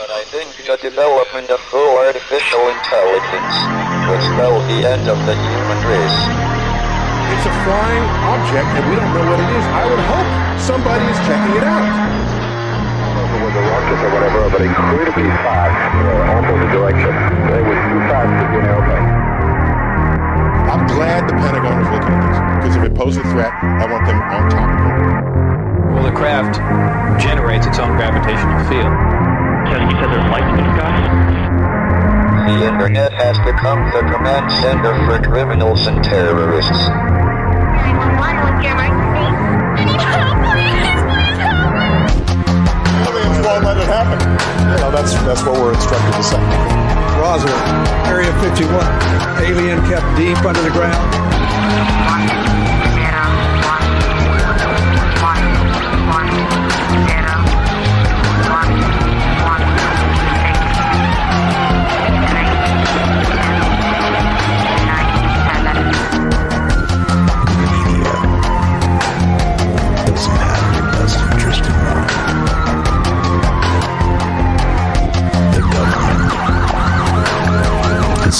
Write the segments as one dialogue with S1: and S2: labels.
S1: But I think the development of full artificial intelligence would spell the end of the human race.
S2: It's a flying object and we don't know what it is. I would hope somebody is checking it out.
S3: It was a rocket or whatever, but incredibly fast, uh, opposite direction. It was too fast to be an airplane.
S2: I'm glad the Pentagon is looking at this because if it poses a threat, I want them on top of it.
S4: Well, the craft generates its own gravitational field.
S5: So you said there's lights in the sky?
S1: The internet has become the command center for criminals and terrorists.
S6: 911, what's your emergency? I need help, please, please help me!
S2: Aliens won't let it happen. You know, that's, that's what we're instructed to say.
S7: Roswell, Area 51. Alien kept deep under the ground.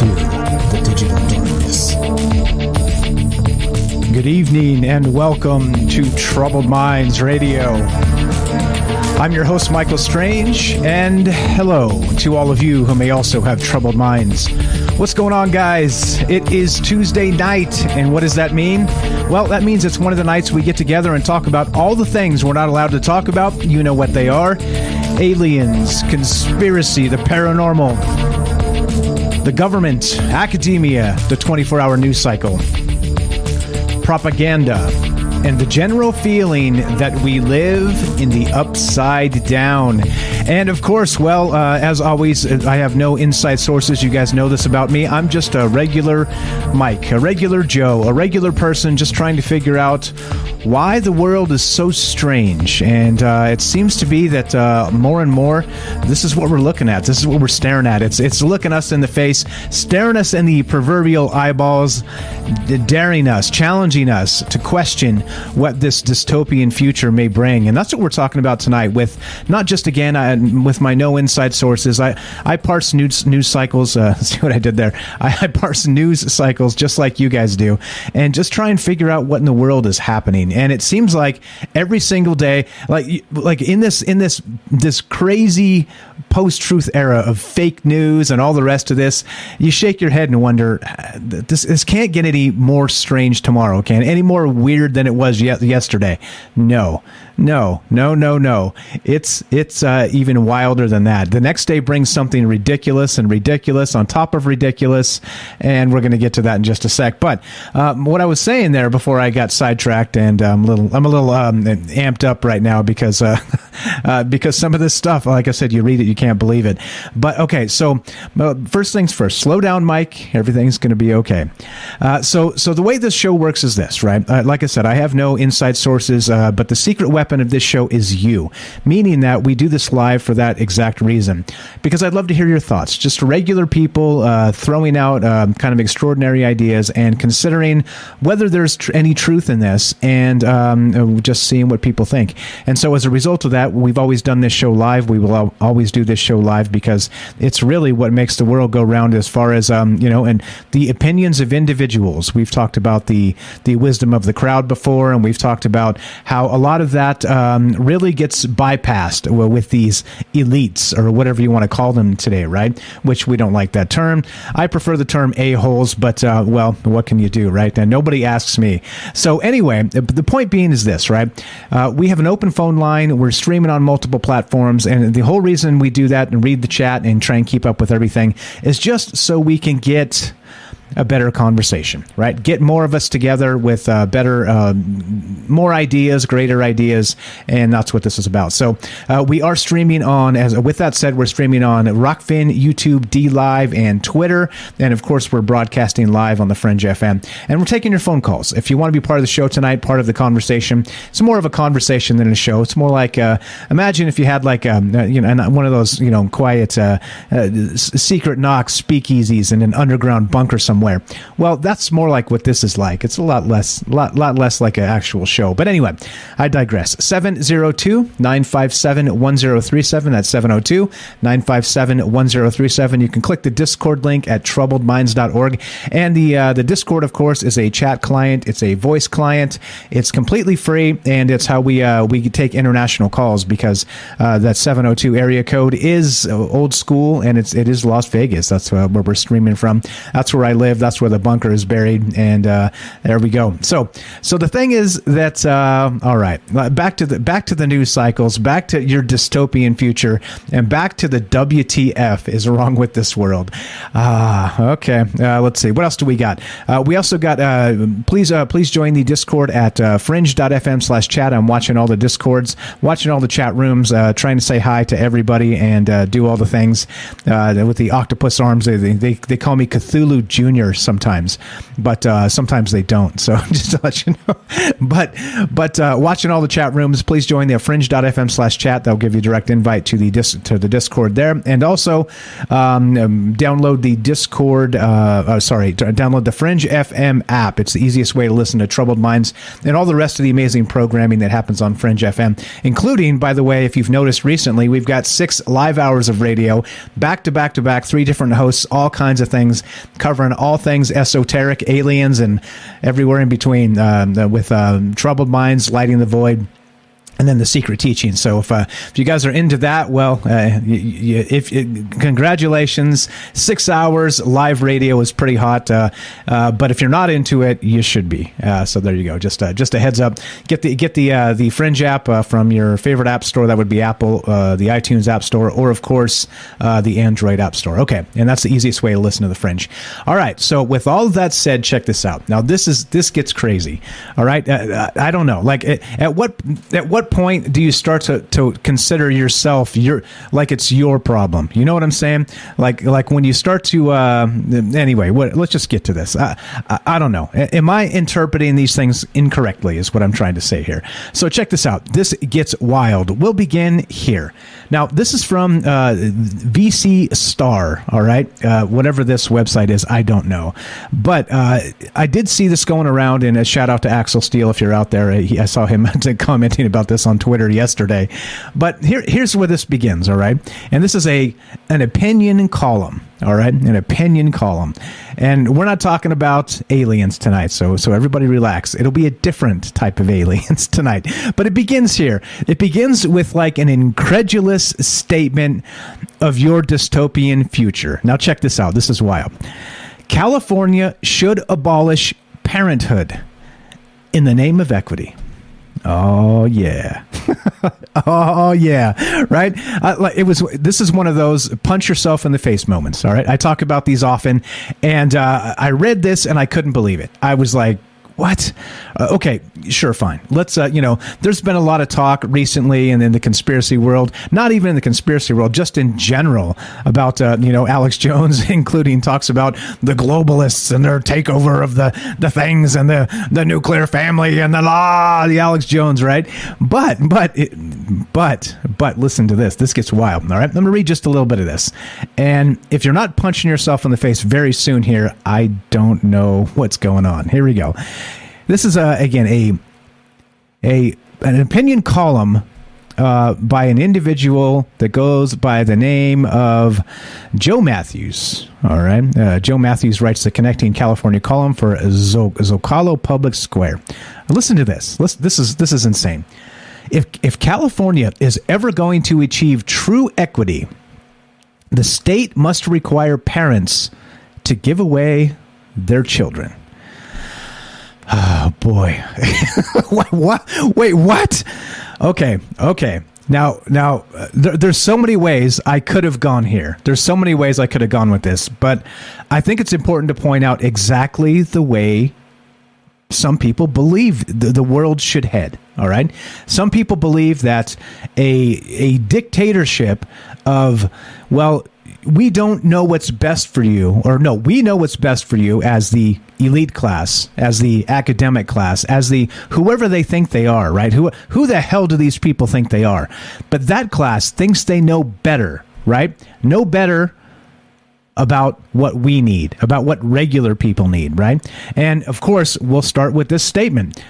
S8: into the digital darkness.
S9: Good evening and welcome to Troubled Minds Radio. I'm your host, Michael Strange, and hello to all of you who may also have troubled minds. What's going on, guys? It is Tuesday night, and what does that mean? Well, that means it's one of the nights we get together and talk about all the things we're not allowed to talk about. You know what they are aliens, conspiracy, the paranormal, the government, academia, the 24 hour news cycle, propaganda, and the general feeling that we live in the upside down. And of course, well, uh, as always, I have no inside sources. You guys know this about me. I'm just a regular Mike, a regular Joe, a regular person just trying to figure out why the world is so strange. And uh, it seems to be that uh, more and more, this is what we're looking at. This is what we're staring at. It's, it's looking us in the face, staring us in the proverbial eyeballs, daring us, challenging us to question what this dystopian future may bring. And that's what we're talking about tonight with not just, again, uh, uh, with my no inside sources. I I parse news news cycles. Uh, see what I did there? I, I parse news cycles just like you guys do, and just try and figure out what in the world is happening. And it seems like every single day, like like in this in this this crazy post truth era of fake news and all the rest of this, you shake your head and wonder this this can't get any more strange tomorrow, can any more weird than it was ye- yesterday? No, no, no, no, no. It's it's uh, even wilder than that. The next day brings something ridiculous and ridiculous on top of ridiculous, and we're going to get to that in just a sec. But um, what I was saying there before I got sidetracked, and I'm a little I'm a little um, amped up right now because uh, uh, because some of this stuff, like I said, you read it, you can't believe it. But okay, so uh, first things first, slow down, Mike. Everything's going to be okay. Uh, so so the way this show works is this, right? Uh, like I said, I have no inside sources, but the secret weapon of this show is you, meaning that we do this live for that exact reason. Because I'd love to hear your thoughts, just regular people uh, throwing out um, kind of extraordinary ideas and considering whether there's tr- any truth in this, and um, just seeing what people think. And so as a result of that, we've always done this show live. We will al- always do this show live because it's really what makes the world go round as far as um, you know, and the opinions of individuals. We've talked about the the wisdom of the crowd before, and we've talked about how a lot of that um, really gets bypassed with these elites or whatever you want to call them today, right? Which we don't like that term. I prefer the term a holes, but uh, well, what can you do, right? And nobody asks me. So anyway, the point being is this, right? Uh, we have an open phone line. We're streaming on multiple platforms, and the whole reason we do that and read the chat and try and keep up with everything is just so we can get a better conversation, right? Get more of us together with uh, better, uh, more ideas, greater ideas, and that's what this is about. So uh, we are streaming on. As with that said, we're streaming on Rokfin, YouTube, D Live, and Twitter, and of course we're broadcasting live on the Fringe FM. And we're taking your phone calls if you want to be part of the show tonight, part of the conversation. It's more of a conversation than a show. It's more like uh, imagine if you had like um, uh, you know one of those you know quiet uh, secret knocks, speakeasies in an underground bunker somewhere somewhere. Well, that's more like what this is like. It's a lot less, lot, lot less like an actual show. But anyway, I digress. 702 957 1037. That's 702 957 1037. You can click the Discord link at troubledminds.org. And the, uh, the Discord, of course, is a chat client, it's a voice client. It's completely free, and it's how we, uh, we take international calls because uh, that 702 area code is old school and it's, it is Las Vegas. That's uh, where we're streaming from. That's where I live. That's where the bunker is buried, and uh, there we go. So, so the thing is that uh, all right, back to the back to the news cycles, back to your dystopian future, and back to the WTF is wrong with this world. Ah, okay. Uh, let's see. What else do we got? Uh, we also got. Uh, please, uh, please join the Discord at uh, fringe.fm/chat. I'm watching all the discords, watching all the chat rooms, uh, trying to say hi to everybody and uh, do all the things uh, with the octopus arms. They, they they call me Cthulhu Junior sometimes, but uh, sometimes they don't. So just to let you know. but but uh, watching all the chat rooms, please join the fringe.fm slash chat. That'll give you a direct invite to the dis- to the Discord there, and also um, um, download the Discord. Uh, uh, sorry, download the Fringe FM app. It's the easiest way to listen to Troubled Minds and all the rest of the amazing programming that happens on Fringe FM, including, by the way, if you've noticed recently, we've got six live hours of radio back to back to back, three different hosts, all kinds of things, covering all things esoteric, aliens, and everywhere in between. Um, with um, Troubled Minds, Lighting the Void and then the secret teaching. So if uh, if you guys are into that, well, uh, you, you, if congratulations, six hours live radio is pretty hot. Uh, uh, but if you're not into it, you should be. Uh, so there you go. Just uh, just a heads up. Get the get the the Fringe app from your favorite app store. That would be Apple, the iTunes App Store, or of course the Android App Store. Okay, and that's the easiest way to listen to the Fringe. All right. So with all that said, check this out. Now this is this gets crazy. All right. I don't know. Like at what at what point do you start to, to consider yourself your like it's your problem? You know what I'm saying? Like like when you start to uh, anyway. What? Let's just get to this. I, I, I don't know. Am I interpreting these things incorrectly? Is what I'm trying to say here. So check this out. This gets wild. We'll begin here. Now this is from uh, VC Star. All right, uh, whatever this website is, I don't know, but uh, I did see this going around. And a shout out to Axel Steele if you're out there. He, I saw him commenting about this on Twitter yesterday. But here, here's where this begins, all right? And this is a an opinion column, all right? An opinion column. And we're not talking about aliens tonight, so so everybody relax. It'll be a different type of aliens tonight. But it begins here. It begins with like an incredulous statement of your dystopian future. Now check this out. This is wild. California should abolish parenthood in the name of equity. Oh yeah, oh yeah, right. Uh, it was. This is one of those punch yourself in the face moments. All right, I talk about these often, and uh, I read this and I couldn't believe it. I was like, what? Uh, okay, sure, fine. Let's, uh, you know, there's been a lot of talk recently and in the conspiracy world, not even in the conspiracy world, just in general about, uh, you know, Alex Jones, including talks about the globalists and their takeover of the, the things and the, the nuclear family and the law, the Alex Jones, right? But, but, it, but, but listen to this. This gets wild, all right? Let me read just a little bit of this. And if you're not punching yourself in the face very soon here, I don't know what's going on. Here we go. This is a, again a a an opinion column uh, by an individual that goes by the name of Joe Matthews. All right, uh, Joe Matthews writes the Connecting California column for Zocalo Public Square. Listen to this. Listen, this is this is insane. If if California is ever going to achieve true equity, the state must require parents to give away their children. Oh boy. what, Wait, what? Okay, okay. Now, now, there, there's so many ways I could have gone here. There's so many ways I could have gone with this, but I think it's important to point out exactly the way some people believe the, the world should head. All right, some people believe that a a dictatorship of well, we don't know what's best for you, or no, we know what's best for you as the elite class, as the academic class, as the whoever they think they are, right? Who who the hell do these people think they are? But that class thinks they know better, right? Know better about what we need, about what regular people need, right? And of course, we'll start with this statement.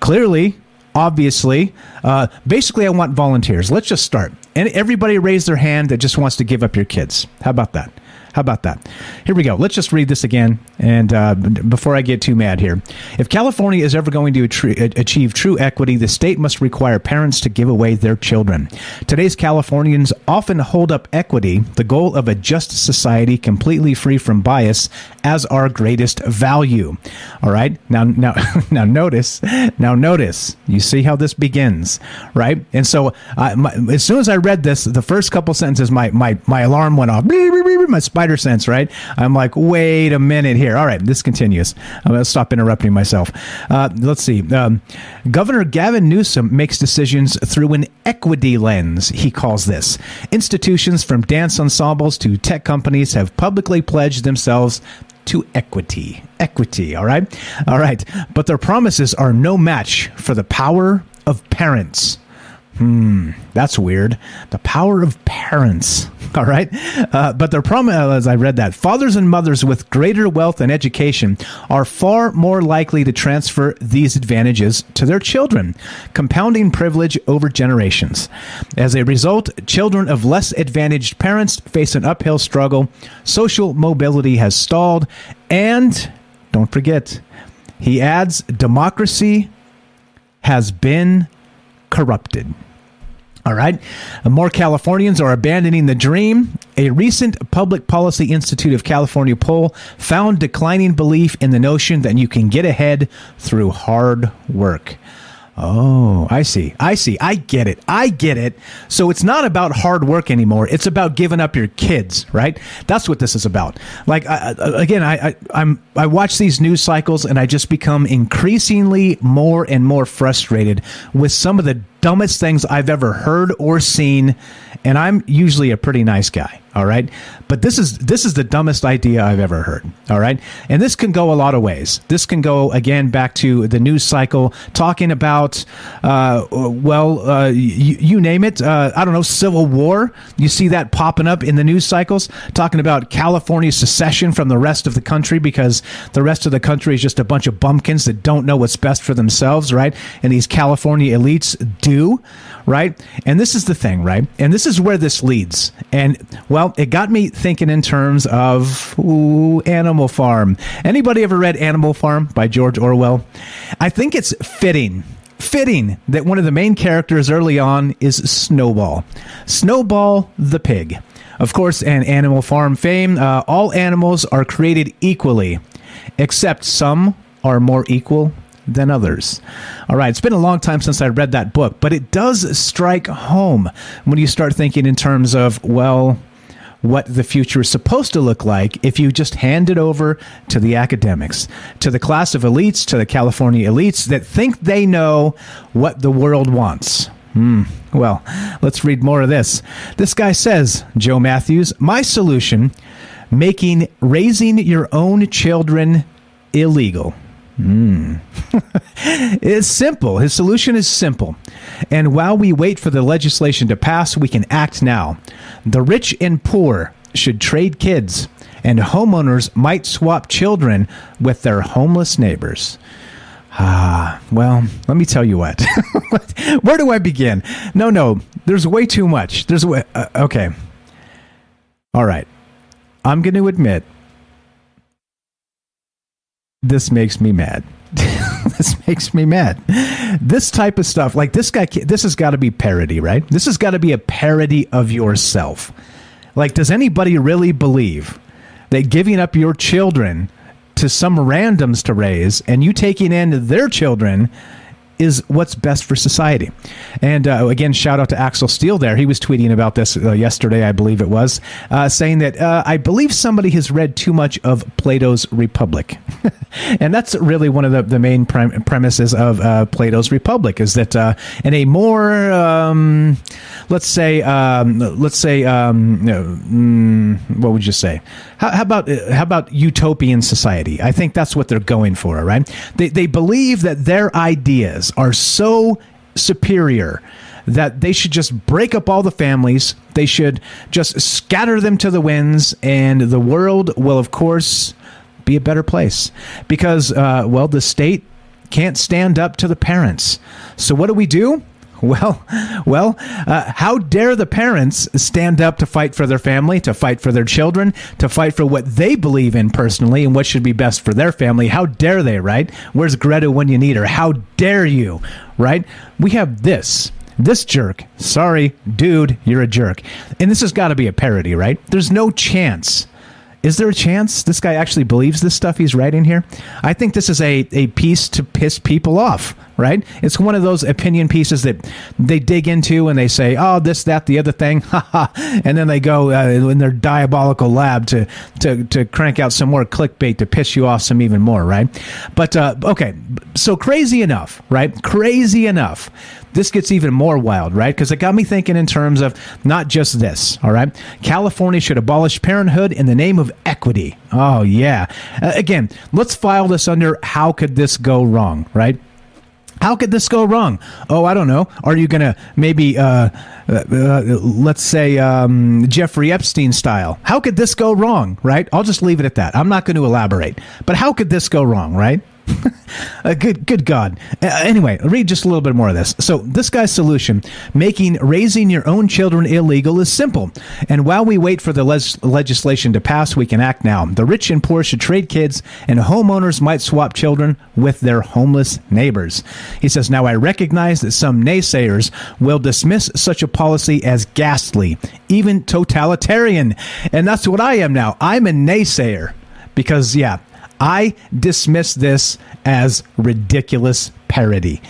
S9: Clearly, obviously, uh, basically, I want volunteers. Let's just start. And everybody raise their hand that just wants to give up your kids. How about that? How about that? Here we go. Let's just read this again. And uh, before I get too mad here, if California is ever going to achieve true equity, the state must require parents to give away their children. Today's Californians often hold up equity, the goal of a just society completely free from bias, as our greatest value. All right. Now, now, now, notice. Now, notice. You see how this begins, right? And so, uh, my, as soon as I read this, the first couple sentences, my my my alarm went off. My spider sense, right? I'm like, wait a minute here. All right, this continues. I'm going to stop interrupting myself. Uh, let's see. Um, Governor Gavin Newsom makes decisions through an equity lens, he calls this. Institutions from dance ensembles to tech companies have publicly pledged themselves to equity. Equity, all right? All right. But their promises are no match for the power of parents. Hmm, that's weird. The power of parents. All right. Uh, but their problem, uh, as I read that, fathers and mothers with greater wealth and education are far more likely to transfer these advantages to their children, compounding privilege over generations. As a result, children of less advantaged parents face an uphill struggle. Social mobility has stalled. And don't forget, he adds, democracy has been corrupted. All right. More Californians are abandoning the dream. A recent Public Policy Institute of California poll found declining belief in the notion that you can get ahead through hard work. Oh, I see. I see. I get it. I get it. So it's not about hard work anymore. It's about giving up your kids, right? That's what this is about. Like I, again, I, I I'm I watch these news cycles and I just become increasingly more and more frustrated with some of the dumbest things I've ever heard or seen, and I'm usually a pretty nice guy. All right, but this is this is the dumbest idea I've ever heard. All right, and this can go a lot of ways. This can go again back to the news cycle, talking about uh, well, uh, you, you name it. Uh, I don't know, civil war. You see that popping up in the news cycles, talking about California secession from the rest of the country because the rest of the country is just a bunch of bumpkins that don't know what's best for themselves, right? And these California elites do, right? And this is the thing, right? And this is where this leads. And well, it got me thinking in terms of ooh, Animal Farm. Anybody ever read Animal Farm by George Orwell? I think it's fitting fitting that one of the main characters early on is Snowball. Snowball the pig. Of course, an Animal Farm fame, uh, all animals are created equally, except some are more equal than others. All right, it's been a long time since I read that book, but it does strike home when you start thinking in terms of, well, what the future is supposed to look like if you just hand it over to the academics, to the class of elites, to the California elites that think they know what the world wants. Hmm. Well, let's read more of this. This guy says, Joe Matthews, my solution making raising your own children illegal. Hmm. it's simple. His solution is simple. And while we wait for the legislation to pass, we can act now. The rich and poor should trade kids, and homeowners might swap children with their homeless neighbors. Ah, well, let me tell you what. Where do I begin? No, no, there's way too much. There's way, uh, okay. All right. I'm going to admit this makes me mad. this makes me mad. This type of stuff, like this guy, this has got to be parody, right? This has got to be a parody of yourself. Like, does anybody really believe that giving up your children to some randoms to raise and you taking in their children is what's best for society. And uh, again, shout out to Axel Steele there. He was tweeting about this uh, yesterday, I believe it was, uh, saying that uh, I believe somebody has read too much of Plato's Republic. and that's really one of the, the main prem- premises of uh, Plato's Republic is that uh, in a more, um, let's say, um, let's say, um, mm, what would you say? How, how, about how about utopian society? I think that's what they're going for, right? They, they believe that their ideas are so superior that they should just break up all the families. They should just scatter them to the winds, and the world will, of course, be a better place. Because, uh, well, the state can't stand up to the parents. So, what do we do? Well, well, uh, how dare the parents stand up to fight for their family, to fight for their children, to fight for what they believe in personally and what should be best for their family? How dare they, right? Where's Greta when you need her? How dare you, right? We have this. This jerk. Sorry, dude, you're a jerk. And this has got to be a parody, right? There's no chance is there a chance this guy actually believes this stuff he's writing here? I think this is a, a piece to piss people off, right? It's one of those opinion pieces that they dig into and they say, oh, this, that, the other thing, and then they go uh, in their diabolical lab to, to, to crank out some more clickbait to piss you off some even more, right? But, uh, okay, so crazy enough, right? Crazy enough this gets even more wild, right? Because it got me thinking in terms of not just this, all right? California should abolish parenthood in the name of equity. Oh, yeah. Uh, again, let's file this under how could this go wrong, right? How could this go wrong? Oh, I don't know. Are you going to maybe, uh, uh, uh, let's say, um, Jeffrey Epstein style? How could this go wrong, right? I'll just leave it at that. I'm not going to elaborate. But how could this go wrong, right? uh, good, good God. Uh, anyway, read just a little bit more of this. So, this guy's solution, making raising your own children illegal, is simple. And while we wait for the les- legislation to pass, we can act now. The rich and poor should trade kids, and homeowners might swap children with their homeless neighbors. He says, Now I recognize that some naysayers will dismiss such a policy as ghastly, even totalitarian. And that's what I am now. I'm a naysayer because, yeah, I dismiss this as ridiculous parody.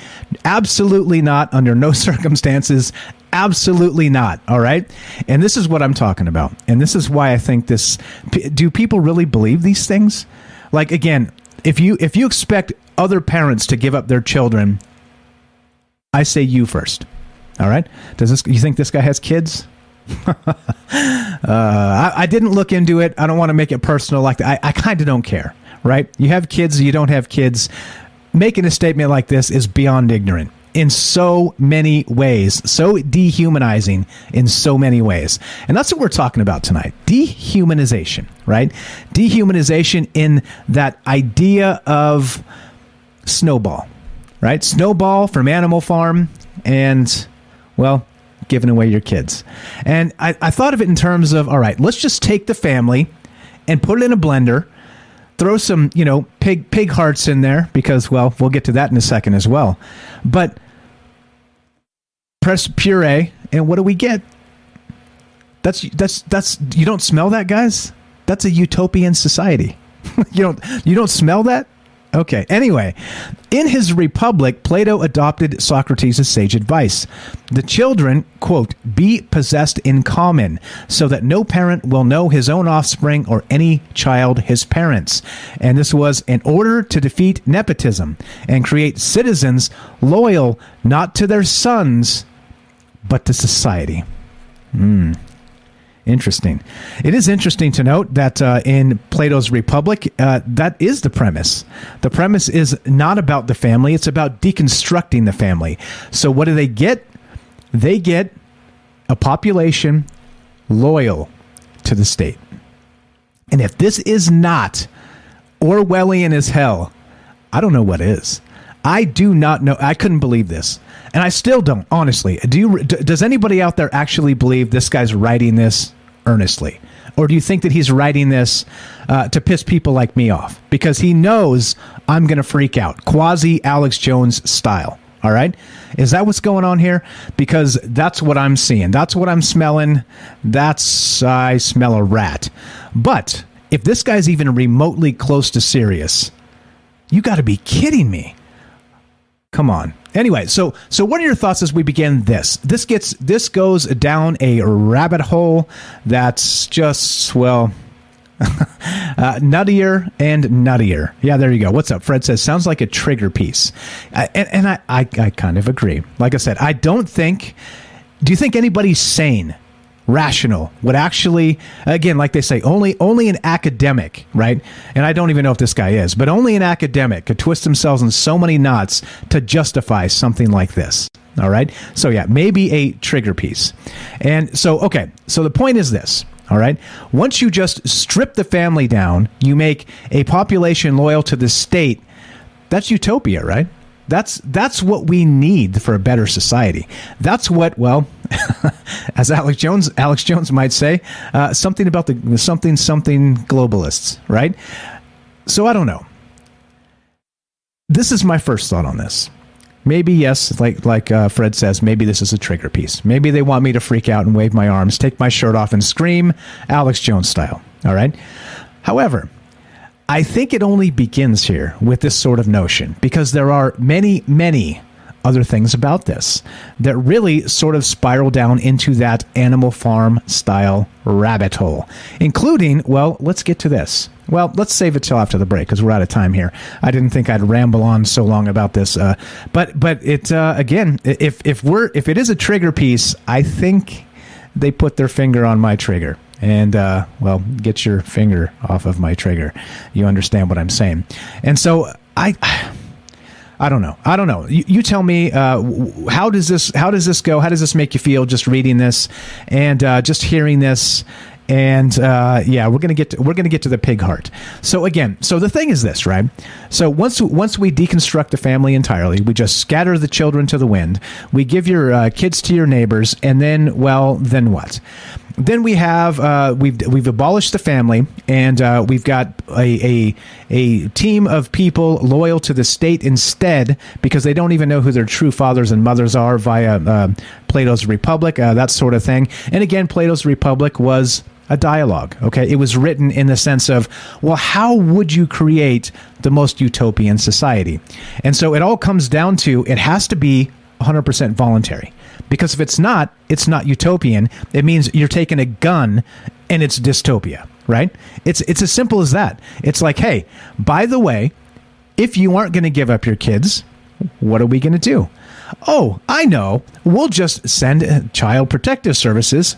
S9: Absolutely not, under no circumstances. Absolutely not. All right. And this is what I'm talking about. And this is why I think this do people really believe these things? Like again, if you if you expect other parents to give up their children, I say you first. All right. Does this? You think this guy has kids? uh, I, I, didn't look into it. I don't want to make it personal like that. I, I kind of don't care, right? You have kids, you don't have kids. Making a statement like this is beyond ignorant in so many ways, so dehumanizing in so many ways. And that's what we're talking about tonight dehumanization, right? Dehumanization in that idea of snowball, right? Snowball from Animal Farm and, well, giving away your kids. And I, I thought of it in terms of all right, let's just take the family and put it in a blender throw some you know pig pig hearts in there because well we'll get to that in a second as well. But press puree and what do we get? That's that's that's you don't smell that guys? That's a utopian society. You don't you don't smell that Okay. Anyway, in his Republic, Plato adopted Socrates' sage advice. The children, quote, be possessed in common, so that no parent will know his own offspring or any child his parents. And this was in order to defeat nepotism and create citizens loyal not to their sons, but to society. Hmm. Interesting. It is interesting to note that uh, in Plato's Republic, uh, that is the premise. The premise is not about the family, it's about deconstructing the family. So, what do they get? They get a population loyal to the state. And if this is not Orwellian as hell, I don't know what is. I do not know. I couldn't believe this and I still don't. Honestly, do you? Does anybody out there actually believe this guy's writing this earnestly, or do you think that he's writing this uh, to piss people like me off because he knows I'm going to freak out, quasi Alex Jones style? All right. Is that what's going on here? Because that's what I'm seeing. That's what I'm smelling. That's, I smell a rat. But if this guy's even remotely close to serious, you got to be kidding me. Come on. Anyway, so so what are your thoughts as we begin this? This gets this goes down a rabbit hole that's just well uh, nuttier and nuttier. Yeah, there you go. What's up? Fred says sounds like a trigger piece, uh, and, and I, I I kind of agree. Like I said, I don't think. Do you think anybody's sane rational would actually again like they say only only an academic right? And i don't even know if this guy is but only an academic could twist themselves in so many knots to justify something like this all right? So yeah maybe a trigger piece. And so okay so the point is this all right? Once you just strip the family down you make a population loyal to the state that's utopia right that's that's what we need for a better society. That's what well, as Alex Jones Alex Jones might say, uh, something about the something something globalists, right? So I don't know. This is my first thought on this. Maybe yes, like like uh, Fred says, maybe this is a trigger piece. Maybe they want me to freak out and wave my arms, take my shirt off, and scream Alex Jones style. All right. However, I think it only begins here with this sort of notion because there are many, many other things about this that really sort of spiral down into that animal farm style rabbit hole, including, well, let's get to this. Well, let's save it till after the break because we're out of time here. I didn't think I'd ramble on so long about this, uh, but but it uh, again, if if we're if it is a trigger piece, I think they put their finger on my trigger and uh, well, get your finger off of my trigger. You understand what I'm saying? And so I. I don't know. I don't know. You, you tell me uh, how does this how does this go? How does this make you feel just reading this and uh, just hearing this? And uh, yeah, we're gonna get to, we're gonna get to the pig heart. So again, so the thing is this, right? So once once we deconstruct the family entirely, we just scatter the children to the wind. We give your uh, kids to your neighbors, and then well, then what? Then we have uh, we've we've abolished the family, and uh, we've got a, a a team of people loyal to the state instead because they don't even know who their true fathers and mothers are via uh, Plato's Republic, uh, that sort of thing. And again, Plato's Republic was a dialogue. Okay, it was written in the sense of, well, how would you create the most utopian society? And so it all comes down to it has to be 100% voluntary. Because if it's not, it's not utopian. It means you're taking a gun and it's dystopia, right? It's it's as simple as that. It's like, hey, by the way, if you aren't going to give up your kids, what are we going to do? oh, I know, we'll just send uh, child protective services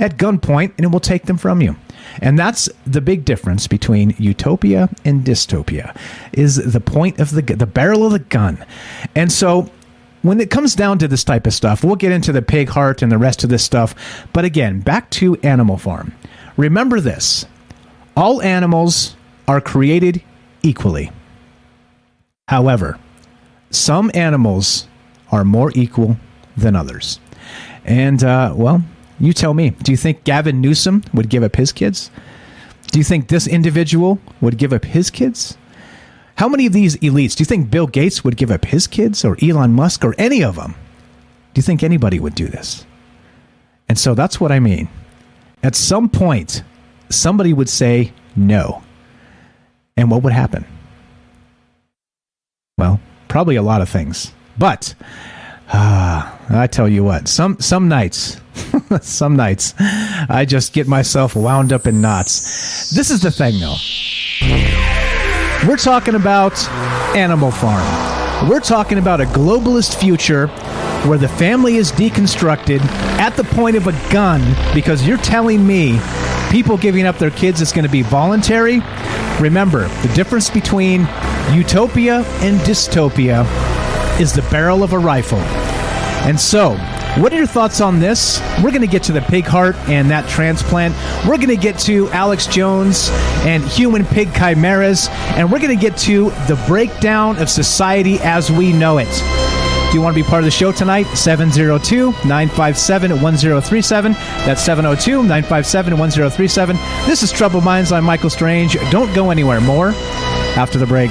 S9: at gunpoint and it will take them from you. And that's the big difference between utopia and dystopia is the point of the the barrel of the gun. And so when it comes down to this type of stuff, we'll get into the pig heart and the rest of this stuff. But again, back to Animal Farm. Remember this all animals are created equally. However, some animals are more equal than others. And, uh, well, you tell me. Do you think Gavin Newsom would give up his kids? Do you think this individual would give up his kids? How many of these elites do you think Bill Gates would give up his kids or Elon Musk or any of them? Do you think anybody would do this? And so that's what I mean. At some point, somebody would say no. And what would happen? Well, probably a lot of things. But uh, I tell you what, some some nights, some nights, I just get myself wound up in knots. This is the thing, though. We're talking about Animal Farm. We're talking about a globalist future where the family is deconstructed at the point of a gun because you're telling me people giving up their kids is going to be voluntary. Remember, the difference between utopia and dystopia is the barrel of a rifle. And so, what are your thoughts on this? We're going to get to the pig heart and that transplant. We're going to get to Alex Jones and human pig chimeras. And we're going to get to the breakdown of society as we know it. Do you want to be part of the show tonight? 702 957 1037. That's 702 957 1037. This is Trouble Minds. I'm Michael Strange. Don't go anywhere. More after the break.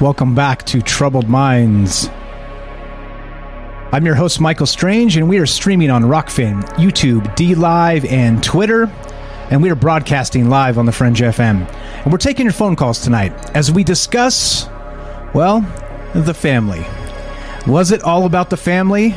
S9: Welcome back to Troubled Minds. I'm your host, Michael Strange, and we are streaming on Rokfin, YouTube, D Live, and Twitter. And we are broadcasting live on the Fringe FM. And we're taking your phone calls tonight as we discuss, well, the family. Was it all about the family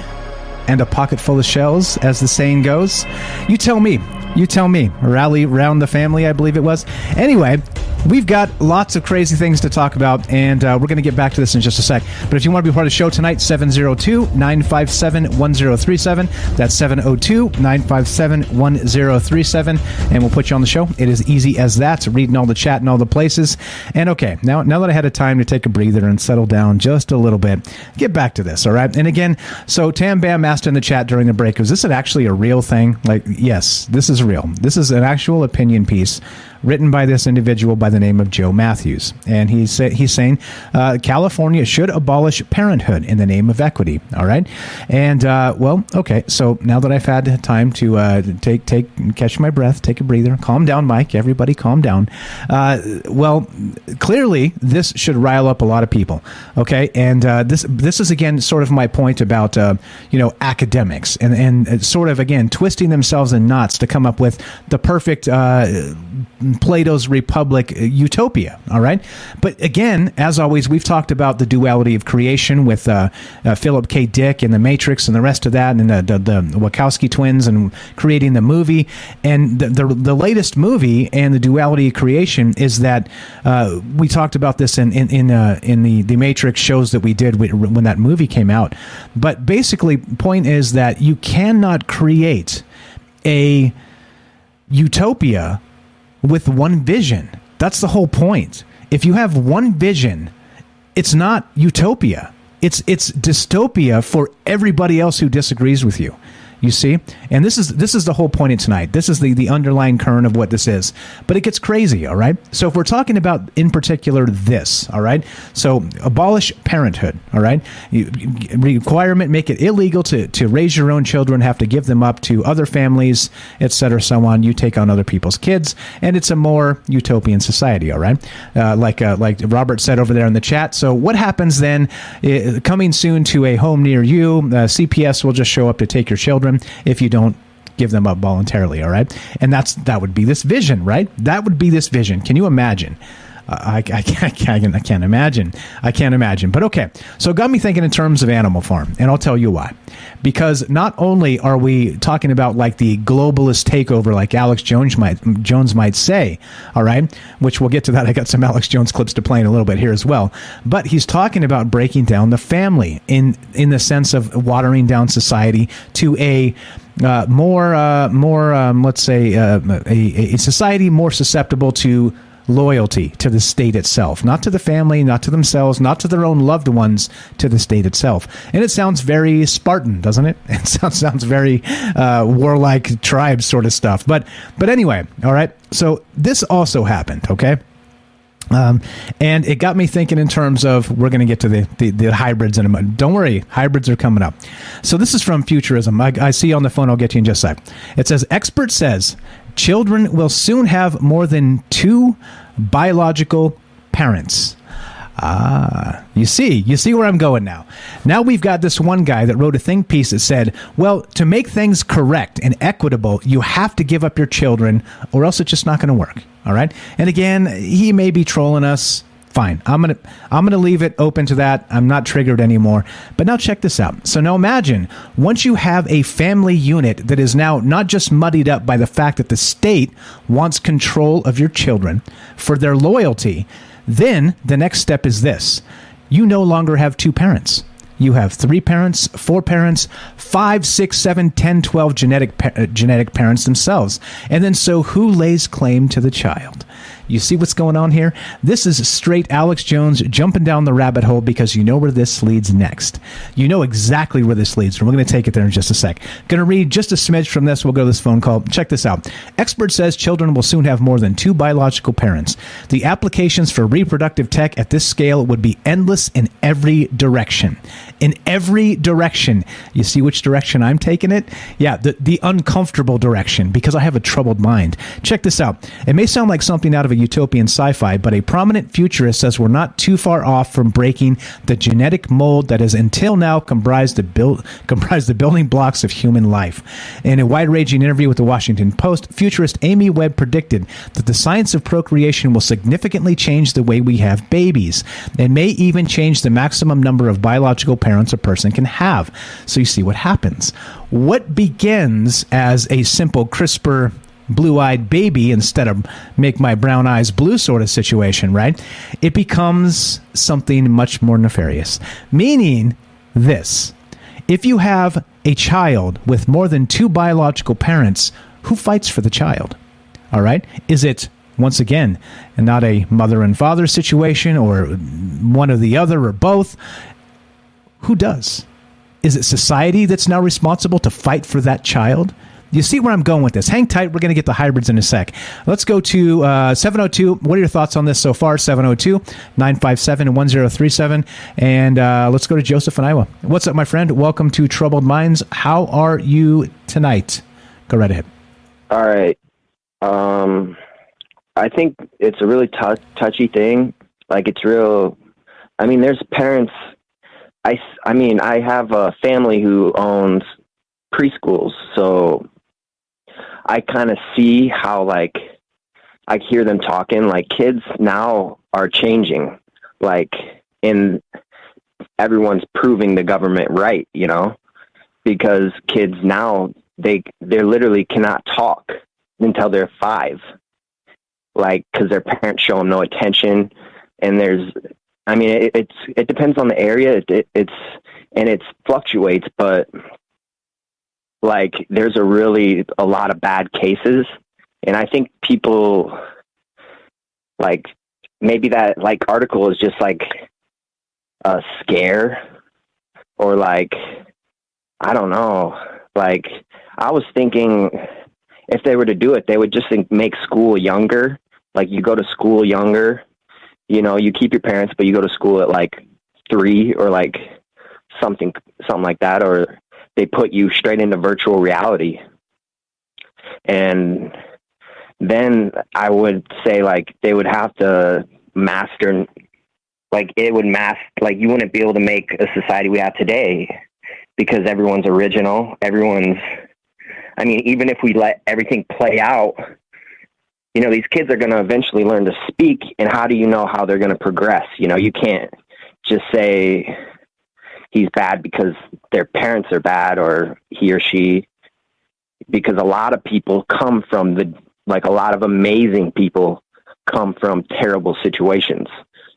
S9: and a pocket full of shells, as the saying goes? You tell me. You tell me. Rally round the family, I believe it was. Anyway, we've got lots of crazy things to talk about, and uh, we're going to get back to this in just a sec. But if you want to be part of the show tonight, 702 957 1037. That's 702 957 1037, and we'll put you on the show. It is easy as that, reading all the chat in all the places. And okay, now, now that I had a time to take a breather and settle down just a little bit, get back to this, all right? And again, so Tam Bam asked in the chat during the break, is this actually a real thing? Like, yes, this is real. This is an actual opinion piece written by this individual by the name of Joe Matthews, and he's he's saying uh, California should abolish parenthood in the name of equity. All right, and uh, well, okay. So now that I've had time to uh, take take catch my breath, take a breather, calm down, Mike. Everybody, calm down. Uh, well, clearly this should rile up a lot of people. Okay, and uh, this this is again sort of my point about uh, you know academics and and sort of again twisting themselves in knots to come up with the perfect uh, Plato's Republic utopia. All right, but again, as always, we've talked about the duality of creation with uh, uh, Philip K. Dick and the Matrix and the rest of that, and the the, the Wachowski twins and creating the movie, and the, the the latest movie and the duality of creation is that uh, we talked about this in in in, uh, in the the Matrix shows that we did when that movie came out, but basically, point is that you cannot create a utopia with one vision. That's the whole point. If you have one vision, it's not utopia. It's it's dystopia for everybody else who disagrees with you. You see, and this is this is the whole point of tonight. This is the the underlying current of what this is. But it gets crazy. All right. So if we're talking about in particular this, all right. So abolish parenthood. All right. You, requirement make it illegal to to raise your own children, have to give them up to other families, etc. So on. You take on other people's kids, and it's a more utopian society. All right. Uh, like uh, like Robert said over there in the chat. So what happens then? Coming soon to a home near you, uh, CPS will just show up to take your children if you don't give them up voluntarily all right? And that's that would be this vision right? That would be this vision. Can you imagine I, I, can't, I, can't, I can't imagine. I can't imagine. But okay, so it got me thinking in terms of Animal Farm, and I'll tell you why. Because not only are we talking about like the globalist takeover, like Alex Jones might Jones might say, all right, which we'll get to that. I got some Alex Jones clips to play in a little bit here as well. But he's talking about breaking down the family in in the sense of watering down society to a uh, more, uh, more, um, let's say, uh, a, a society more susceptible to loyalty to the state itself, not to the family, not to themselves, not to their own loved ones, to the state itself. And it sounds very Spartan, doesn't it? It sounds sounds very uh, warlike tribe sort of stuff. But but anyway, all right. So this also happened. Okay. Um, and it got me thinking in terms of we're going to get to the, the, the, hybrids in a minute. Don't worry, hybrids are coming up. So this is from Futurism. I, I see you on the phone. I'll get you in just a sec. It says expert says children will soon have more than two biological parents. Ah, you see, you see where I'm going now. Now we've got this one guy that wrote a think piece that said, well, to make things correct and equitable, you have to give up your children or else it's just not going to work. All right. And again, he may be trolling us. Fine. I'm to I'm to leave it open to that. I'm not triggered anymore. But now check this out. So now imagine once you have a family unit that is now not just muddied up by the fact that the state wants control of your children for their loyalty, then the next step is this. You no longer have two parents. You have three parents, four parents, five, six, seven, ten, twelve genetic pa- uh, genetic parents themselves. And then so who lays claim to the child? You see what's going on here? This is straight Alex Jones jumping down the rabbit hole because you know where this leads next. You know exactly where this leads, and we're going to take it there in just a sec. Going to read just a smidge from this. We'll go to this phone call. Check this out. Expert says children will soon have more than two biological parents. The applications for reproductive tech at this scale would be endless in every direction. In every direction. You see which direction I'm taking it? Yeah, the, the uncomfortable direction because I have a troubled mind. Check this out. It may sound like something out of a utopian sci fi, but a prominent futurist says we're not too far off from breaking the genetic mold that has until now comprised the, build, comprised the building blocks of human life. In a wide ranging interview with the Washington Post, futurist Amy Webb predicted that the science of procreation will significantly change the way we have babies and may even change the maximum number of biological parents a person can have. So you see what happens. What begins as a simple CRISPR blue eyed baby instead of make my brown eyes blue sort of situation, right? It becomes something much more nefarious. Meaning this if you have a child with more than two biological parents, who fights for the child? All right? Is it once again, not a mother and father situation or one or the other or both. Who does? Is it society that's now responsible to fight for that child? You see where I'm going with this. Hang tight. We're going to get the hybrids in a sec. Let's go to uh, 702. What are your thoughts on this so far? 702 957 1037. And uh, let's go to Joseph and Iowa. What's up, my friend? Welcome to Troubled Minds. How are you tonight? Go right ahead.
S10: All right. Um, I think it's a really tou- touchy thing. Like it's real. I mean, there's parents. I, I mean, I have a family who owns preschools, so I kind of see how like I hear them talking. Like kids now are changing. Like in everyone's proving the government right. You know, because kids now they they literally cannot talk until they're five like because their parents show them no attention and there's i mean it, it's it depends on the area. It, it, it's and it fluctuates but like there's a really a lot of bad cases. And i think people like maybe that like article is just like a scare or like i don't know. Like i was thinking if they were to do it they would just think, make school younger. Like you go to school younger you know you keep your parents but you go to school at like three or like something something like that or they put you straight into virtual reality. And then i would say like they would have to master like it would mask like you wouldn't be able to make a society we have today because everyone's original everyone's i mean even if we let everything play out you know these kids are going to eventually learn to speak and how do you know how they're going to progress you know you can't just say he's bad because their parents are bad or he or she because a lot of people come from the like a lot of amazing people come from terrible situations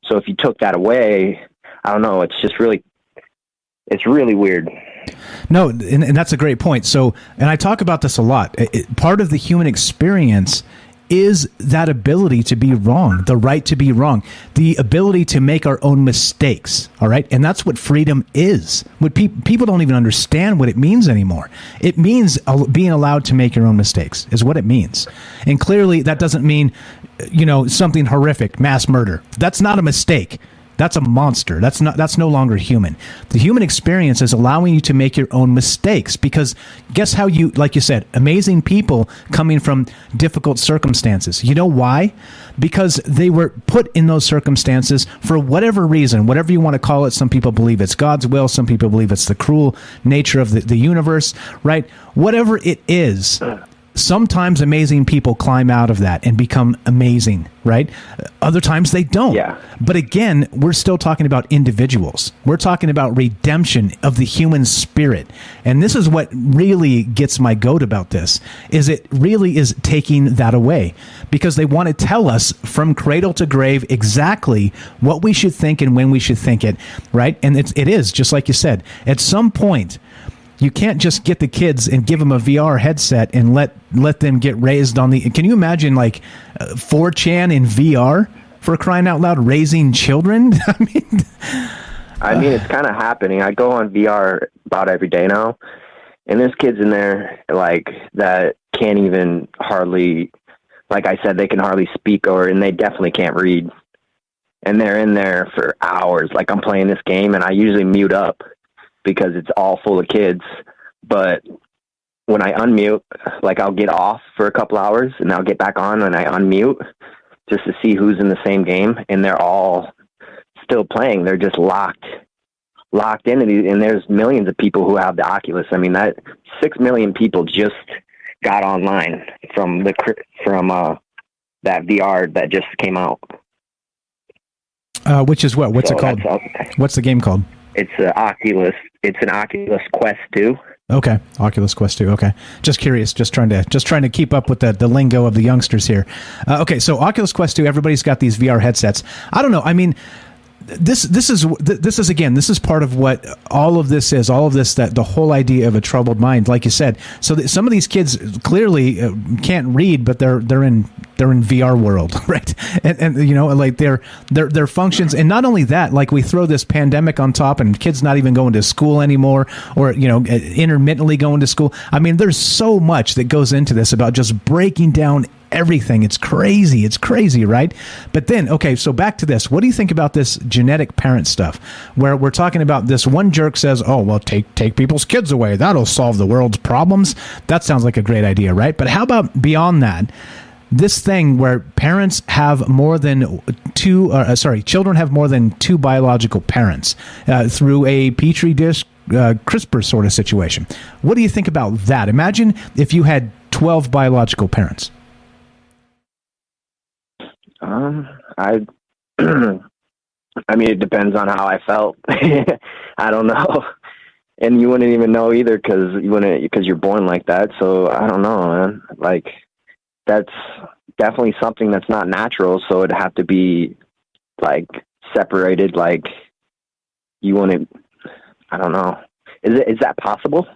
S10: so if you took that away i don't know it's just really it's really weird
S9: No, and, and that's a great point. So, and I talk about this a lot. It- part of the human experience is that ability to be wrong, the right to be wrong, the ability to make our own mistakes. All right. And that's what freedom is. What pe- people don't even understand what it means anymore. It means being allowed to make your own mistakes, is what it means. And clearly, that doesn't mean, you know, something horrific, mass murder. That's not a mistake. That's a monster. That's not that's no longer human. The human experience is allowing you to make your own mistakes because guess how you like you said, amazing people coming from difficult circumstances. You know why? Because they were put in those circumstances for whatever reason, whatever you want to call it. Some people believe it's God's will, some people believe it's the cruel nature of the, the universe, right? Whatever it is, sometimes amazing people climb out of that and become amazing, right? Other times they don't. Yeah. But again, we're still talking about individuals. We're talking about redemption of the human spirit. And this is what really gets my goat about this is it really is taking that away because they want to tell us from cradle to grave exactly what we should think and when we should think it, right? And it's, it is just like you said. At some point, you can't just get the kids and give them a VR headset and let let them get raised on the. Can you imagine like uh, 4chan in VR for crying out loud, raising children? I mean,
S10: I mean, it's kind of happening. I go on VR about every day now, and there's kids in there like that can't even hardly, like I said, they can hardly speak or, and they definitely can't read. And they're in there for hours. Like I'm playing this game, and I usually mute up because it's all full of kids. But when I unmute, like I'll get off for a couple hours, and I'll get back on, and I unmute just to see who's in the same game, and they're all still playing. They're just locked, locked in. And there's millions of people who have the Oculus. I mean, that six million people just got online from the from uh, that VR that just came out.
S9: uh, which is what? What's
S10: So
S9: it called? What's the game called?
S10: It's an Oculus. It's an Oculus Quest two.
S9: Okay, Oculus Quest 2. Okay, just curious, just trying to just trying to keep up with the, the lingo of the youngsters here. Uh, okay, so Oculus Quest 2, everybody's got these VR headsets. I don't know. I mean, this this is this is again this is part of what all of this is. All of this that the whole idea of a troubled mind, like you said. So some of these kids clearly uh, can't read, but they're they're in they're in VR world, right? And, and you know, like their their their functions, and not only that, like we throw this pandemic on top, and kids not even going to school anymore, or you know, uh, intermittently going to school. I mean, there's so much that goes into this about just breaking down everything. It's crazy. It's crazy, right? But then, okay, so back to this. What do you think about this genetic parent stuff? Where we're talking about this one jerk says, "Oh, well, take take people's kids away. That'll solve the world's problems." That sounds like a great idea, right? But how about beyond that? This thing where parents have more than two, uh, sorry, children have more than two biological parents uh, through a petri dish uh, CRISPR sort of situation. What do you think about that? Imagine if you had 12 biological parents.
S10: Um, I, I mean, it depends on how I felt. I don't know, and you wouldn't even know either because you wouldn't because you're born like that. So I don't know, man. Like that's definitely something that's not natural. So it'd have to be like separated. Like you want to, I don't know. Is it is that possible?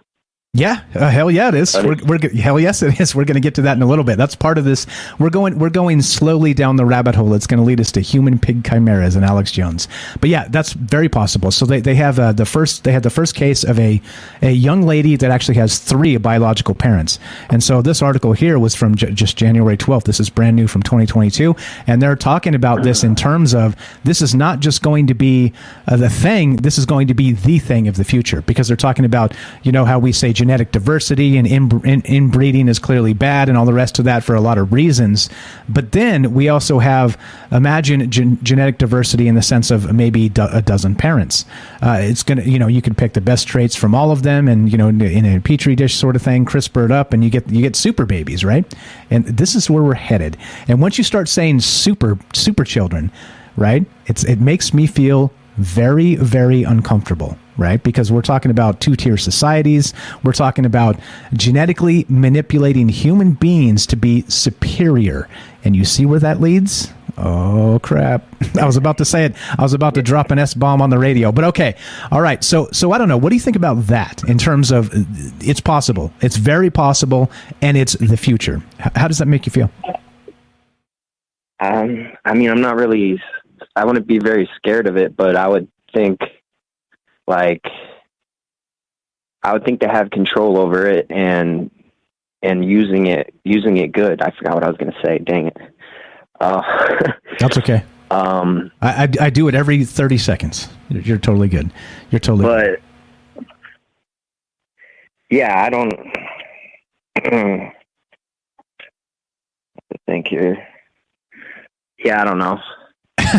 S9: Yeah, uh, hell yeah, it is. We're, we're, hell yes, it is. We're going to get to that in a little bit. That's part of this. We're going we're going slowly down the rabbit hole. It's going to lead us to human pig chimeras and Alex Jones. But yeah, that's very possible. So they, they have uh, the first they had the first case of a a young lady that actually has three biological parents. And so this article here was from j- just January 12th. This is brand new from 2022, and they're talking about this in terms of this is not just going to be uh, the thing. This is going to be the thing of the future because they're talking about you know how we say genetic diversity and in, in, inbreeding is clearly bad and all the rest of that for a lot of reasons. But then we also have imagine gen- genetic diversity in the sense of maybe do- a dozen parents. Uh, it's gonna you know you can pick the best traits from all of them and you know in a petri dish sort of thing, CRISPR it up, and you get you get super babies, right? And this is where we're headed. And once you start saying super super children, right? It's it makes me feel very very uncomfortable right? Because we're talking about two tier societies. We're talking about genetically manipulating human beings to be superior. And you see where that leads? Oh crap! I was about to say it. I was about to drop an S bomb on the radio, but okay. All right. So, so I don't know. What do you think about that in terms of it's possible? It's very possible, and it's the future. How does that make you feel?
S10: Um, I mean, I'm not really. I wouldn't be very scared of it, but I would think like I would think to have control over it and and using it using it good. I forgot what I was going to say. Dang it. Uh,
S9: That's okay.
S10: Um,
S9: I, I, I do it every thirty seconds. You're, you're totally good. You're totally.
S10: But good. yeah, I don't. Thank you. Yeah, I don't know.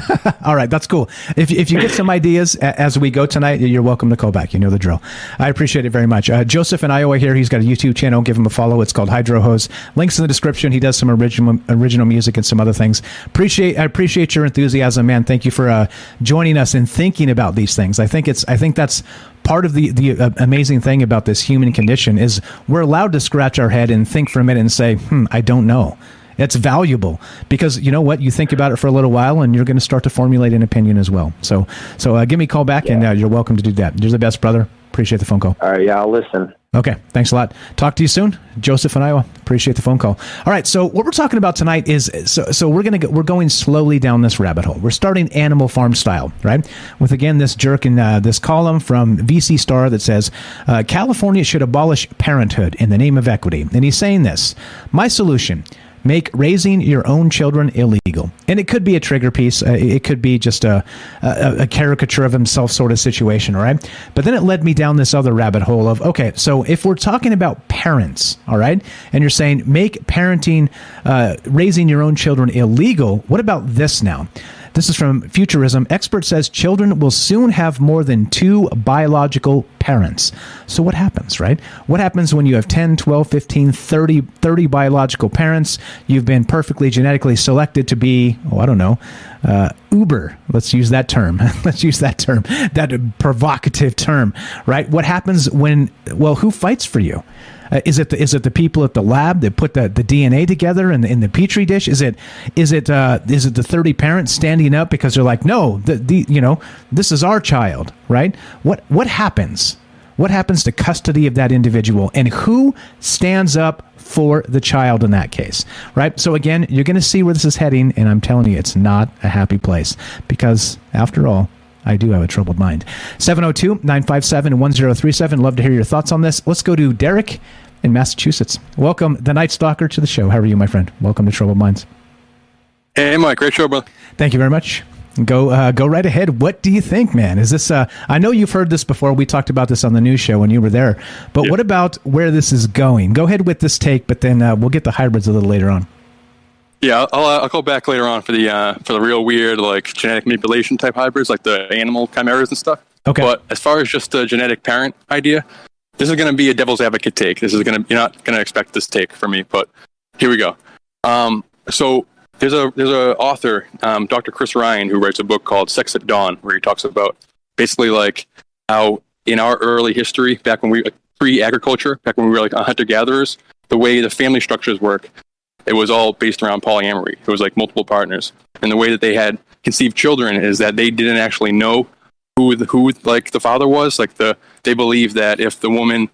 S9: All right, that's cool. If, if you get some ideas as we go tonight, you're welcome to call back. You know the drill. I appreciate it very much. Uh, Joseph in Iowa here. He's got a YouTube channel. Give him a follow. It's called Hydro Hose. Links in the description. He does some original original music and some other things. Appreciate I appreciate your enthusiasm, man. Thank you for uh, joining us and thinking about these things. I think it's I think that's part of the the uh, amazing thing about this human condition is we're allowed to scratch our head and think for a minute and say, "Hmm, I don't know." It's valuable because you know what you think about it for a little while and you're going to start to formulate an opinion as well. So so uh, give me a call back yeah. and uh, you're welcome to do that. You're the best, brother. Appreciate the phone call.
S10: All right, yeah, I'll listen.
S9: Okay, thanks a lot. Talk to you soon, Joseph in Iowa. Appreciate the phone call. All right, so what we're talking about tonight is so so we're gonna go, we're going slowly down this rabbit hole. We're starting Animal Farm style, right? With again this jerk in uh, this column from VC Star that says uh, California should abolish parenthood in the name of equity, and he's saying this. My solution make raising your own children illegal. And it could be a trigger piece. Uh, it could be just a, a, a, caricature of himself sort of situation, right? But then it led me down this other rabbit hole of, okay, so if we're talking about parents, all right, and you're saying make parenting, uh, raising your own children illegal, what about this now? This is from Futurism. Expert says children will soon have more than two biological parents. So what happens, right? What happens when you have 10, 12, 15, 30, 30 biological parents? You've been perfectly genetically selected to be, oh, I don't know, uh, Uber. Let's use that term. Let's use that term, that provocative term, right? What happens when, well, who fights for you? Uh, is it the, is it the people at the lab that put the, the DNA together in the, in the petri dish? Is it is it uh, is it the thirty parents standing up because they're like, no, the, the you know this is our child, right? What what happens? What happens to custody of that individual? And who stands up for the child in that case, right? So again, you're going to see where this is heading, and I'm telling you, it's not a happy place because, after all, I do have a troubled mind. 702 957 1037. Love to hear your thoughts on this. Let's go to Derek in Massachusetts. Welcome, the Night Stalker, to the show. How are you, my friend? Welcome to Troubled Minds.
S11: Hey, Mike. Great show, brother.
S9: Thank you very much. Go uh, go right ahead. What do you think, man? Is this? Uh, I know you've heard this before. We talked about this on the news show when you were there. But what about where this is going? Go ahead with this take, but then uh, we'll get the hybrids a little later on.
S11: Yeah, I'll, I'll go back later on for the uh, for the real weird like genetic manipulation type hybrids, like the animal chimeras and stuff.
S9: Okay.
S11: But as far as just the genetic parent idea, this is going to be a devil's advocate take. This is going to you're not going to expect this take from me, but here we go. Um, so there's a there's a author, um, Dr. Chris Ryan, who writes a book called Sex at Dawn, where he talks about basically like how in our early history, back when we like, pre-agriculture, back when we were like hunter gatherers, the way the family structures work, it was all based around polyamory. It was like multiple partners, and the way that they had conceived children is that they didn't actually know who the, who like the father was. Like the they believed that if the woman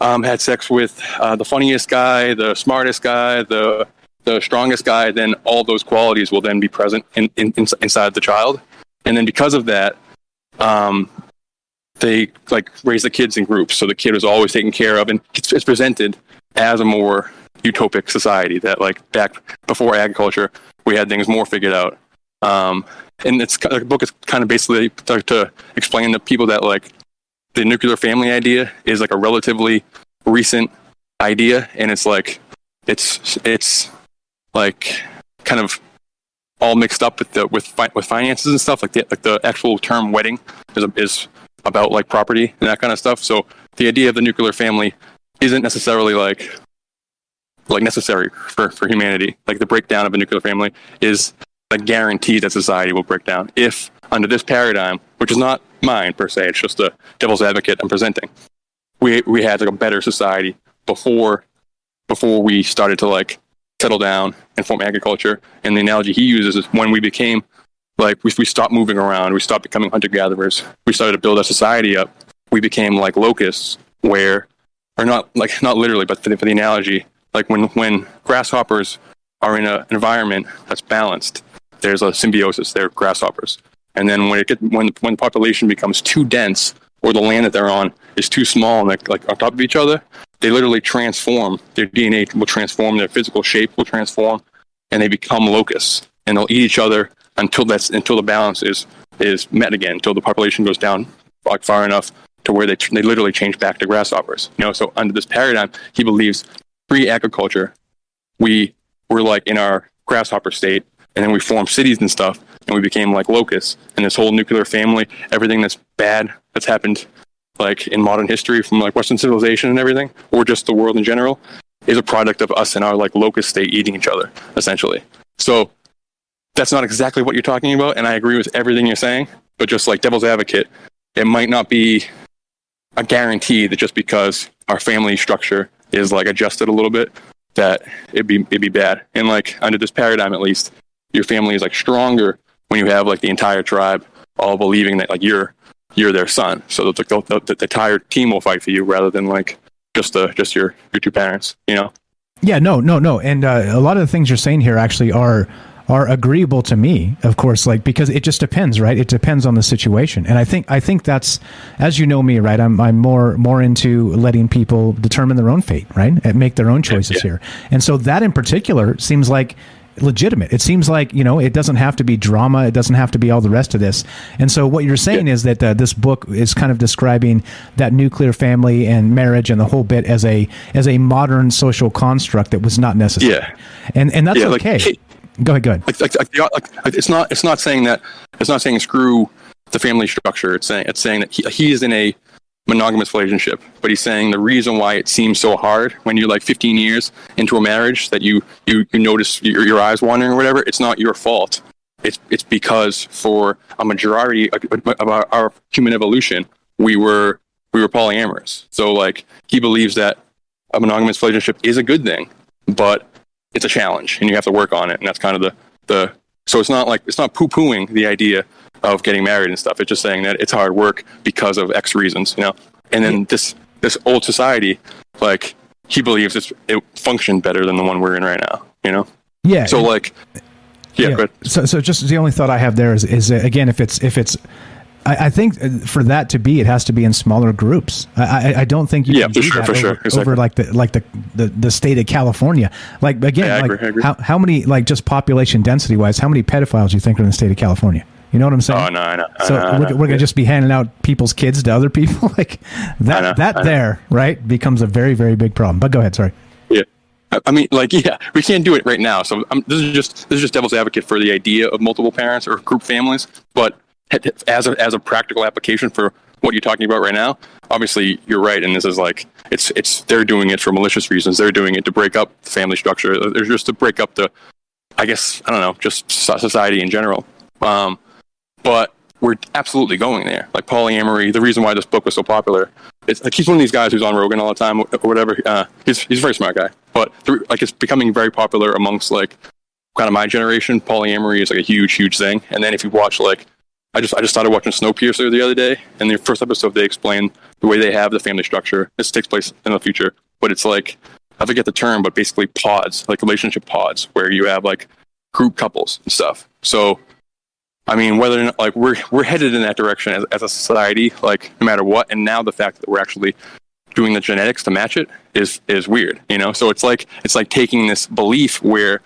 S11: um, had sex with uh, the funniest guy, the smartest guy, the the strongest guy, then all those qualities will then be present in, in, inside the child. And then because of that, um, they like raise the kids in groups. So the kid is always taken care of, and it's, it's presented as a more utopic society that like back before agriculture, we had things more figured out. Um, and it's the book is kind of basically to, to explain to people that like the nuclear family idea is like a relatively recent idea, and it's like it's it's like kind of all mixed up with the with fi- with finances and stuff. Like the like the actual term wedding is is about like property and that kind of stuff. So the idea of the nuclear family isn't necessarily like like necessary for for humanity. Like the breakdown of a nuclear family is a guarantee that society will break down if under this paradigm, which is not mine per se, it's just the devil's advocate I'm presenting. We we had like a better society before before we started to like settle down and form agriculture. And the analogy he uses is when we became like we, we stopped moving around, we stopped becoming hunter gatherers, we started to build our society up. We became like locusts, where, or not like not literally, but for the, for the analogy, like when when grasshoppers are in an environment that's balanced, there's a symbiosis. They're grasshoppers, and then when it get, when when the population becomes too dense or the land that they're on is too small and like, like on top of each other, they literally transform. Their DNA will transform. Their physical shape will transform, and they become locusts. And they'll eat each other until that's until the balance is is met again. Until the population goes down like far enough to where they they literally change back to grasshoppers. You know, so under this paradigm, he believes pre-agriculture, we were like in our grasshopper state, and then we formed cities and stuff, and we became like locusts. And this whole nuclear family, everything that's bad that's happened like in modern history from like Western civilization and everything, or just the world in general, is a product of us and our like locust state eating each other, essentially. So that's not exactly what you're talking about, and I agree with everything you're saying, but just like devil's advocate, it might not be a guarantee that just because our family structure is like adjusted a little bit, that it'd be it'd be bad. And like under this paradigm at least, your family is like stronger when you have like the entire tribe all believing that like you're you're their son. So the, the, the, the entire team will fight for you rather than like just the just your your two parents. You know.
S9: Yeah. No. No. No. And uh, a lot of the things you're saying here actually are are agreeable to me of course like because it just depends right it depends on the situation and i think i think that's as you know me right i'm i'm more more into letting people determine their own fate right and make their own choices yeah, here and so that in particular seems like legitimate. It seems like you know it doesn't have to be drama. It doesn't have to be all the rest of this. And so what you're saying yeah. is that uh, this book is kind of describing that nuclear family and marriage and the whole bit as a as a modern social construct that was not necessary.
S11: Yeah,
S9: and and that's yeah, okay. Like, go ahead. Go ahead.
S11: Like, like, like, it's not it's not saying that it's not saying screw the family structure. It's saying it's saying that he, he is in a monogamous relationship. But he's saying the reason why it seems so hard when you're like 15 years into a marriage that you you, you notice your, your eyes wandering or whatever, it's not your fault. It's it's because for a majority of our, our human evolution, we were we were polyamorous. So like he believes that a monogamous relationship is a good thing, but it's a challenge and you have to work on it. And that's kind of the the so it's not like it's not poo pooing the idea of getting married and stuff. It's just saying that it's hard work because of X reasons, you know? and then this this old society, like he believes it's, it functioned better than the one we're in right now. You know?
S9: Yeah.
S11: So like, yeah.
S9: Yeah. So, so just the only thought I have there is, is again, if it's if it's, I, I think uh, for that to be, it has to be in smaller groups. I, I, I don't think you
S11: Yeah,
S9: can
S11: for
S9: do
S11: sure,
S9: that
S11: for
S9: over,
S11: sure. Exactly.
S9: over like the like the, the the state of California. Like again, like
S11: agree,
S9: how how many like just population density wise, how many pedophiles do you think are in the state of California? You know what I'm saying?
S11: Oh no, I know.
S9: So
S11: know,
S9: we're, we're gonna just be handing out people's kids to other people like that.
S11: know,
S9: that there, right, becomes a very very big problem. But go ahead. Sorry.
S11: Yeah. I- mean, like, yeah, we can't do it right now. So um, this is just this is just devil's advocate for the idea of multiple parents or group families. But as a as a practical application for what you're talking about right now, obviously you're right. And this is like it's it's they're doing it for malicious reasons. They're doing it to break up family structure. They're just to break up the, I guess I don't know, just society in general. Um, but we're absolutely going there. Like polyamory, the reason why this book was so popular, it's like he's one of these guys who's on Rogan all the time or whatever. Uh, he's he's a very smart guy, but like it's becoming very popular amongst like kind of my generation. Polyamory is like a huge, huge thing. And then if you watch like, I just I just started watching Snowpiercer the other day, and the first episode they explain the way they have the family structure. This takes place in the future, but it's like I forget the term, but basically pods, like relationship pods, where you have like group couples and stuff. So I mean, whether or not, like we're we're headed in that direction as, as a society, like no matter what. And now the fact that we're actually doing the genetics to match it is is weird, you know. So it's like it's like taking this belief where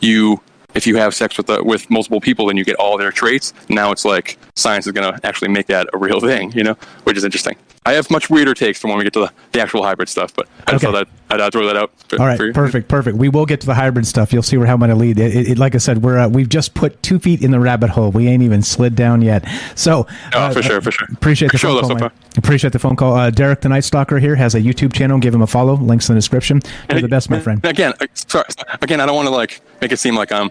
S11: you if you have sex with the, with multiple people and you get all their traits, now it's like science is going to actually make that a real thing, you know, which is interesting. I have much weirder takes from when we get to the, the actual hybrid stuff, but I
S9: Okay.
S11: thought that I'd, I'd throw that out. For,
S9: All right,
S11: for you.
S9: perfect, perfect. We will get to the hybrid stuff. You'll see where how I'm going to lead. It, it, it- like I said, we're uh, we've just put two feet in the rabbit hole. We ain't even slid down yet. So,
S11: Oh,
S9: uh,
S11: for sure, for sure.
S9: Appreciate the
S11: Good show,
S9: phone call.
S11: so
S9: Appreciate the phone call. Uh, Derek the Night Stalker here has a YouTube channel. Give him a follow. Links in the description. You're the best, my friend.
S11: Again, uh, sorry. Again, I don't want to like make it seem like I'm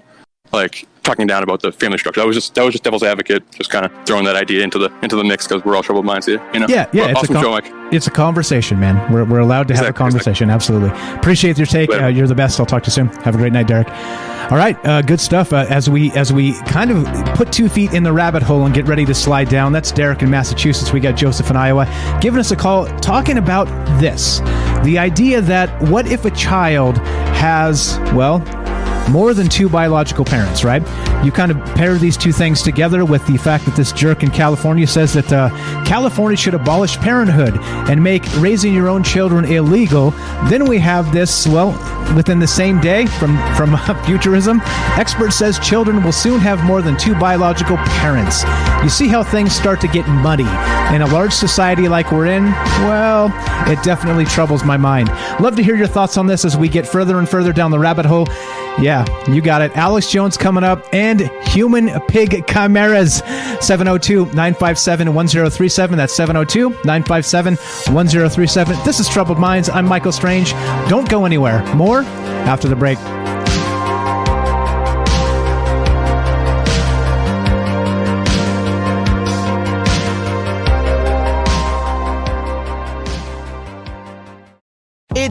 S11: like talking down about the family structure. That was just that was just devil's advocate, just kind of throwing that idea into the into the mix because we're all troubled minds here. You know?
S9: Yeah, yeah. It's
S11: awesome
S9: a
S11: show,
S9: con-
S11: Mike.
S9: It's a conversation, man. We're, we're allowed to have a
S11: Exactly,
S9: conversation. Absolutely. Appreciate your take. Uh, you're the best. I'll talk to you soon. Have a great night, Derek. All right, uh, good stuff. Uh, as we as we kind of put two feet in the rabbit hole and get ready to slide down, that's Derek in Massachusetts. We got Joseph in Iowa giving us a call, talking about this: the idea that what if a child has well more than two biological parents, right? You kind of pair these two things together with the fact that this jerk in California says that uh, California should abolish parenthood and make raising your own children illegal. Then we have this, well, within the same day from from futurism, expert says children will soon have more than two biological parents. You see how things start to get muddy in a large society like we're in. Well, it definitely troubles my mind. Love to hear your thoughts on this as we get further and further down the rabbit hole. Yeah, you got it. Alex Jones coming up and human pig chimeras. 702 957 1037. That's 702 957 1037. This is Troubled Minds. I'm Michael Strange. Don't go anywhere. More after the break.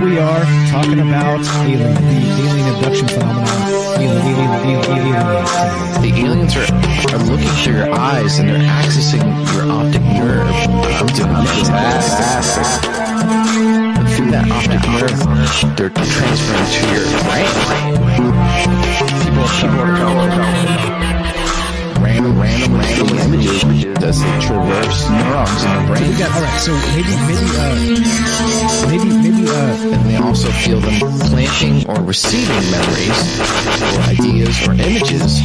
S9: We are talking about alien, the alien abduction phenomenon. Alien, alien, alien, alien,
S12: The aliens are, are looking through your eyes and they're accessing your optic nerve. I'm doing fantastic. And through that optic nerve, they're transferring to your brain. People, people are going random, random, random images as they traverse neurons in the brain.
S9: got all right. So maybe, maybe, uh, maybe, maybe, uh,
S12: and they also feel them planting or receiving memories or ideas or images.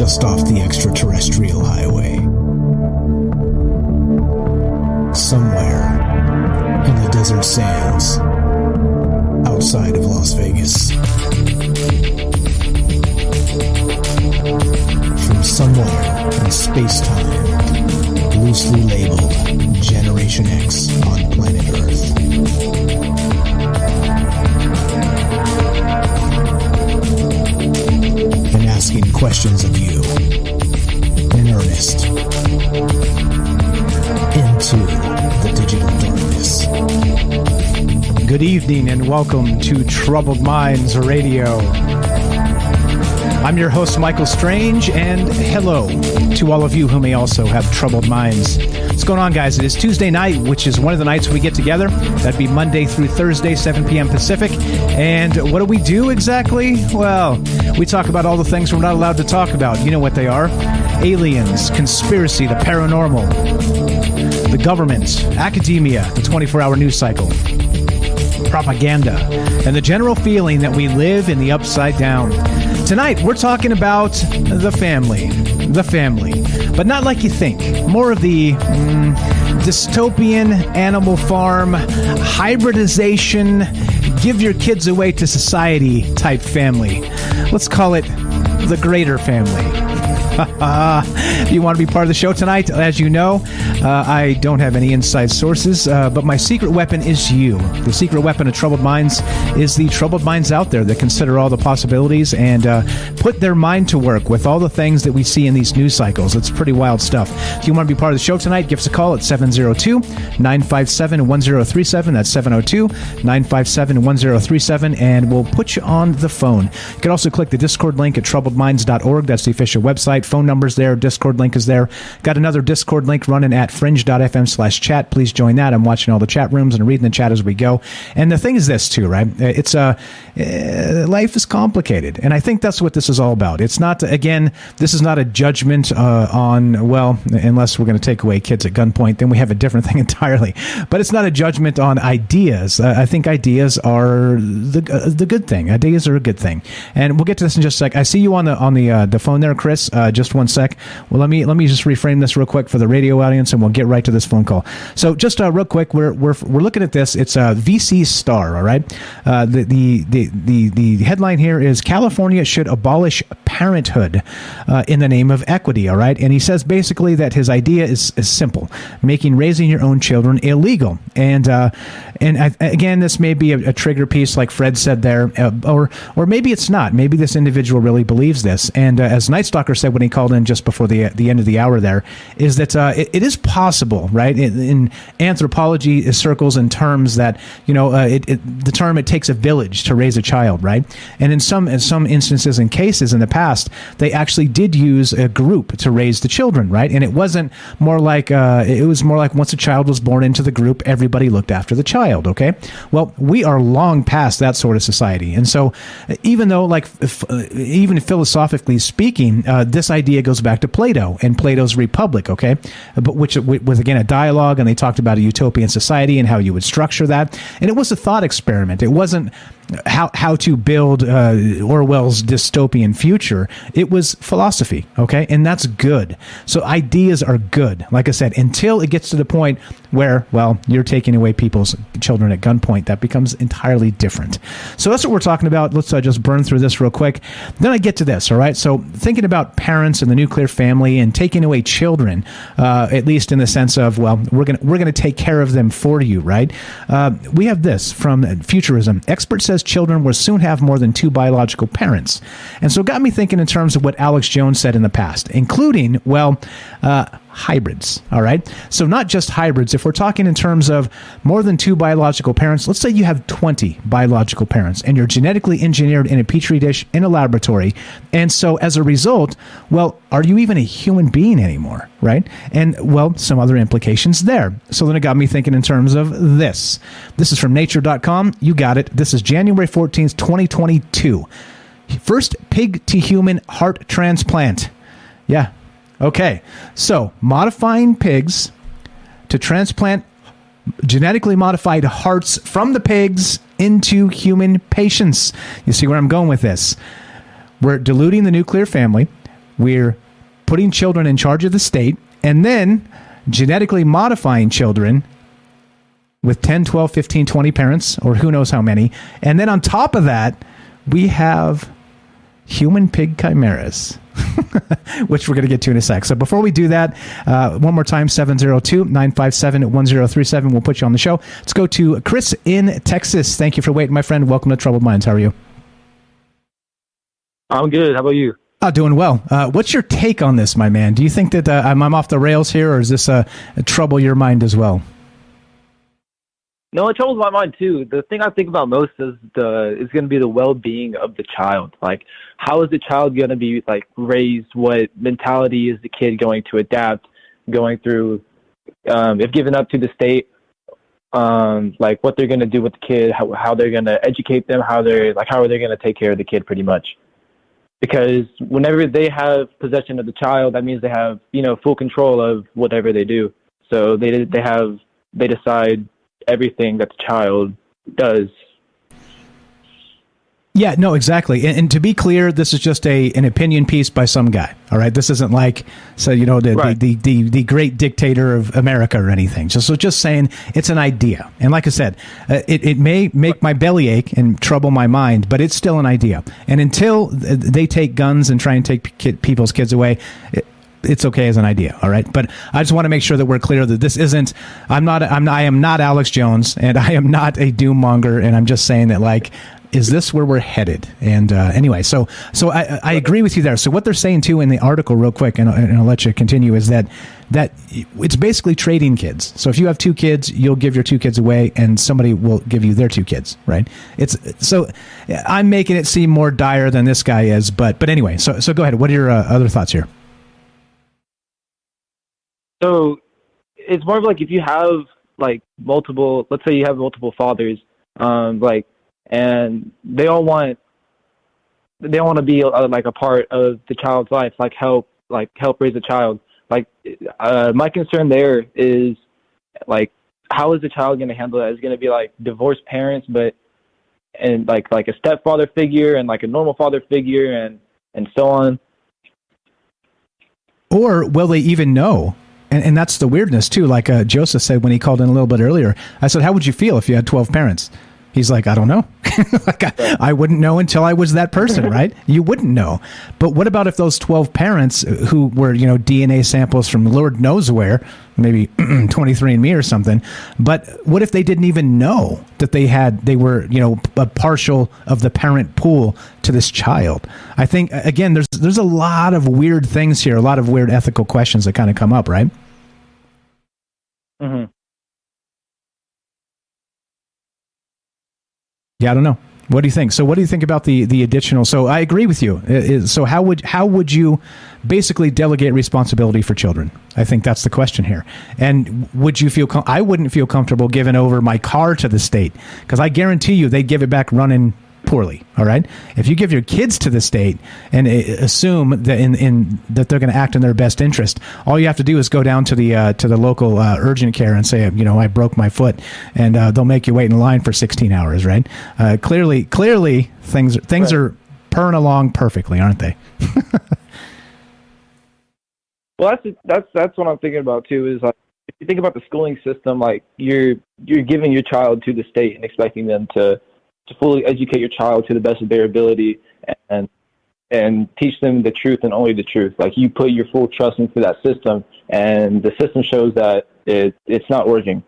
S8: Just off the extraterrestrial highway. Somewhere in the desert sands outside of Las Vegas. From somewhere in space time, loosely labeled Generation X on planet Earth. Asking questions of you in earnest into the digital darkness.
S9: Good evening and welcome to Troubled Minds Radio. I'm your host, Michael Strange, and hello to all of you who may also have troubled minds. What's going on, guys? It is Tuesday night, which is one of the nights we get together. That'd be Monday through Thursday, 7 p.m. Pacific. And what do we do exactly? Well, we talk about all the things we're not allowed to talk about. You know what they are aliens, conspiracy, the paranormal, the government, academia, the 24 hour news cycle propaganda, and the general feeling that we live in the upside down. Tonight, we're talking about the family. The family. But not like you think. More of the mm, dystopian animal farm, hybridization, give your kids away to society type family. Let's call it the greater family. If you want to be part of the show tonight, as you know, uh, I don't have any inside sources, uh, but my secret weapon is you. The secret weapon of troubled minds is the troubled minds out there that consider all the possibilities and uh, put their mind to work with all the things that we see in these news cycles. It's pretty wild stuff. If you want to be part of the show tonight, give us a call at 702 957 1037. That's 702 957 1037, and we'll put you on the phone. You can also click the Discord link at troubledminds.org. That's the official website. Phone numbers there. Discord link is there. Got another Discord link running at fringe.fm slash chat. Please join that. I'm watching all the chat rooms and reading the chat as we go. And the thing is this, too, right? It's uh, uh, life is complicated. And I think that's what this is all about. It's not, again, this is not a judgment uh, on, well, unless we're going to take away kids at gunpoint, then we have a different thing entirely. But it's not a judgment on ideas. Uh, I think ideas are the, uh, the good thing. Ideas are a good thing. And we'll get to this in just a sec. I see you on the on the uh, the phone there, Chris. Uh, just one sec. Well, let me let me just reframe this real quick for the radio audience, and we'll get right to this phone call. So, just uh, real quick, we're we're we're looking at this. It's a VC Star. All right. Uh, the, the the the the headline here is California should abolish parenthood uh, in the name of equity. All right. And he says basically that his idea is, is simple, making raising your own children illegal. And uh, and I, again, this may be a, a trigger piece, like Fred said there, uh, or or maybe it's not. Maybe this individual really believes this. And uh, as Night Stalker said he called in just before the the end of the hour, there is that uh, it, it is possible, right? In, in anthropology circles and terms that you know, uh, it, it, the term it takes a village to raise a child, right? And in some in some instances and cases in the past, they actually did use a group to raise the children, right? And it wasn't more like uh, it was more like once a child was born into the group, everybody looked after the child. Okay, well, we are long past that sort of society, and so even though, like, if, uh, even philosophically speaking, uh, this idea goes back to Plato and Plato's Republic. Okay, but which was again a dialogue, and they talked about a utopian society and how you would structure that, and it was a thought experiment. It wasn't how how to build uh, Orwell's dystopian future. It was philosophy, okay, and that's good. So ideas are good. Like I said, until it gets to the point where, well, you're taking away people's children at gunpoint, that becomes entirely different. So that's what we're talking about. Let's uh, just burn through this real quick. Then I get to this. All right. So thinking about parents and the nuclear family and taking away children, uh, at least in the sense of, well, we're gonna we're gonna take care of them for you, right? Uh, we have this from Futurism. Expert says children will soon have more than two biological parents, and so it got me thinking in terms of what Alex Jones said in the past, including, well, uh, hybrids. All right. So, not just hybrids. If we're talking in terms of more than two biological parents, let's say you have 20 biological parents and you're genetically engineered in a petri dish in a laboratory. And so, as a result, well, are you even a human being anymore? Right. And, well, some other implications there. So, then it got me thinking in terms of this. This is from nature.com. You got it. This is January 14th, 2022. First pig to human heart transplant. Yeah, Okay, so modifying pigs to transplant genetically modified hearts from the pigs into human patients. You see where I'm going with this? We're diluting the nuclear family, we're putting children in charge of the state, and then genetically modifying children with 10, 12, 15, 20 parents, or who knows how many. And then on top of that, we have human pig chimeras. which we're going to get to in a sec. So before we do that, uh, one more time 702 957 1037. We'll put you on the show. Let's go to Chris in Texas. Thank you for waiting, my friend. Welcome to Troubled Minds. How are you?
S13: I'm good. How about you?
S9: Oh, doing well. Uh, what's your take on this, my man? Do you think that uh, I'm, I'm, off the rails here, or is this a trouble your mind as well?
S13: No, it troubles my mind too. The thing I think about most is the is going to be the well-being of the child. Like, how is the child going to be like raised? What mentality is the kid going to adapt? Going through, um, if given up to the state, um, like what they're going to do with the kid, how how they're going to educate them, how they're like how are they going to take care of the kid, pretty much. Because whenever they have possession of the child, that means they have you know full control of whatever they do. So they they have they decide everything that the child does.
S9: Yeah, no, exactly. And, and, to be clear, this is just a an opinion piece by some guy. All right, this isn't like so you know the right. the, the, the, the, great dictator of America or anything. Just so just saying it's an idea. And like I said, uh, it it may make my belly ache and trouble my mind, but it's still an idea. And until they take guns and try and take kid, people's kids away. It, it's okay as an idea all right but i just want to make sure that we're clear that this isn't i'm not i'm i am not alex jones and i am not a doom monger and i'm just saying that like is this where we're headed? And uh, anyway, so so I, I agree with you there. So what they're saying too in the article, real quick, and, and I'll let you continue, is that that it's basically trading kids. So if you have two kids, you'll give your two kids away, and somebody will give you their two kids, right? It's so I'm making it seem more dire than this guy is, but but anyway. So so go ahead. What are your uh, other thoughts here?
S13: So it's more of like if you have like multiple, let's say you have multiple fathers, um, like, and they all want, they want to be uh, like a part of the child's life, like help, like help raise a child. Like, uh, my concern there is like, how is the child going to handle that? Is going to be like divorced parents, but and like like a stepfather figure and like a normal father figure and and so on.
S9: Or will they even know? And, and that's the weirdness too. Like uh, Joseph said when he called in a little bit earlier, I said, "How would you feel if you had twelve parents?" He's like, "I don't know. like I, I, wouldn't know until I was that person, right? You wouldn't know. But what about if those twelve parents who were you know DNA samples from Lord knows where, maybe twenty three and Me or something? But what if they didn't even know that they had they were you know a partial of the parent pool to this child? I think again, there's there's a lot of weird things here, a lot of weird ethical questions that kind of come up, right?
S13: Mm-hmm.
S9: Yeah, I don't know. What do you think? So, what do you think about the the additional? So, I agree with you. So, how would how would you basically delegate responsibility for children? I think that's the question here. And would you feel? Com- I wouldn't feel comfortable giving over my car to the state because I guarantee you they'd give it back running poorly. All right. If you give your kids to the state and uh, assume that in, in that they're going to act in their best interest, all you have to do is go down to the uh, to the local uh, urgent care and say, you know, I broke my foot, and uh, they'll make you wait in line for 16 hours. Right. Uh, clearly, clearly things things are purring along perfectly, aren't they?
S13: Well, that's that's that's what I'm thinking about too. Is like if you think about the schooling system, like you're you're giving your child to the state and expecting them to to fully educate your child to the best of their ability and and teach them the truth and only the truth. Like you put your full trust into that system, and the system shows that it it's not working.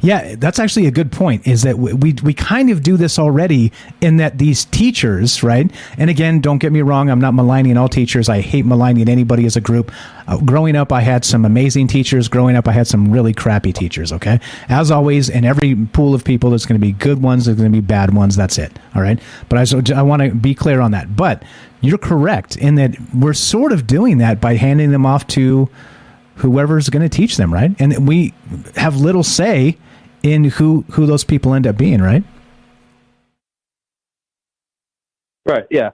S9: Yeah, that's actually a good point. Is that we we kind of do this already in that these teachers, right? And again, don't get me wrong, I'm not maligning all teachers. I hate maligning anybody as a group. Uh, growing up, I had some amazing teachers. Growing up, I had some really crappy teachers. Okay, as always, in every pool of people, there's going to be good ones, there's going to be bad ones. That's it. All right, but I so I want to be clear on that. But you're correct in that we're sort of doing that by handing them off to whoever's going to teach them, right? And we have little say in who who those people end up being, right?
S13: Right. Yeah.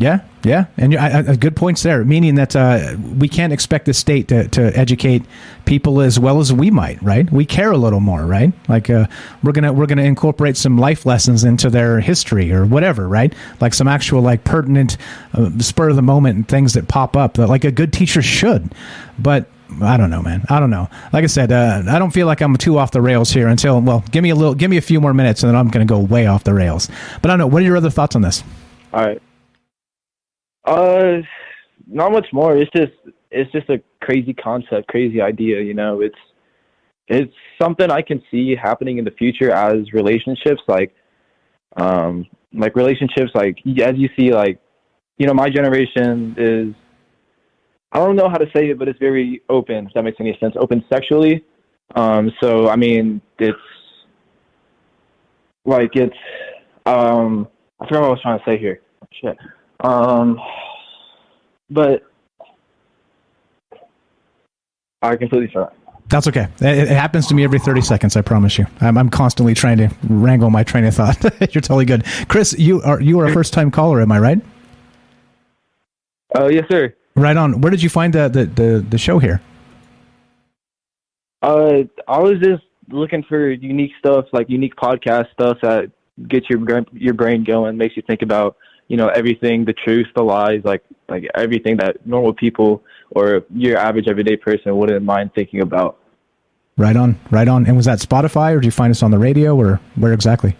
S9: Yeah, yeah, and good points there. Meaning that uh, we can't expect the state to, to educate people as well as we might, right? We care a little more, right? Like uh, we're gonna we're gonna incorporate some life lessons into their history or whatever, right? Like some actual like pertinent uh, spur of the moment things that pop up that like a good teacher should. But I don't know, man. I don't know. Like I said, uh, I don't feel like I'm too off the rails here until well, give me a little, give me a few more minutes, and then I'm going to go way off the rails. But I don't know. What are your other thoughts on this?
S13: All right. Uh, not much more. It's just it's just a crazy concept, crazy idea. You know, it's it's something I can see happening in the future as relationships, like um, like relationships, like as you see, like you know, my generation is I don't know how to say it, but it's very open. If that makes any sense, open sexually. Um, so I mean, it's like it's um, I forgot what I was trying to say here. Shit. Um, but I completely forgot.
S9: That's okay. It, it, happens to me every 30 seconds. I promise you. I'm, I'm constantly trying to wrangle my train of thought. You're totally good, Chris. You are you are a first time caller. Am I right?
S13: Oh uh, yes, sir.
S9: Right on. Where did you find the the the, the show here?
S13: Uh, I was just looking for unique stuff, like unique podcast stuff that gets your your brain going, makes you think about you know everything the truth the lies like like everything that normal people or your average everyday person wouldn't mind thinking about.
S9: Right on right on. And was that spotify or did you find us on the radio or where exactly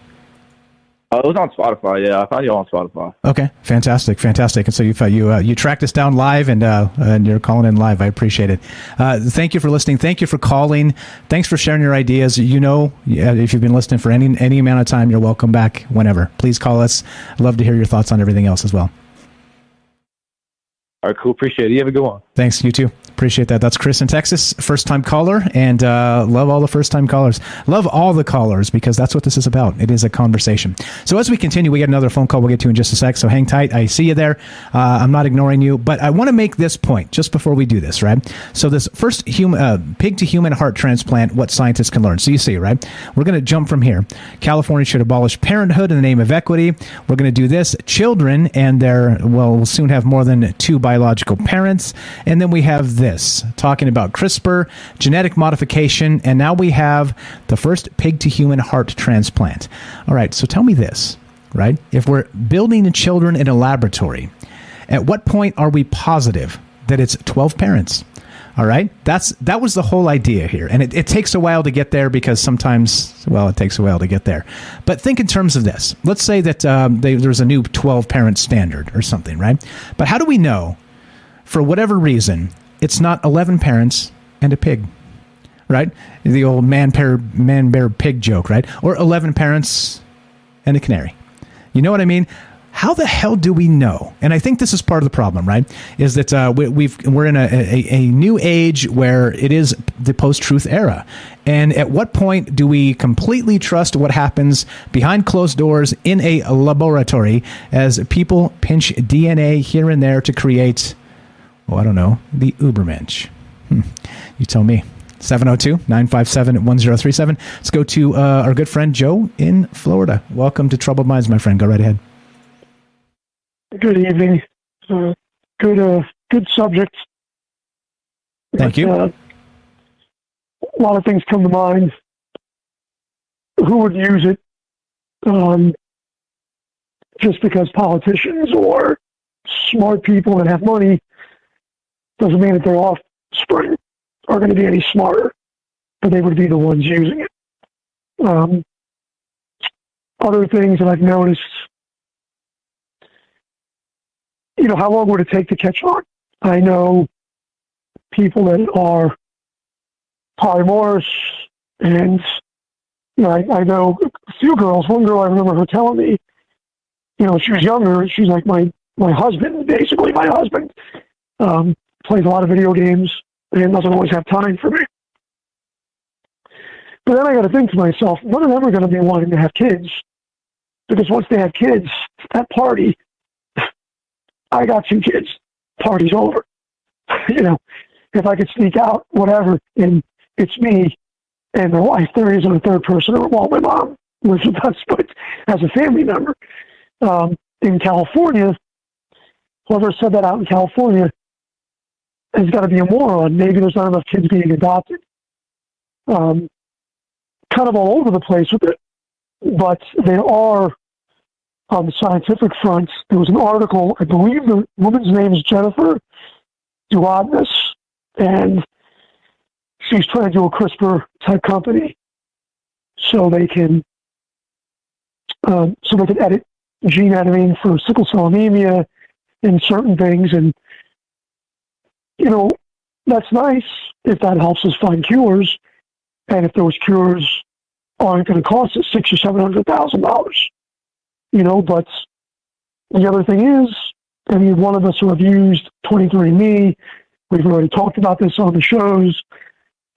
S13: uh, it was on Spotify. Yeah, I found you on Spotify.
S9: Okay, fantastic, fantastic. And so you you uh, you tracked us down live, and uh, and you're calling in live. I appreciate it. Uh, thank you for listening. Thank you for calling. Thanks for sharing your ideas. You know, if you've been listening for any any amount of time, you're welcome back whenever. Please call us. I'd love to hear your thoughts on everything else as well.
S13: All right, cool. Appreciate it. You have a good one.
S9: Thanks. You too. Appreciate that. That's Chris in Texas, first time caller, and uh, love all the first time callers. Love all the callers because that's what this is about. It is a conversation. So as we continue, we get another phone call we'll get to in just a sec. So hang tight. I see you there. Uh, I'm not ignoring you, but I want to make this point just before we do this, right? So this first uh, pig to human heart transplant, what scientists can learn. So you see, right? We're going to jump from here. California should abolish parenthood in the name of equity. We're going to do this. Children and their well, we'll soon have more than two biological parents, and then we have this talking about CRISPR, genetic modification, and now we have the first pig to human heart transplant. All right, so tell me this, right? If we're building children in a laboratory, at what point are we positive that it's 12 parents? All right, that's that was the whole idea here, and it, it, takes a while to get there because sometimes, well, it takes a while to get there. But think in terms of this. Let's say that um, they, there's a new 12 parent standard or something, right? But how do we know, for whatever reason, it's not 11 parents and a pig, right? The old man bear, man bear pig joke, right? Or 11 parents and a canary. You know what I mean? How the hell do we know? And I think this is part of the problem, right? Is that uh, we, have we're in a, a, a, new age where it is the post-truth era, and at what point do we completely trust what happens behind closed doors in a laboratory as people pinch DNA here and there to create oh, I don't know, the Ubermensch. Hmm. You tell me. 702 957 1037. Let's go to uh, our good friend Joe in Florida. Welcome to Troubled Minds, my friend. Go right ahead.
S14: Good evening. Uh, good, uh, good subject.
S9: Thank you.
S14: Uh, a lot of things come to mind. Who would use it? Um, just because politicians or smart people that have money doesn't mean that their offspring are going to be any smarter, but they would be the ones using it. Um, other things that I've noticed, you know, how long would it take to catch on? I know people that are polymorphs, and you know, I, I know a few girls. One girl I remember her telling me, you know, she was younger. She's like my my husband, basically my husband. Um, plays a lot of video games and doesn't always have time for me. But then I got to think to myself, none of them are going to be wanting to have kids because once they have kids, that party, I got two kids, party's over. you know, if I could sneak out, whatever, and it's me and the wife, there isn't a third person, well, my mom lives with us, but as a family member. Um, in California, whoever said that out in California has got to be a moron. Maybe there's not enough kids being adopted. Um, kind of all over the place with it. But there are, on the scientific front, there was an article, I believe the woman's name is Jennifer Doudna, and she's trying to do a CRISPR type company so they can um, so they can edit gene editing for sickle cell anemia and certain things. And you know that's nice if that helps us find cures. And if those cures aren't going to cost us six or seven hundred thousand dollars you know but the other thing is i mean one of us who have used 23andme we've already talked about this on the shows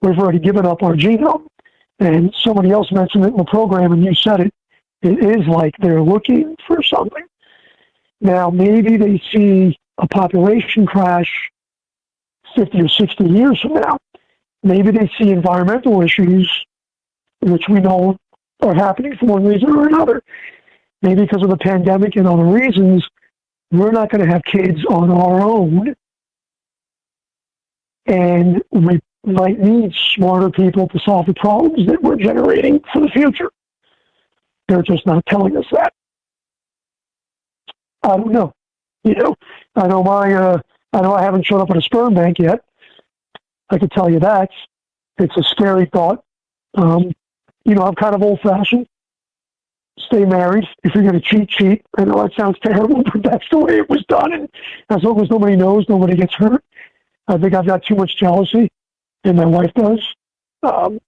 S14: we've already given up our genome and somebody else mentioned it in the program and you said it it is like they're looking for something. Now, maybe they see a population crash 50 or 60 years from now. Maybe they see environmental issues, which we know are happening for one reason or another. Maybe because of the pandemic and other reasons, we're not going to have kids on our own. And we might need smarter people to solve the problems that we're generating for the future. They're just not telling us that. I don't know. You know, I know my, uh, I know I haven't showed up at a sperm bank yet. I can tell you that. It's a scary thought. Um, you know, I'm kind of old fashioned. Stay married. If you're going to cheat, cheat. I know that sounds terrible, but that's the way it was done. And as long as nobody knows, nobody gets hurt. I think I've got too much jealousy, and my wife does. Um,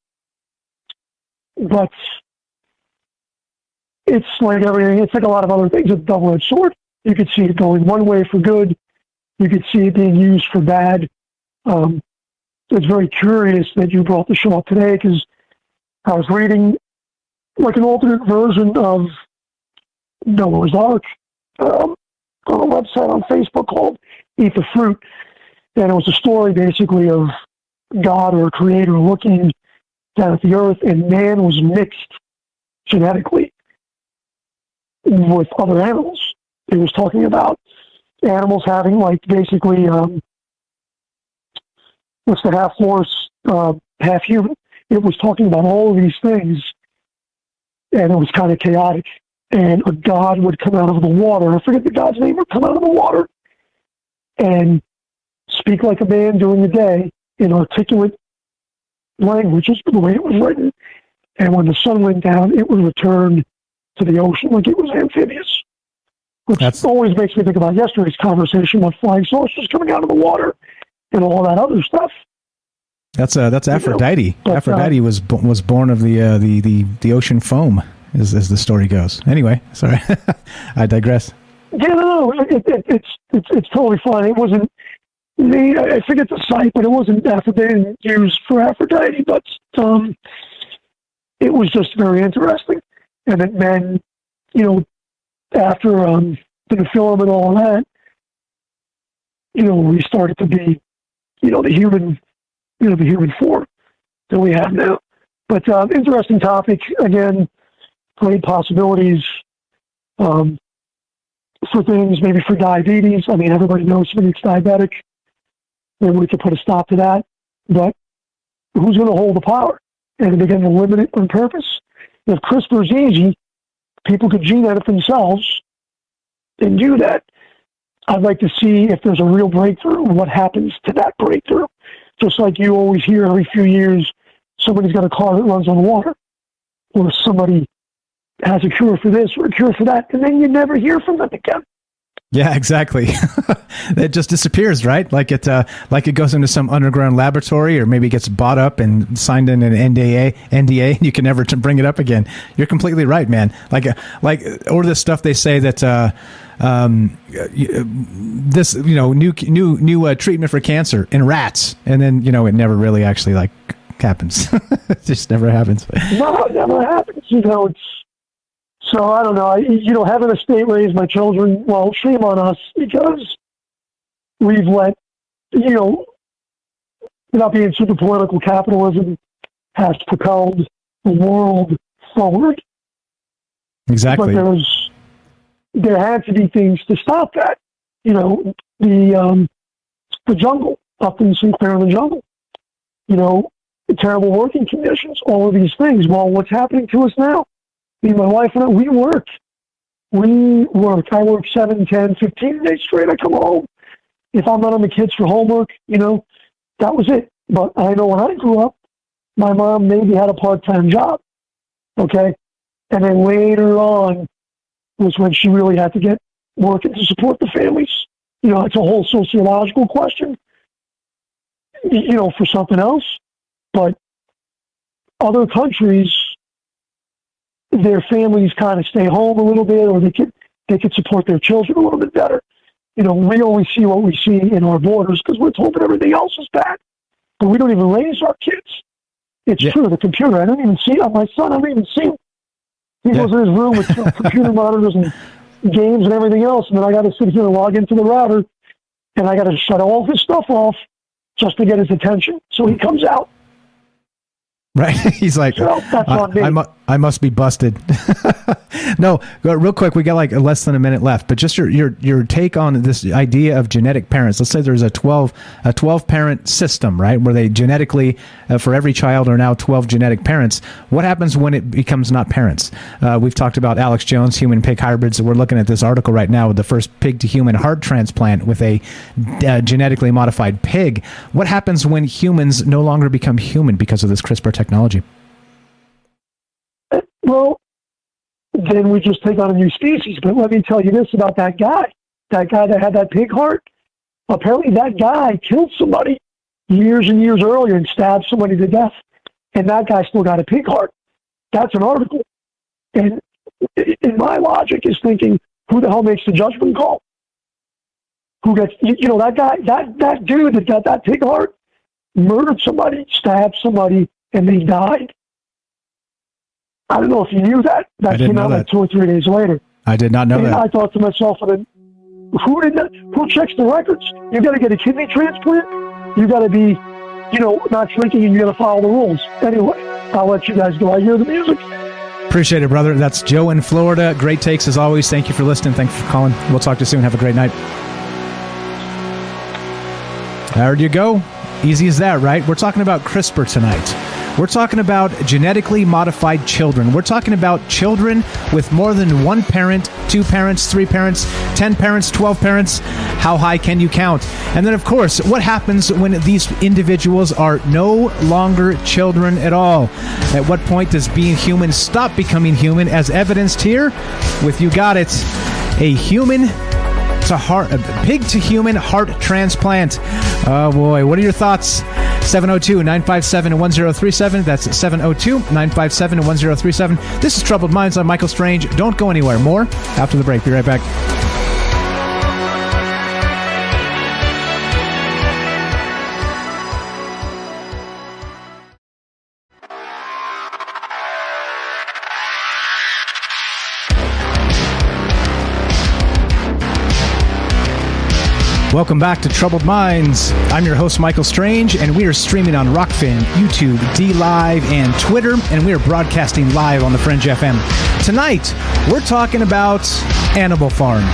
S14: but it's like everything. It's like a lot of other things. It's a double-edged sword. You could see it going one way for good. You could see it being used for bad. Um, it's very curious that you brought the show up today because I was reading like an alternate version of Noah's Ark um, on a website on Facebook called Eat the Fruit. And it was a story basically of God or creator looking down at the earth and man was mixed genetically with other animals. It was talking about animals having like basically um, what's the half horse, uh, half human. It was talking about all of these things, and it was kind of chaotic. And a god would come out of the water. I forget the god's name. Would come out of the water and speak like a man during the day in articulate language, just the way it was written. And when the sun went down, it would return to the ocean like it was amphibious. Which That's... always makes me think about yesterday's conversation with flying saucers coming out of the water and all that other stuff.
S9: That's uh, that's Aphrodite. But, Aphrodite uh, was was born of the uh, the the the ocean foam, as as the story goes. Anyway, sorry, I digress.
S14: Yeah, no, no, it, it, it's it's it's totally fine. It wasn't the I forget the site, but it wasn't Aphrodite used for Aphrodite, but um, it was just very interesting and that men, you know, after um, the film and all that, you know, we started to be, you know, the human, you know, the human form. than we have now. But um, interesting topic. Again, great possibilities um, for things, maybe for diabetes. I mean, everybody knows somebody that's diabetic. Maybe we could put a stop to that. But who's going to hold the power? And going to limit it on purpose. If CRISPR is easy, people could gene edit themselves and do that. I'd like to see if there's a real breakthrough, what happens to that breakthrough. Just like you always hear every few years, somebody's got a car that runs on water, or somebody has a cure for this or a cure for that, and then you never hear from them again.
S9: Yeah, exactly. it just disappears, right? Like it, uh, like it goes into some underground laboratory, or maybe gets bought up and signed in an NDA, NDA, and you can never bring it up again. You're completely right, man. Like, uh, like, or the stuff they say that. Uh, um, this you know new new new uh, treatment for cancer in rats, and then you know it never really actually like happens. it just never happens.
S14: No, it never happens. You know, it's so I don't know. I, you know, having a state raise my children, well, shame on us because we've let, you know, without being super political, capitalism has propelled the world forward.
S9: Exactly.
S14: But there's there had to be things to stop that. You know, the um, the jungle Upton Sinclair in the jungle. You know, the terrible working conditions, all of these things. Well, what's happening to us now? Me, my wife and I, we work. We work. I work 7, 10, 15 days straight. I come home. If I'm not on the kids for homework, you know, that was it. But I know when I grew up, my mom maybe had a part-time job. Okay. And then later on was when she really had to get working to support the families. You know, it's a whole sociological question, you know, for something else. But other countries, their families kind of stay home a little bit, or they could they could support their children a little bit better. You know, we only see what we see in our borders because we're told that everything else is bad, but we don't even raise our kids. It's
S9: Yeah.
S14: true. The computer, I don't even see it. My son, I don't even see He goes in his room with computer monitors and games and everything else, and then I got to sit here and log into the router, and I got to shut all his stuff off just to get his attention. So he comes out.
S9: Right? He's like, I. I, mu- I must be busted. no, go- real quick, we got like less than a minute left, but just your, your your take on this idea of genetic parents. Let's say there's a 12 a 12 parent system, right, where they genetically uh, for every child are now 12 genetic parents. What happens when it becomes not parents? Uh, we've talked about Alex Jones, human pig hybrids. We're looking at this article right now with the first pig to human heart transplant with a uh, genetically modified pig. What happens when humans no longer become human because of this CRISPR technology?
S14: Well, then we just take on a new species. But let me tell you this about that guy. That guy that had that pig heart. Apparently, that guy killed somebody years and years earlier and stabbed somebody to death. And that guy still got a pig heart. That's an article. And in my logic is thinking, who the hell makes the judgment call? Who gets, you know, that guy, that, that dude that got that pig heart murdered somebody, stabbed somebody, and they died. I don't know if you knew that. That
S9: I
S14: came out like two or three days later.
S9: I did not know
S14: and
S9: that.
S14: I thought to myself, who did that? Who checks the records? You got to get a kidney transplant. You got to be, you know, not drinking, and you got to follow the rules. Anyway, I'll let you guys go. I hear the music.
S9: Appreciate it, brother. That's Joe in Florida. Great takes as always. Thank you for listening. Thanks for calling. We'll talk to you soon. Have a great night. There you go. Easy as that, right? We're talking about CRISPR tonight. We're talking about genetically modified children. We're talking about children with more than one parent, two parents, three parents, 10 parents, 12 parents. How high can you count? And then, of course, what happens when these individuals are no longer children at all? At what point does being human stop becoming human, as evidenced here with You Got It, a human to heart, a pig to human heart transplant. Oh boy, what are your thoughts? 702 957 1037. That's 702 957 1037. This is Troubled Minds. I'm Michael Strange. Don't go anywhere. More after the break. Be right back. Welcome back to Troubled Minds. I'm your host, Michael Strange, and we are streaming on Rokfin, YouTube, D Live, and Twitter, and we are broadcasting live on the Fringe FM. Tonight, we're talking about Animal Farm.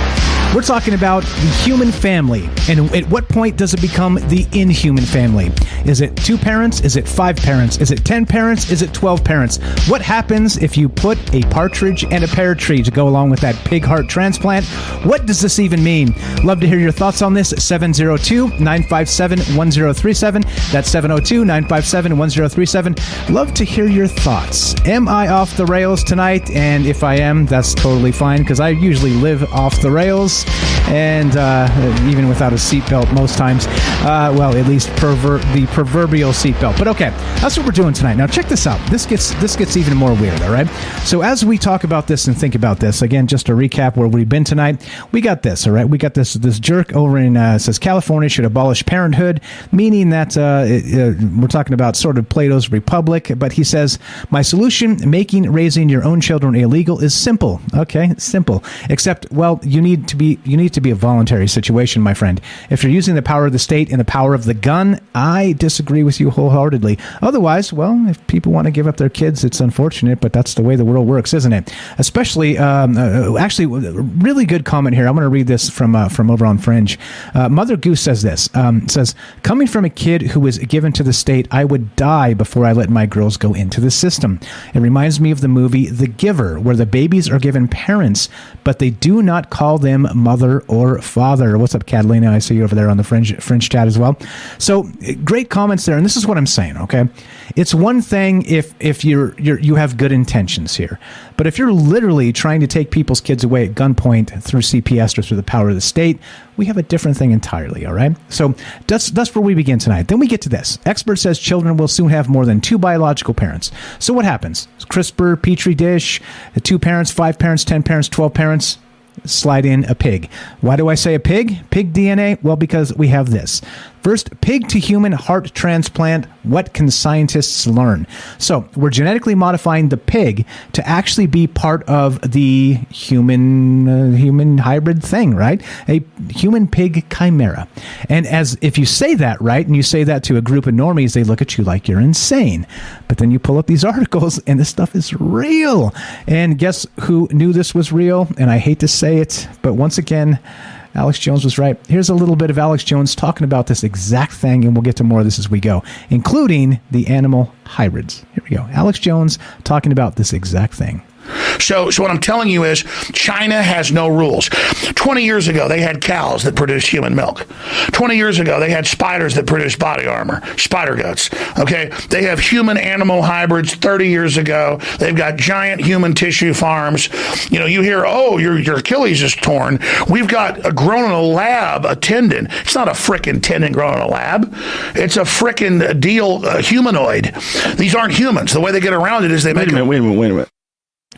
S9: We're talking about the human family, and at what point does it become the inhuman family? Is it two parents? Is it five parents? Is it 10 parents? Is it 12 parents? What happens if you put a partridge and a pear tree to go along with that pig heart transplant? What does this even mean? Love to hear your thoughts on this. 702 957 1037. That's 702 957 1037. Love to hear your thoughts. Am I off the rails tonight? And if I am, that's totally fine because I usually live off the rails and uh, even without a seatbelt most times. Uh, well, at least perver- the proverbial seatbelt. But okay, that's what we're doing tonight. Now check this out. This gets this gets even more weird. All right. So as we talk about this and think about this again, just to recap where we've been tonight, we got this. All right, we got this this jerk over in uh, says California should abolish parenthood, meaning that uh, it, uh, we're talking about sort of Plato's Republic. But he says my solution, making raising your own children illegal, is simple. Okay, simple. Except, well, you need to be you need to be a voluntary situation, my friend. If you're using the power of the state and the power of the gun, I disagree with you wholeheartedly. Otherwise, well, if people want to give up their kids, it's unfortunate, but that's the way the world works, isn't it? Especially, um, uh, actually, really good comment here. I'm going to read this from uh, from over on Fringe. Uh, Mother Goose says this. Um, says, coming from a kid who was given to the state, I would die before I let my girls go into the system. It reminds me of the movie The Giver, where the babies are given parents, but they do not call them mother or father. What's up, Catalina? I see you over there on the Fringe Fringe chat as well. So great comments there, and this is what I'm saying. Okay, it's one thing if if you're, you're you have good intentions here, but if you're literally trying to take people's kids away at gunpoint through CPS or through the power of the state, we have a different thing entirely. All right, so that's that's where we begin tonight. Then we get to this. Expert says children will soon have more than two biological parents. So what happens? CRISPR, petri dish, two parents, five parents, ten parents, twelve parents slide in a pig. Why do I say a pig? Pig DNA? Well, because we have this. First, pig to human heart transplant. What can scientists learn? So, we're genetically modifying the pig to actually be part of the human uh, human hybrid thing, right? A human pig chimera. And as if you say that right, and you say that to a group of normies, they look at you like you're insane. But then you pull up these articles, and this stuff is real. And guess who knew this was real? And I hate to say it, but once again. Alex Jones was right. Here's a little bit of Alex Jones talking about this exact thing, and we'll get to more of this as we go, including the animal hybrids. Here we go. Alex Jones talking about this exact thing.
S15: So, so what I'm telling you is China has no rules. 20 years ago, they had cows that produced human milk. 20 years ago, they had spiders that produced body armor, spider guts. Okay. They have human animal hybrids 30 years ago. They've got giant human tissue farms. You know, you hear, oh, your, your Achilles is torn. We've got a grown in a lab, a tendon. It's not a frickin' tendon grown in a lab. It's a frickin' deal, uh, humanoid. These aren't humans. The way they get around it is they
S9: wait
S15: make
S9: a minute, wait a minute, wait a minute.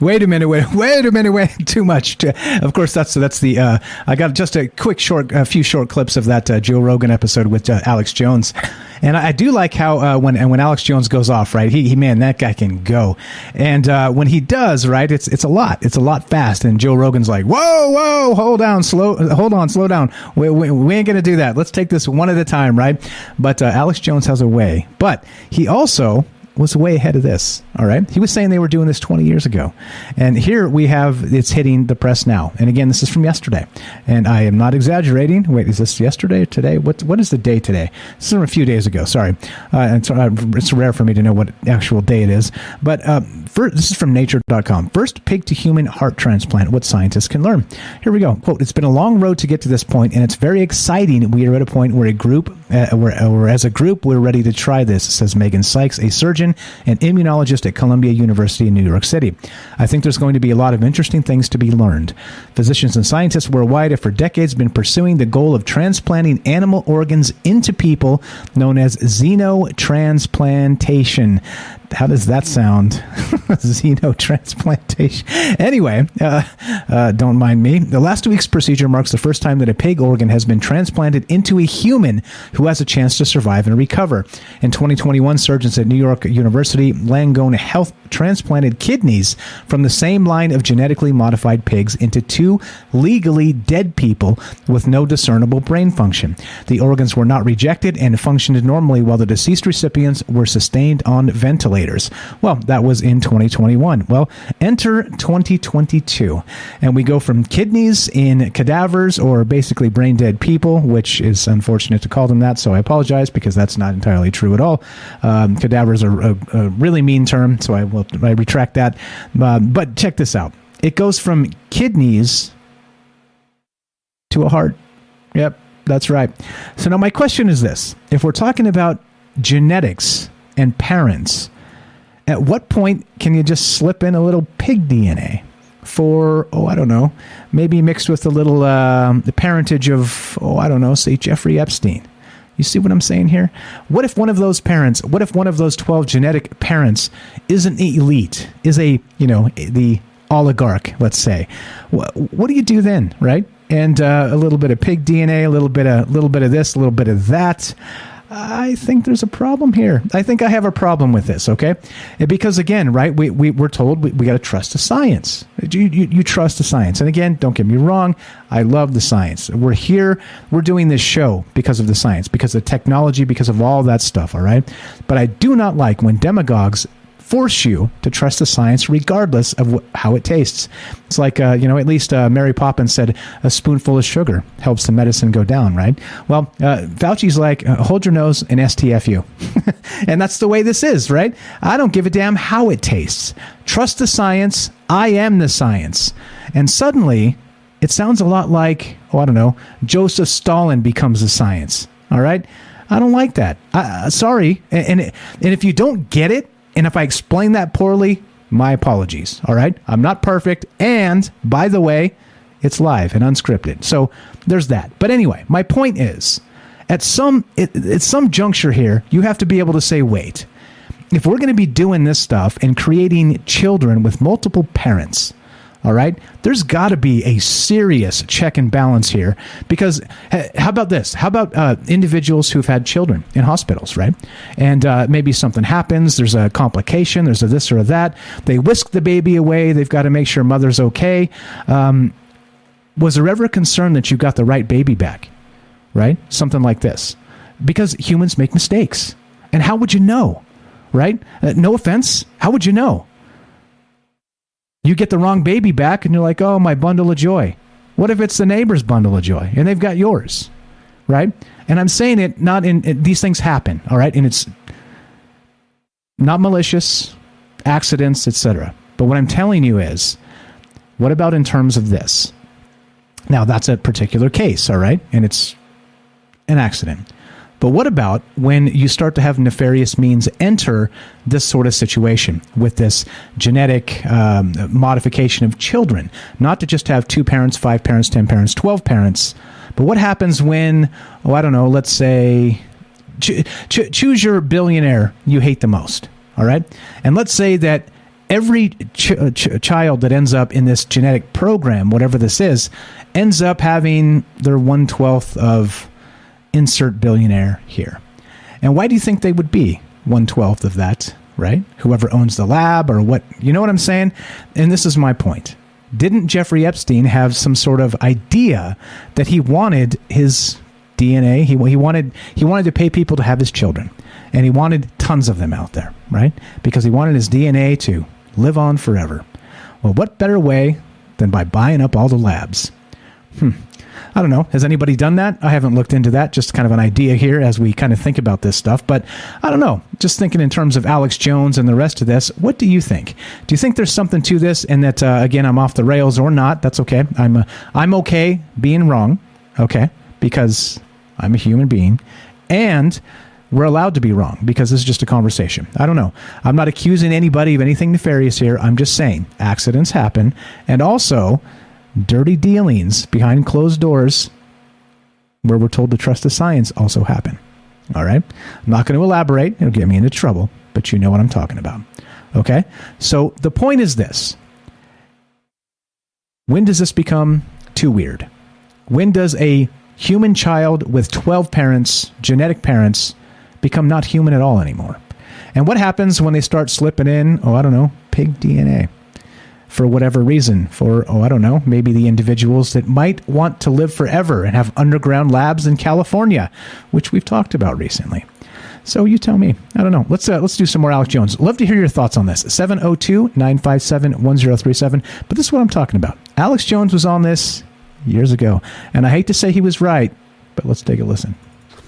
S9: Wait a minute, wait, wait a minute, wait, too much. Of course, that's that's the. Uh, I got just a quick short, a few short clips of that uh, Joe Rogan episode with uh, Alex Jones, and I do like how uh, when and when Alex Jones goes off, right? He, he man, that guy can go, and uh, when he does, right, it's it's a lot, it's a lot fast, and Joe Rogan's like, whoa, whoa, hold down, slow, hold on, slow down. We, we, we ain't gonna do that. Let's take this one at a time, right? But uh, Alex Jones has a way, but he also was way ahead of this. All right. He was saying they were doing this 20 years ago. And here we have it's hitting the press now. And again, this is from yesterday. And I am not exaggerating. Wait, is this yesterday or today? What, what is the day today? This is from a few days ago. Sorry. Uh, so, uh, it's rare for me to know what actual day it is. But uh, first, this is from nature.com. First pig to human heart transplant, what scientists can learn. Here we go. Quote It's been a long road to get to this point, and it's very exciting. We are at a point where a group, uh, where, where as a group, we're ready to try this, says Megan Sykes, a surgeon and immunologist at Columbia University in New York City. I think there's going to be a lot of interesting things to be learned. Physicians and scientists worldwide have for decades been pursuing the goal of transplanting animal organs into people, known as xenotransplantation. How does that sound? Xenotransplantation. Anyway, uh, uh, don't mind me. The last week's procedure marks the first time that a pig organ has been transplanted into a human who has a chance to survive and recover. In 2021, surgeons at New York University Langone Health transplanted kidneys from the same line of genetically modified pigs into two legally dead people with no discernible brain function. The organs were not rejected and functioned normally while the deceased recipients were sustained on ventilators. Well, that was in 2021. Well, enter 2022, and we go from kidneys in cadavers or basically brain dead people, which is unfortunate to call them that, so I apologize because that's not entirely true at all. Um, cadavers are a, a, really mean term, so I will I retract that. Uh, but check this out it goes from kidneys to a heart. Yep, that's right. So now my question is this if we're talking about genetics and parents, at what point can you just slip in a little pig DNA for, oh, I don't know, maybe mixed with a little uh, the parentage of, oh, I don't know, say Jeffrey Epstein? You see what I'm saying here? What if one of those parents, what if one of those 12 genetic parents isn't elite, is a, you know, the oligarch, let's say? What, what do you do then, right? And uh, a little bit of pig DNA, a little bit of, little bit of this, a little bit of that. I think there's a problem here. I think I have a problem with this, okay? Because again, right, we, we, we're told we, we got to trust the science. You, you, you trust the science. And again, don't get me wrong, I love the science. We're here, we're doing this show because of the science, because of technology, because of all that stuff, all right? But I do not like when demagogues force you to trust the science regardless of wh- how it tastes. It's like, uh, you know, at least uh, Mary Poppins said a spoonful of sugar helps the medicine go down, right? Well, uh, Fauci's like, uh, hold your nose and STFU. and that's the way this is, right? I don't give a damn how it tastes. Trust the science. I am the science. And suddenly, it sounds a lot like, oh, I don't know, Joseph Stalin becomes the science. All right? I don't like that. I, sorry. And, and, and if you don't get it, and if I explain that poorly, my apologies. All right. I'm not perfect. And by the way, it's live and unscripted. So there's that. But anyway, my point is at some at some juncture here, you have to be able to say, wait, if we're going to be doing this stuff and creating children with multiple parents, all right. There's got to be a serious check and balance here because how about this? How about uh, individuals who've had children in hospitals, right? And uh, maybe something happens, there's a complication, there's a this or a that. They whisk the baby away. They've got to make sure mother's okay. Um, was there ever a concern that you got the right baby back, right? Something like this. Because humans make mistakes. And how would you know, right? Uh, no offense. How would you know? You get the wrong baby back and you're like, oh, my bundle of joy. What if it's the neighbor's bundle of joy and they've got yours? Right? And I'm saying it not in, it, these things happen, all right? And it's not malicious, accidents, etc. But what I'm telling you is, what about in terms of this? Now, that's a particular case, all right? And it's an accident. But what about when you start to have nefarious means enter this sort of situation with this genetic um, modification of children? Not to just have two parents, five parents, 10 parents, 12 parents, but what happens when, oh, I don't know, let's say, ch- ch- choose your billionaire you hate the most, all right? And let's say that every ch- ch- child that ends up in this genetic program, whatever this is, ends up having their one twelfth of insert billionaire here. And why do you think they would be one twelfth of that, right? Whoever owns the lab or what, you know what I'm saying? And this is my point. Didn't Jeffrey Epstein have some sort of idea that he wanted his DNA? He, he wanted he wanted to pay people to have his children, and he wanted tons of them out there, right? Because he wanted his DNA to live on forever. Well, what better way than by buying up all the labs? Hmm. I don't know. Has anybody done that? I haven't looked into that. Just kind of an idea here as we kind of think about this stuff. But I don't know. Just thinking in terms of Alex Jones and the rest of this, what do you think? Do you think there's something to this and that, uh, again, I'm off the rails or not? That's okay. I'm, uh, I'm okay being wrong. Okay. Because I'm a human being. And we're allowed to be wrong because this is just a conversation. I don't know. I'm not accusing anybody of anything nefarious here. I'm just saying accidents happen. And also, dirty dealings behind closed doors where we're told to trust the science also happen. All right? I'm not going to elaborate, it'll get me into trouble. but you know what I'm talking about. Okay? So the point is this when does this become too weird? When does a human child with 12 parents, genetic parents, become not human at all anymore? And what happens when they start slipping in, oh, I don't know, pig DNA? For whatever reason, for, oh, I don't know, maybe the individuals that might want to live forever and have underground labs in California, which we've talked about recently. So you tell me. I don't know. Let's uh, let's do some more Alex Jones. Love to hear your thoughts on this. 702-957-1037. But this is what I'm talking about. Alex Jones was on this years ago, and I hate to say he was right, but let's take a listen.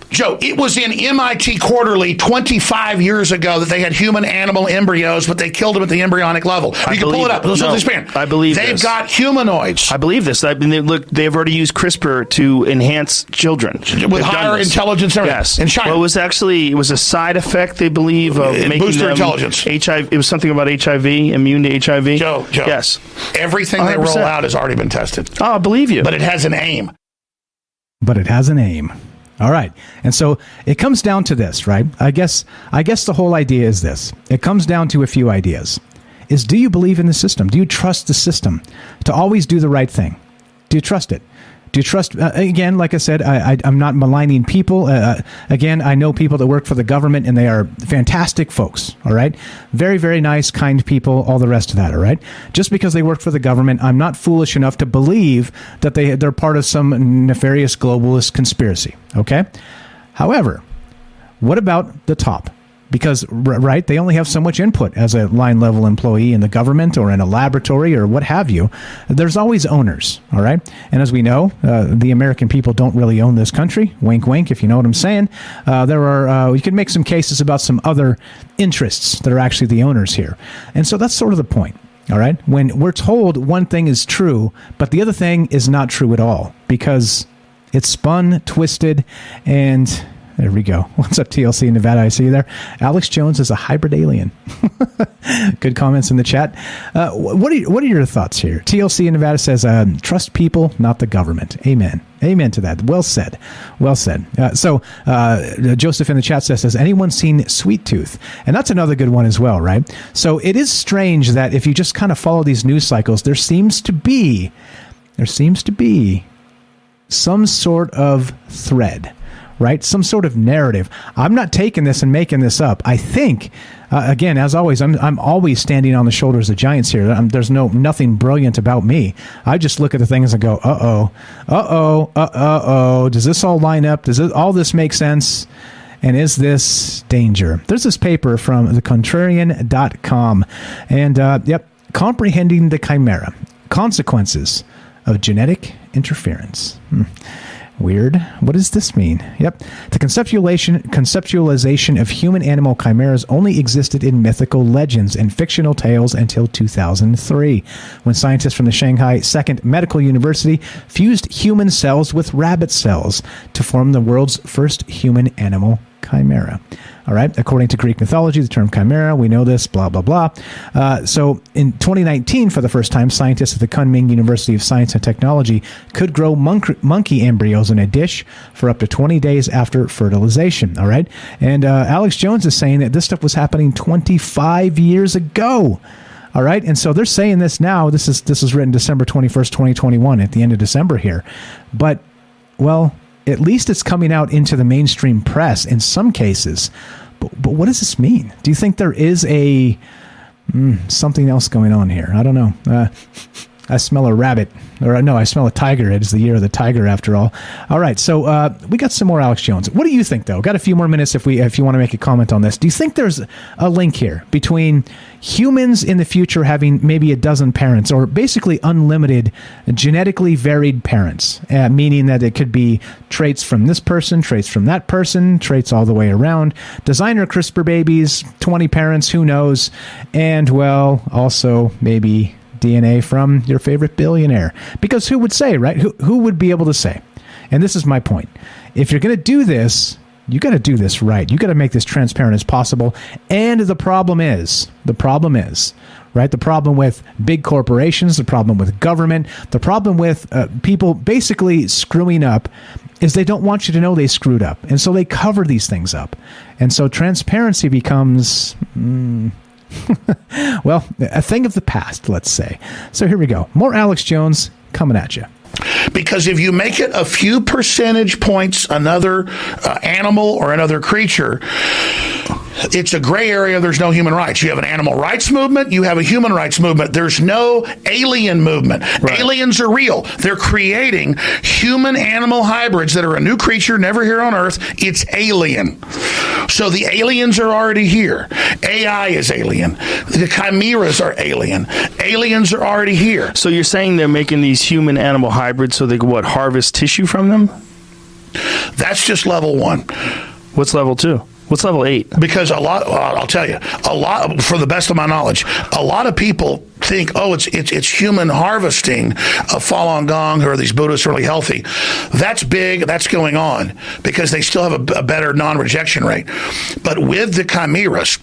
S15: Joe, it was in MIT Quarterly 25 years ago that they had human animal embryos, but they killed them at the embryonic level. You
S16: I
S15: can pull it up.
S16: it.
S15: Let's
S16: No,
S15: expand.
S16: I believe
S15: they've
S16: this.
S15: got humanoids
S16: I believe this. I mean, they, look, they've already used CRISPR to enhance children
S15: with
S16: They've
S15: higher intelligence. and.
S16: Yes,
S15: in China.
S16: Well, it was actually it was a side effect they believe of
S15: It
S16: making
S15: boosts their
S16: them
S15: intelligence.
S16: HIV. It was something about HIV, immune to HIV.
S15: Joe, Joe.
S16: Yes,
S15: Everything they roll out has already been tested.
S16: Oh, I believe you.
S15: But it has an aim.
S9: but it has an aim. All right. And so it comes down to this, right? I guess I guess the whole idea is this. It comes down to a few ideas. Is do you believe in the system? Do you trust the system to always do the right thing? Do you trust it? Do you trust uh, again like I said I, I'm not maligning people. Uh, uh, again I know people that work for the government and they are fantastic folks all right? Very very nice kind people all the rest of that all right? Just because they work for the government I'm not foolish enough to believe that they they're part of some nefarious globalist conspiracy okay? However what about the top? Because, right, they only have so much input as a line level employee in the government or in a laboratory or what have you. There's always owners, all right? And as we know, uh, the American people don't really own this country. Wink, wink, if you know what I'm saying. Uh, there are, uh, you can make some cases about some other interests that are actually the owners here. And so that's sort of the point. All right. When we're told one thing is true, but the other thing is not true at all because it's spun, twisted, and there we go. What's up, TLC Nevada? I see you there. Alex Jones is a hybrid alien. Good comments in the chat. Uh, what are what are your thoughts here? TLC in Nevada says, um, "Trust people, not the government." Amen. Amen to that. Well said. Well said. Uh, so uh, Joseph in the chat says, "Has anyone seen Sweet Tooth?" And that's another good one as well, right? So it is strange that if you just kind of follow these news cycles, there seems to be there seems to be some sort of thread, right? Some sort of narrative. I'm not taking this and making this up. I think, uh, again, as always, I'm, I'm always standing on the shoulders of giants here. i there's no nothing brilliant about me. I just look at the things and go, uh oh, uh oh, uh oh. Does this all line up? Does all this make sense? And is this danger? There's this paper from thecontrarian.com. And, uh, yep, comprehending the chimera consequences of genetic interference. Hmm. Weird. What does this mean? Yep. The conceptualization conceptualization of human animal chimeras only existed in mythical legends and fictional tales until 2003, when scientists from the Shanghai Second Medical University fused human cells with rabbit cells to form the world's first human animal chimera. All right. According to Greek mythology, the term chimera, we know this, blah, blah, blah. Uh, so in 2019, for the first time, scientists at the Kunming University of Science and Technology could grow monk- monkey embryos in a dish for up to 20 days after fertilization. All right. And uh, Alex Jones is saying that this stuff was happening 25 years ago. All right, and so they're saying this now. This is this is written December twenty first, twenty twenty one, at the end of December here. But well, at least it's coming out into the mainstream press in some cases. But, but what does this mean? Do you think there is a mm, something else going on here? I don't know. Uh, I smell a rabbit, or no, I smell a tiger. It is the year of the tiger, after all. All right, so uh, we got some more Alex Jones. What do you think, though? Got a few more minutes if we if you want to make a comment on this. Do you think there's a link here between humans in the future having maybe a dozen parents, or basically unlimited genetically varied parents, uh, meaning that it could be traits from this person, traits from that person, traits all the way around, designer CRISPR babies, 20 parents, who knows, and well, also maybe DNA from your favorite billionaire. Because who would say, right? Who, who would be able to say? And this is my point. If you're going to do this, you got to do this right. You got to make this transparent as possible. And the problem is, the problem is, right? The problem with big corporations, the problem with government, the problem with uh, people basically screwing up is they don't want you to know they screwed up. And so they cover these things up. And so transparency becomes, mm, well, a thing of the past, let's say. So here we go. More Alex Jones coming at you.
S15: Because if you make it a few percentage points another uh, animal or another creature, it's a gray area. There's no human rights. You have an animal rights movement. You have a human rights movement. There's no alien movement. Right. Aliens are real. They're creating human animal hybrids that are a new creature never here on Earth. It's alien. So the aliens are already here. AI is alien. The chimeras are alien. Aliens are already here.
S16: So you're saying they're making these human animal hybrids so they can what harvest tissue from them?
S15: That's just level one.
S16: What's level two? What's level eight?
S15: Because a lot, I'll tell you, a lot. For the best of my knowledge, a lot of people think, oh, it's it's it's human harvesting of Falun Gong or these Buddhists really healthy. That's big. That's going on because they still have a, a better non-rejection rate. But with the chimeras,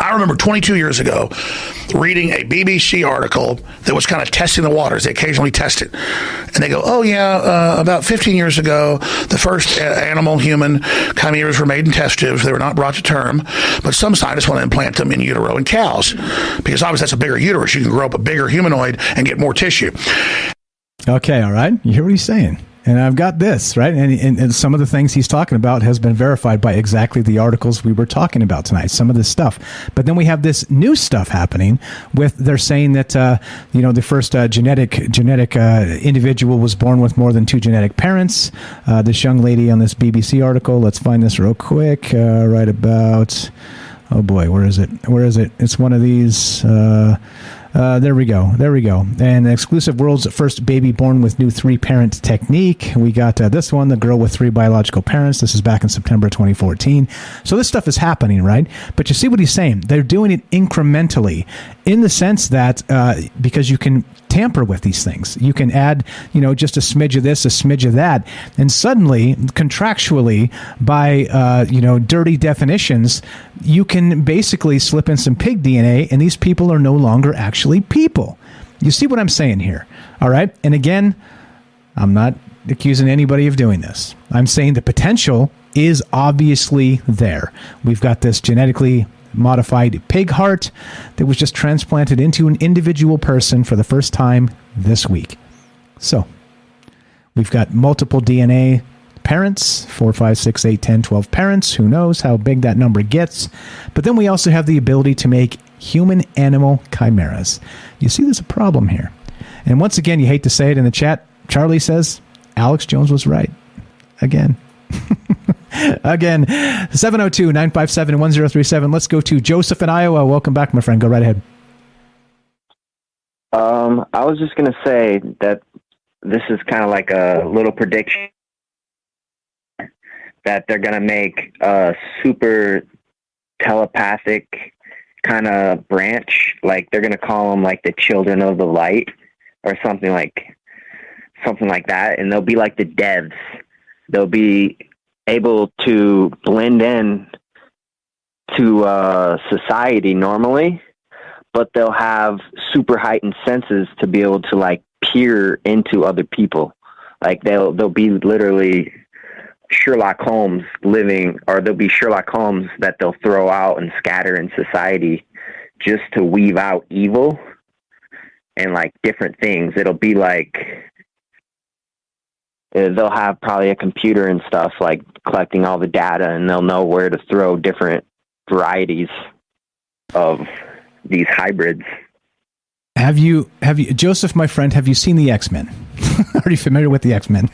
S15: I remember 22 years ago reading a BBC article that was kind of testing the waters. They occasionally test it. And they go, oh, yeah, uh, about 15 years ago, the first uh, animal human chimeras were made in test tubes. They were not brought to term, but some scientists want to implant them in utero in cows because obviously that's a bigger uterus. You can grow up a bigger humanoid and get more tissue.
S9: Okay, all right. You hear what he's saying? And I've got this right, and, and, and, some of the things he's talking about has been verified by exactly the articles we were talking about tonight. Some of this stuff, but then we have this new stuff happening with they're saying that uh, you know the first uh, genetic genetic uh, individual was born with more than two genetic parents. Uh, this young lady on this BBC article. Let's find this real quick. Uh, right about. Oh boy, where is it? Where is it? It's one of these. Uh, there we go. There we go. And exclusive world's first baby born with new three parent technique. We got uh, this one, the girl with three biological parents. This is back in September 2014. So this stuff is happening, right? But you see what he's saying? They're doing it incrementally in the sense that uh, because you can tamper with these things. You can add, you know, just a smidge of this, a smidge of that, and suddenly, contractually, by uh, you know, dirty definitions, you can basically slip in some pig DNA, and these people are no longer actually people. You see what I'm saying here? All right, and again, I'm not accusing anybody of doing this. I'm saying the potential is obviously there. We've got this genetically modified pig heart that was just transplanted into an individual person for the first time this week. So, we've got multiple DNA parents 4, 5, 6, 8, 10, 12 parents. Who knows how big that number gets? But then we also have the ability to make human animal chimeras. You see, there's a problem here. And once again, you hate to say it in the chat. Charlie says Alex Jones was right. Again. Again, 702 957 1037. Let's go to Joseph in Iowa. Welcome back, my friend. Go right ahead.
S10: Um, I was just going to say that this is kind of like a little prediction that they're going to make a super telepathic kind of branch. Like they're going to call them like the children of the light or something like something like that. And they'll be like the devs. They'll be able to blend in to uh, society normally, but they'll have super heightened senses to be able to like peer into other people. Like they'll they'll be literally Sherlock Holmes living, or there'll be Sherlock Holmes that they'll throw out and scatter in society just to weave out evil and like different things. It'll be like Uh, they'll have probably a computer and stuff like collecting all the data and they'll know where to throw different varieties of these hybrids.
S9: Have you have you Joseph my friend have you seen the X-Men? Are you familiar with the X-Men?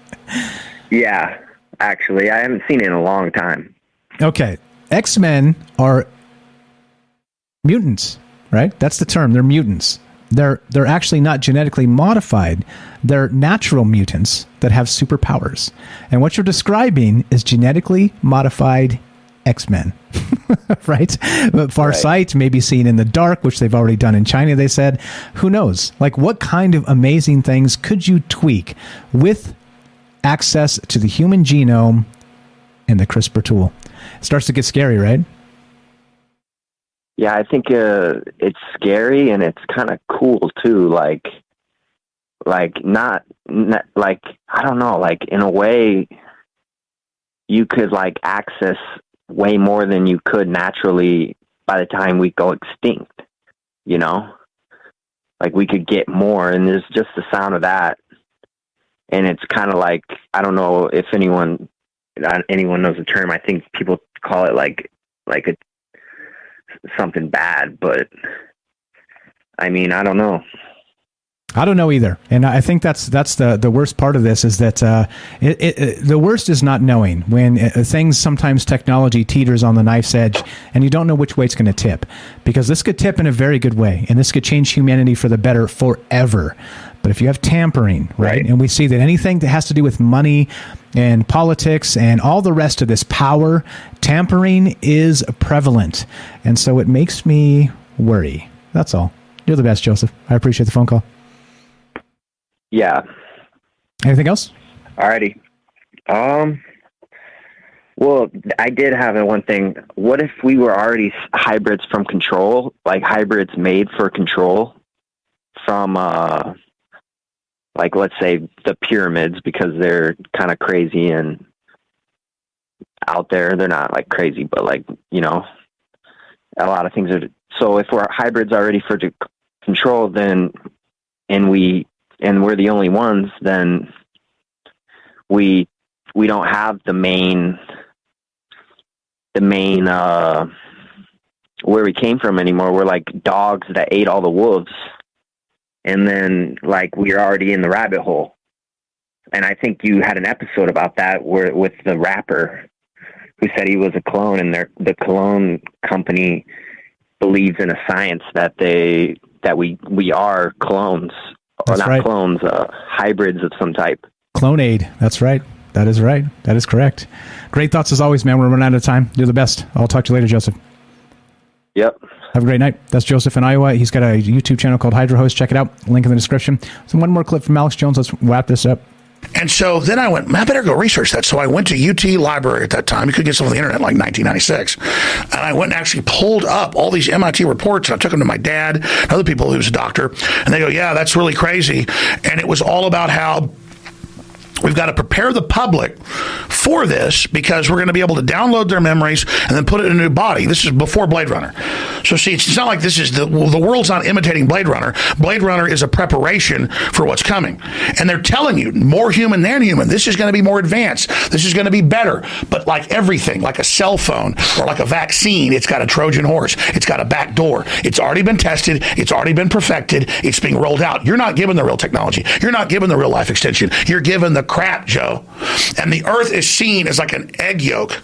S10: yeah, actually I haven't seen it in a long time.
S9: Okay. X-Men are mutants, right? That's the term. They're mutants. They're they're actually not genetically modified. They're natural mutants that have superpowers. And what you're describing is genetically modified X-Men. right? But Far right. Sight may be seen in the dark, which they've already done in China, they said. Who knows? Like what kind of amazing things could you tweak with access to the human genome and the CRISPR tool? It starts to get scary, right?
S10: Yeah, I think uh, it's scary and it's kind of cool too. Like, like not, not like I don't know, like in a way you could like access way more than you could naturally by the time we go extinct, you know? Like we could get more and there's just the sound of that. And it's kind of like I don't know if anyone anyone knows the term. I think people call it like like a something bad, but I mean, I don't know.
S9: I don't know either, and I think that's that's the the worst part of this is that uh, it, it, the worst is not knowing when uh, things sometimes technology teeters on the knife's edge, and you don't know which way it's going to tip, because this could tip in a very good way, and this could change humanity for the better forever. But if you have tampering, right, right. and we see that anything that has to do with money and politics and all the rest of this power, tampering is prevalent, and so it makes me worry. That's all. You're the best, Joseph. I appreciate the phone call.
S10: Yeah.
S9: Anything else?
S10: Alrighty. Um. Well, I did have one thing. What if we were already hybrids from control, like hybrids made for control from, uh, like let's say the pyramids because they're kind of crazy and out there. They're not like crazy, but like you know, a lot of things are. So if we're hybrids already for to control, then and we and we're the only ones, then we we don't have the main the main uh where we came from anymore. We're like dogs that ate all the wolves. And then like we're already in the rabbit hole. And I think you had an episode about that where with the rapper who said he was a clone and their the clone company believes in a science that they that we we are clones
S9: that's
S10: not
S9: right.
S10: clones, uh, hybrids of some type.
S9: Clonaid. That's right. That is right. That is correct. Great thoughts as always, man. We're running out of time. You're the best. I'll talk to you later, Joseph.
S10: Yep.
S9: Have a great night. That's Joseph in Iowa. He's got a YouTube channel called Hydra Host. Check it out. Link in the description. So one more clip from Alex Jones. Let's wrap this up.
S15: And so then I went, I better go research that. So I went to UT Library at that time. You could get some on the internet like 1996. And I went and actually pulled up all these MIT reports. And I took them to my dad, and other people who's a doctor. And they go, yeah, that's really crazy. And it was all about how We've got to prepare the public for this because we're going to be able to download their memories and then put it in a new body. This is before Blade Runner. So, see, it's not like this is the, the world's not imitating Blade Runner. Blade Runner is a preparation for what's coming. And they're telling you more human than human. This is going to be more advanced. This is going to be better. But like everything, like a cell phone or like a vaccine, it's got a Trojan horse, it's got a back door. It's already been tested, it's already been perfected, it's being rolled out. You're not given the real technology, you're not given the real life extension, you're given the crap, Joe. And the Earth is seen as like an egg yolk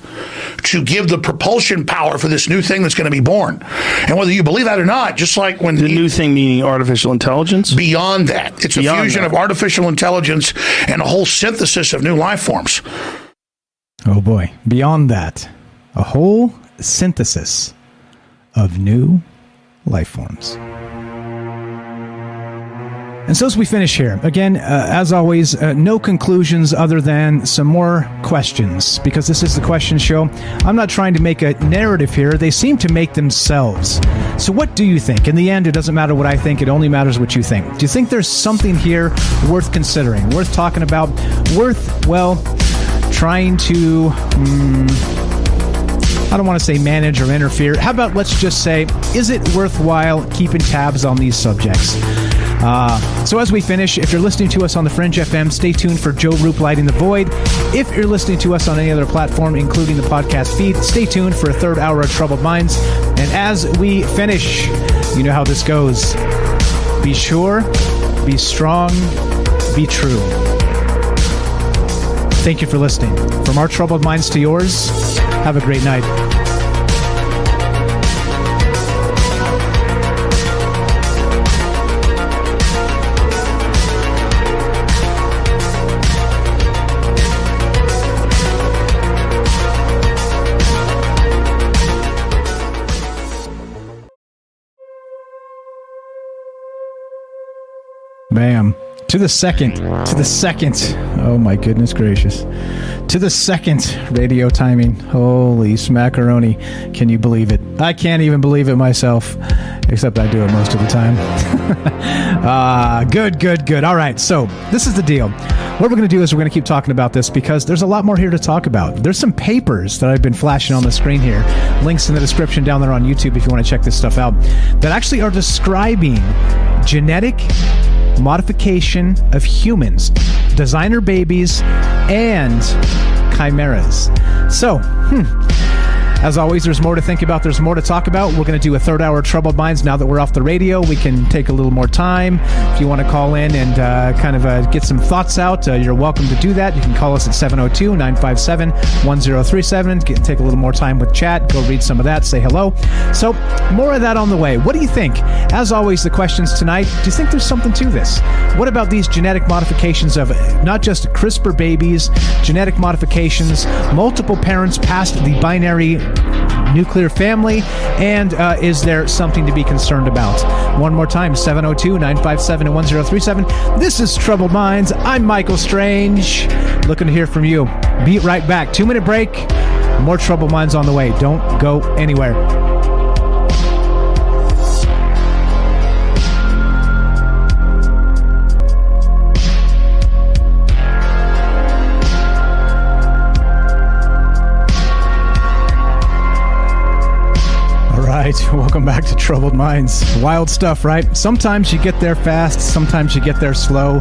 S15: to give the propulsion power for this new thing that's going to be born. And whether you believe that or not, just like when
S16: the new thing meaning artificial intelligence,
S15: beyond that, it's beyond a fusion that. of artificial intelligence and a whole synthesis of new life forms.
S9: Oh boy, beyond that, a whole synthesis of new life forms. And so as we finish here, again, uh, as always, uh, no conclusions other than some more questions, because this is the question show. I'm not trying to make a narrative here. They seem to make themselves. So what do you think? In the end, it doesn't matter what I think. It only matters what you think. Do you think there's something here worth considering, worth talking about, worth, well, trying to... Um, I don't want to say manage or interfere. How about let's just say, is it worthwhile keeping tabs on these subjects? Uh, so as we finish, if you're listening to us on the Fringe FM, stay tuned for Joe Rupe Lighting the Void. If you're listening to us on any other platform, including the podcast feed, stay tuned for a third hour of Troubled Minds. And as we finish, you know how this goes. Be sure, be strong, be true. Thank you for listening. From our troubled minds to yours, have a great night. Bam. To the second. To the second. Oh my goodness gracious. To the second radio timing. Holy smackaroni. Can you believe it? I can't even believe it myself. except I do it most of the time. uh, good, good, good. All right, so this is the deal. What we're going to do is we're going to keep talking about this because there's a lot more here to talk about. There's some papers that I've been flashing on the screen here, links in the description down there on YouTube if you want to check this stuff out, that actually are describing genetic modification of humans, designer babies, and chimeras. So, hmm. As always, there's more to think about. There's more to talk about. We're going to do a third hour Troubled Minds now that we're off the radio. We can take a little more time. If you want to call in and uh, kind of uh, get some thoughts out, uh, you're welcome to do that. You can call us at 702 957 1037. Take a little more time with chat. Go read some of that. Say hello. So, more of that on the way. What do you think? As always, the questions tonight do you think there's something to this? What about these genetic modifications of not just CRISPR babies, genetic modifications, multiple parents past the binary nuclear family? And uh, is there something to be concerned about? One more time 702 957 1037. This is Troubled Minds. I'm Michael Strange. Looking to hear from you. Be right back. Two minute break. More Troubled Minds on the way. Don't go anywhere. Right, welcome back to Troubled Minds. Wild stuff, right? Sometimes you get there fast, sometimes you get there slow.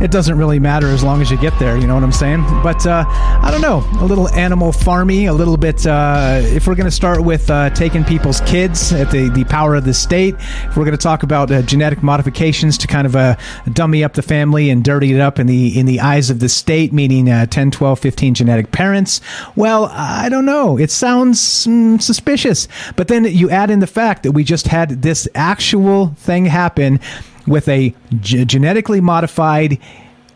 S9: It doesn't really matter as long as you get there, you know what I'm saying? But uh, I don't know, a little animal farmy, a little bit. Uh, if we're going to start with uh, taking people's kids at the, the power of the state, if we're going to talk about uh, genetic modifications to kind of uh, dummy up the family and dirty it up in the in the eyes of the state, meaning uh, 10, 12, 15 genetic parents, well, I don't know. It sounds mm, suspicious. But then you add in the fact that we just had this actual thing happen with a g- genetically modified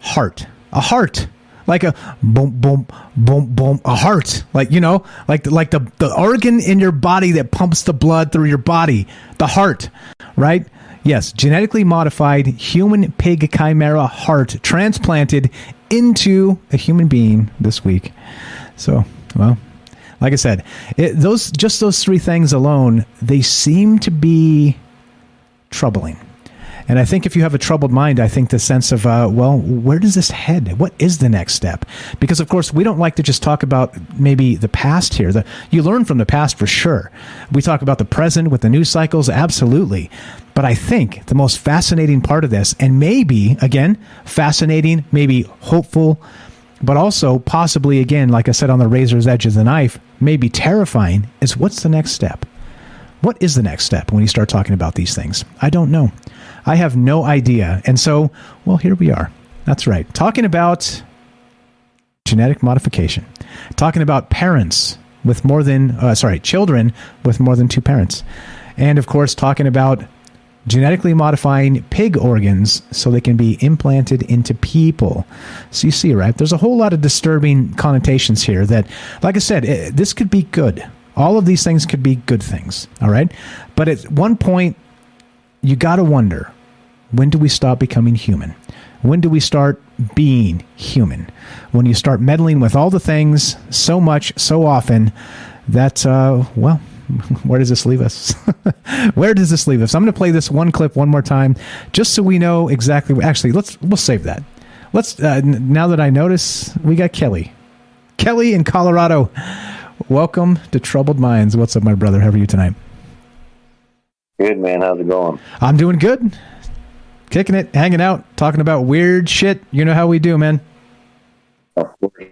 S9: heart, a heart. Like a boom, boom, boom, boom, a heart. Like you know, like like the the organ in your body that pumps the blood through your body, the heart, right? Yes, genetically modified human pig chimera heart transplanted into a human being this week. So, well, like I said, it, those just those three things alone, they seem to be troubling. And I think if you have a troubled mind, I think the sense of, uh, well, where does this head? What is the next step? Because, of course, we don't like to just talk about maybe the past here. The, you learn from the past for sure. We talk about the present with the news cycles, absolutely. But I think the most fascinating part of this, and maybe, again, fascinating, maybe hopeful, but also possibly, again, like I said, on the razor's edge of the knife, maybe terrifying, is what's the next step? What is the next step when you start talking about these things? I don't know. I have no idea. And so, well, here we are. That's right. Talking about genetic modification, talking about parents with more than, uh, sorry, children with more than two parents. And of course, talking about genetically modifying pig organs so they can be implanted into people. So you see, right? There's a whole lot of disturbing connotations here that, like I said, it, this could be good. All of these things could be good things, all right? But at one point, you got to wonder when do we stop becoming human? When do we start being human? When you start meddling with all the things so much, so often that, uh, well, where does this leave us? where does this leave us? I'm going to play this one clip one more time, just so we know exactly. Actually, let's we'll save that. Let's uh, now that I notice we got Kelly, Kelly in Colorado. Welcome to Troubled Minds. What's up, my brother? How are you tonight?
S17: Good man. How's it going?
S9: I'm doing good. Kicking it, hanging out, talking about weird shit. You know how we do, man.
S17: Of course.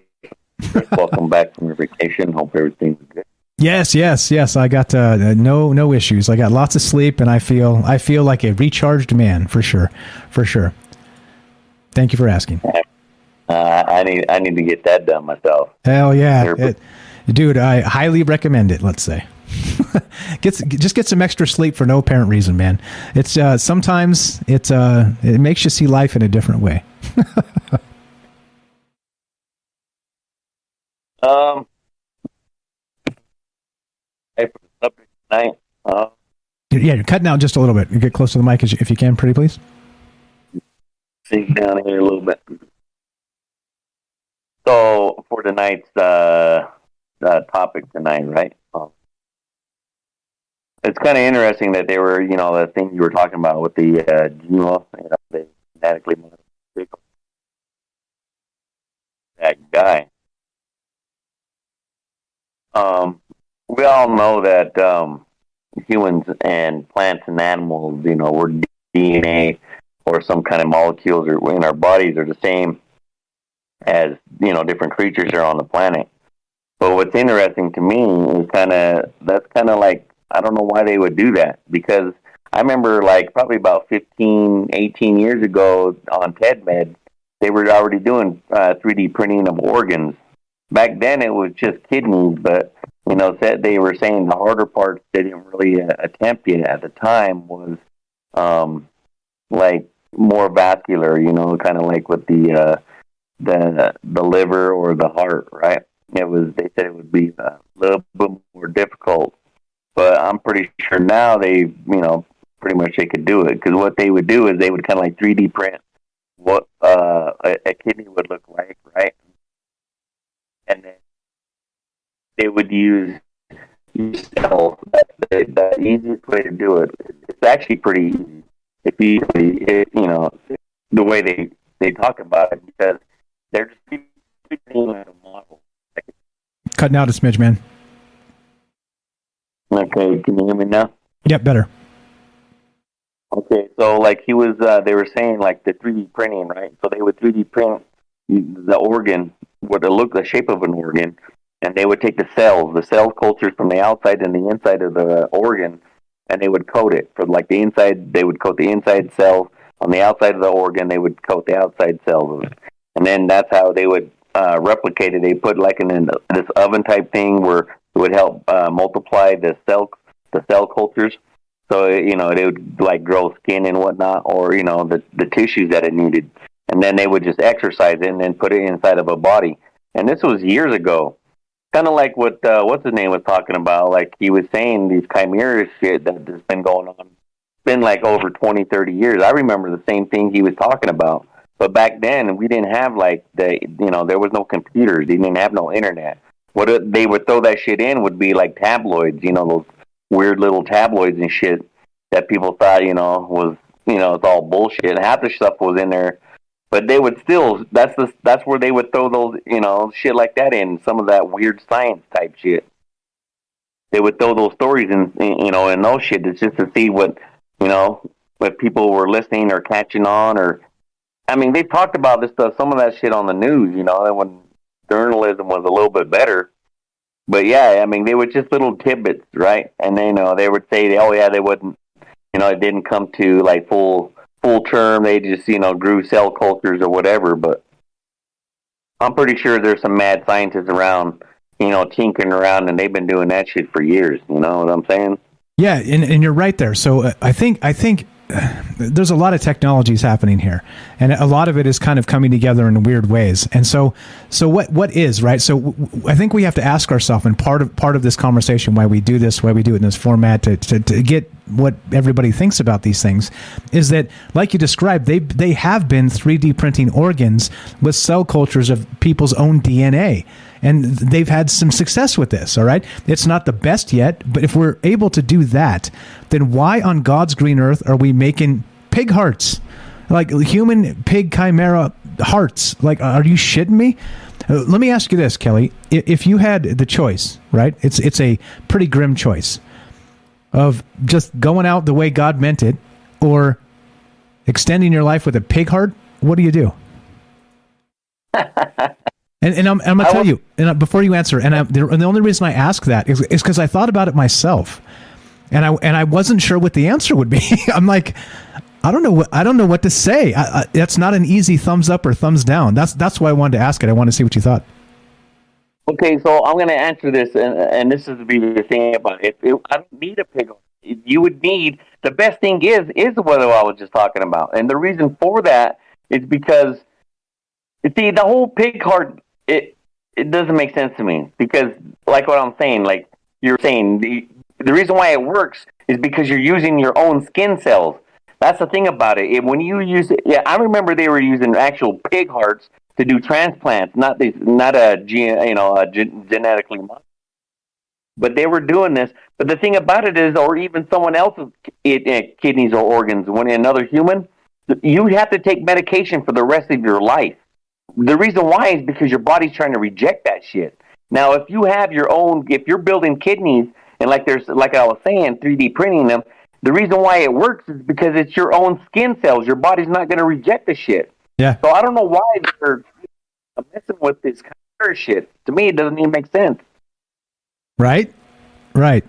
S17: Welcome back from your vacation. Hope everything's good.
S9: Yes, yes, yes. I got uh, no no issues. I got lots of sleep, and I feel I feel like a recharged man for sure, for sure. Thank you for asking.
S17: Uh, I need I need to get that done myself.
S9: Hell yeah, it, dude! I highly recommend it. Let's say, get just get some extra sleep for no apparent reason, man. It's uh, sometimes it's uh, it makes you see life in a different way.
S17: um, tonight. Uh,
S9: yeah, you're cutting out just a little bit. You get close to the mic if you can, pretty please.
S17: Down here a little bit. So for tonight's uh, uh, topic tonight, right? Um, it's kind of interesting that they were, you know, the thing you were talking about with the uh, GMO, you know, the genetically modified that guy. Um, we all know that um, humans and plants and animals, you know, we're DNA or some kind of molecules or in our bodies are the same as you know different creatures are on the planet. But what's interesting to me is kind of that's kind of like I don't know why they would do that because I remember like probably about 15, 18 years ago on TEDMed, they were already doing uh, 3D printing of organs. Back then it was just kidneys, but you know, said they were saying the harder parts they didn't really uh, attempt yet at the time was um, like more vascular, you know, kind of like with the uh, the the liver or the heart, right? It was they said it would be a little bit more difficult, but I'm pretty sure now they, you know, pretty much they could do it because what they would do is they would kind of like 3D print what uh, a, a kidney would look like, right? And then they would use. That's the, the easiest way to do it. It's actually pretty easy if you, it, you know, the way they they talk about it because they're just like a model.
S9: Cutting out a smidge, man.
S17: Okay, can you hear me now?
S9: Yep, better.
S17: Okay, so like he was, uh, they were saying like the 3D printing, right? So they would 3D print the organ, what it looked the shape of an organ, and they would take the cells, the cell cultures from the outside and the inside of the organ, and they would coat it. For like the inside, they would coat the inside cells. On the outside of the organ, they would coat the outside cells, and then that's how they would uh, replicate it. They put like in this oven type thing where it would help uh, multiply the cell the cell cultures. So you know they would like grow skin and whatnot, or you know the the tissues that it needed, and then they would just exercise it and then put it inside of a body. And this was years ago kind of like what uh, what's his name was talking about. Like he was saying these chimeras shit that has been going on. It's been like over 20, 30 years. I remember the same thing he was talking about. But back then we didn't have like the you know there was no computers. They didn't have no internet. What they would throw that shit in would be like tabloids. You know those weird little tabloids and shit that people thought you know was you know it's all bullshit. Half the stuff was in there but they would still that's the that's where they would throw those you know shit like that in some of that weird science type shit. They would throw those stories in you know and those shit just to see what you know what people were listening or catching on or i mean they talked about this stuff some of that shit on the news you know when journalism was a little bit better. But yeah i mean they were just little tidbits right? And they you know they would say oh yeah they wouldn't you know it didn't come to like full full term. They just you know grew cell cultures or whatever. But I'm pretty sure there's some mad scientists around, you know, tinkering around, and they've been doing that shit for years. You know what I'm saying?
S9: Yeah, and, and you're right there. So uh, I think I think uh, there's a lot of technologies happening here, and a lot of it is kind of coming together in weird ways. And so, so what what is right? So I think we have to ask ourselves, and part of part of this conversation, why we do this, why we do it in this format, to, to, to get what everybody thinks about these things, is that like you described, they they have been 3D printing organs with cell cultures of people's own DNA and they've had some success with this all right? It's not the best yet but if we're able to do that then why on god's green earth are we making pig hearts? Like human pig chimera hearts. Like are you shitting me? Uh, let me ask you this kelly. If you had the choice right? It's it's a pretty grim choice of just going out the way god meant it or extending your life with a pig heart what do you do and, and I'm, I'm gonna tell you, and before you answer, and, I, the, and the only reason I ask that is because I thought about it myself, and I and I wasn't sure what the answer would be. I'm like, I don't know what I don't know what to say. I, I, that's not an easy thumbs up or thumbs down. That's that's why I wanted to ask it. I want to see what you thought.
S17: Okay, so I'm going to answer this, and, and this is the the thing about it. If I don't need a pig. You would need the best thing is is what I was just talking about, and the reason for that is because see the whole pig heart it it doesn't make sense to me because like what I'm saying, like you're saying the the reason why it works is because you're using your own skin cells. That's the thing about it. it when you use it, yeah, I remember they were using actual pig hearts to do transplants, not these, not a you know, a gen, genetically modified. but they were doing this. But the thing about it is, or even someone else's eh, kidneys or organs, when another human, you have to take medication for the rest of your life. The reason why is because your body's trying to reject that shit. Now, if you have your own, if you're building kidneys, and like there's, like I was saying, 3D printing them, the reason why it works is because it's your own skin cells. Your body's not going to reject the shit.
S9: Yeah.
S17: So I don't know why they're messing with this kind of shit. To me, it doesn't even make sense.
S9: Right? Right.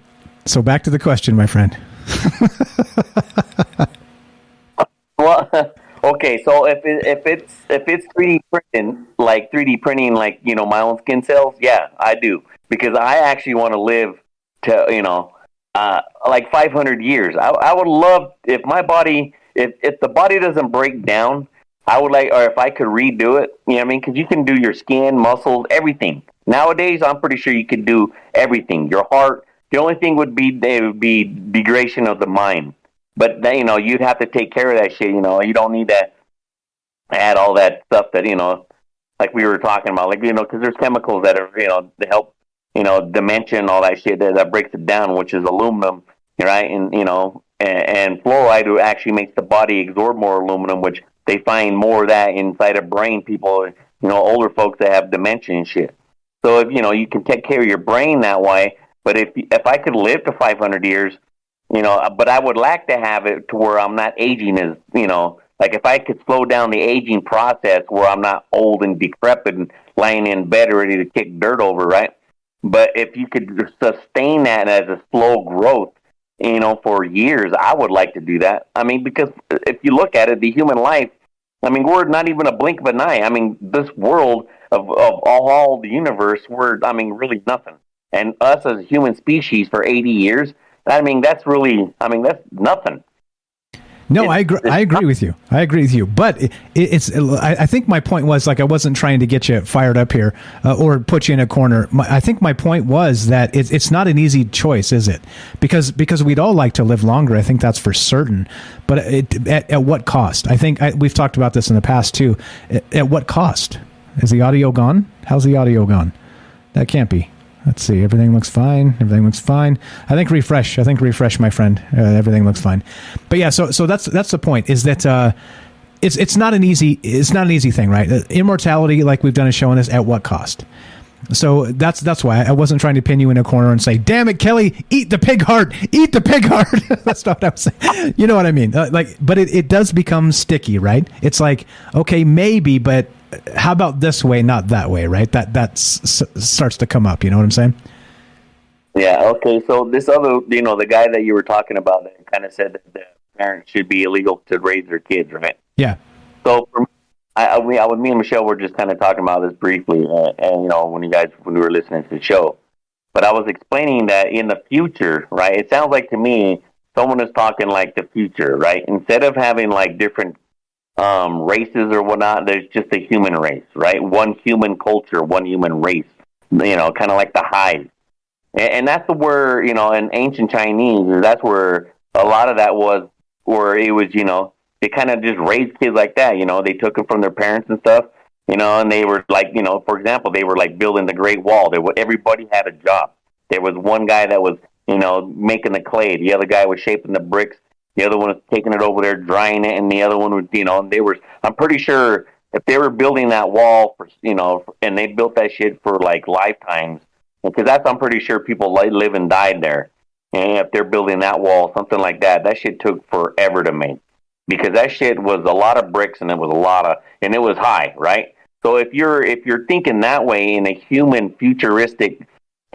S9: So back to the question, my friend.
S17: Well, okay, so if it, if it's if it's 3D printing, like 3D printing, like you know my own skin cells, yeah, I do because I actually want to live to you know uh, like 500 years. I, I would love if my body, if if the body doesn't break down, I would like, or if I could redo it. You know what I mean? Because you can do your skin, muscles, everything. Nowadays, I'm pretty sure you could do everything. Your heart. The only thing would be it would be degradation of the mind. But then, you know, you'd have to take care of that shit. You know, you don't need to add all that stuff that you know, like we were talking about, like you know, because there's chemicals that are you know to help you know dimension all that shit that, that breaks it down, which is aluminum, right? And you know, and, and fluoride actually makes the body absorb more aluminum, which they find more of that inside of brain people, you know, older folks that have dementia and shit. So if you know, you can take care of your brain that way. But if if I could live to 500 years, you know, but I would like to have it to where I'm not aging as you know, like if I could slow down the aging process where I'm not old and decrepit and laying in bed ready to kick dirt over, right? But if you could sustain that as a slow growth, you know, for years, I would like to do that. I mean, because if you look at it, the human life, I mean, we're not even a blink of an eye. I mean, this world of, of all, all the universe, we're, I mean, really nothing. And us as a human species for 80 years, I mean, that's really, I mean, that's nothing.
S9: No, I agree. I agree with you. I agree with you. But it, it's. I, I think my point was like I wasn't trying to get you fired up here uh, or put you in a corner. My, I think my point was that it's it's not an easy choice, is it? Because because we'd all like to live longer. I think that's for certain. But it, at, at what cost? I think I, we've talked about this in the past too. At, at what cost? Is the audio gone? How's the audio gone? That can't be. Let's see. Everything looks fine. Everything looks fine. I think refresh. I think refresh, my friend. Uh, everything looks fine. But yeah, so so that's that's the point. Is that uh, it's it's not an easy it's not an easy thing, right? Immortality, like we've done a show on this, at what cost? So that's that's why I wasn't trying to pin you in a corner and say, "Damn it, Kelly, eat the pig heart, eat the pig heart." that's not what I was saying. You know what I mean? Uh, like, but it, it does become sticky, right? It's like, okay, maybe, but how about this way, not that way, right? That that s- starts to come up. You know what I'm saying?
S17: Yeah. Okay. So this other, you know, the guy that you were talking about, that kind of said that the parents should be illegal to raise their kids, right?
S9: Yeah.
S17: So for me, I, I, we, I, with me and Michelle were just kind of talking about this briefly, uh, and you know, when you guys when we were listening to the show, but I was explaining that in the future, right? It sounds like to me someone is talking like the future, right? Instead of having like different um, races or whatnot, there's just a human race, right? One human culture, one human race. You know, kind of like the hive, and, and that's the where you know in ancient Chinese, that's where a lot of that was, where it was, you know, they kind of just raised kids like that. You know, they took them from their parents and stuff. You know, and they were like, you know, for example, they were like building the Great Wall. They were, everybody had a job. There was one guy that was, you know, making the clay. The other guy was shaping the bricks. The other one was taking it over there, drying it, and the other one was, you know, and they were. I'm pretty sure if they were building that wall for, you know, and they built that shit for like lifetimes, because that's I'm pretty sure people li- live and died there. And if they're building that wall, something like that, that shit took forever to make because that shit was a lot of bricks and it was a lot of and it was high, right? So if you're if you're thinking that way in a human futuristic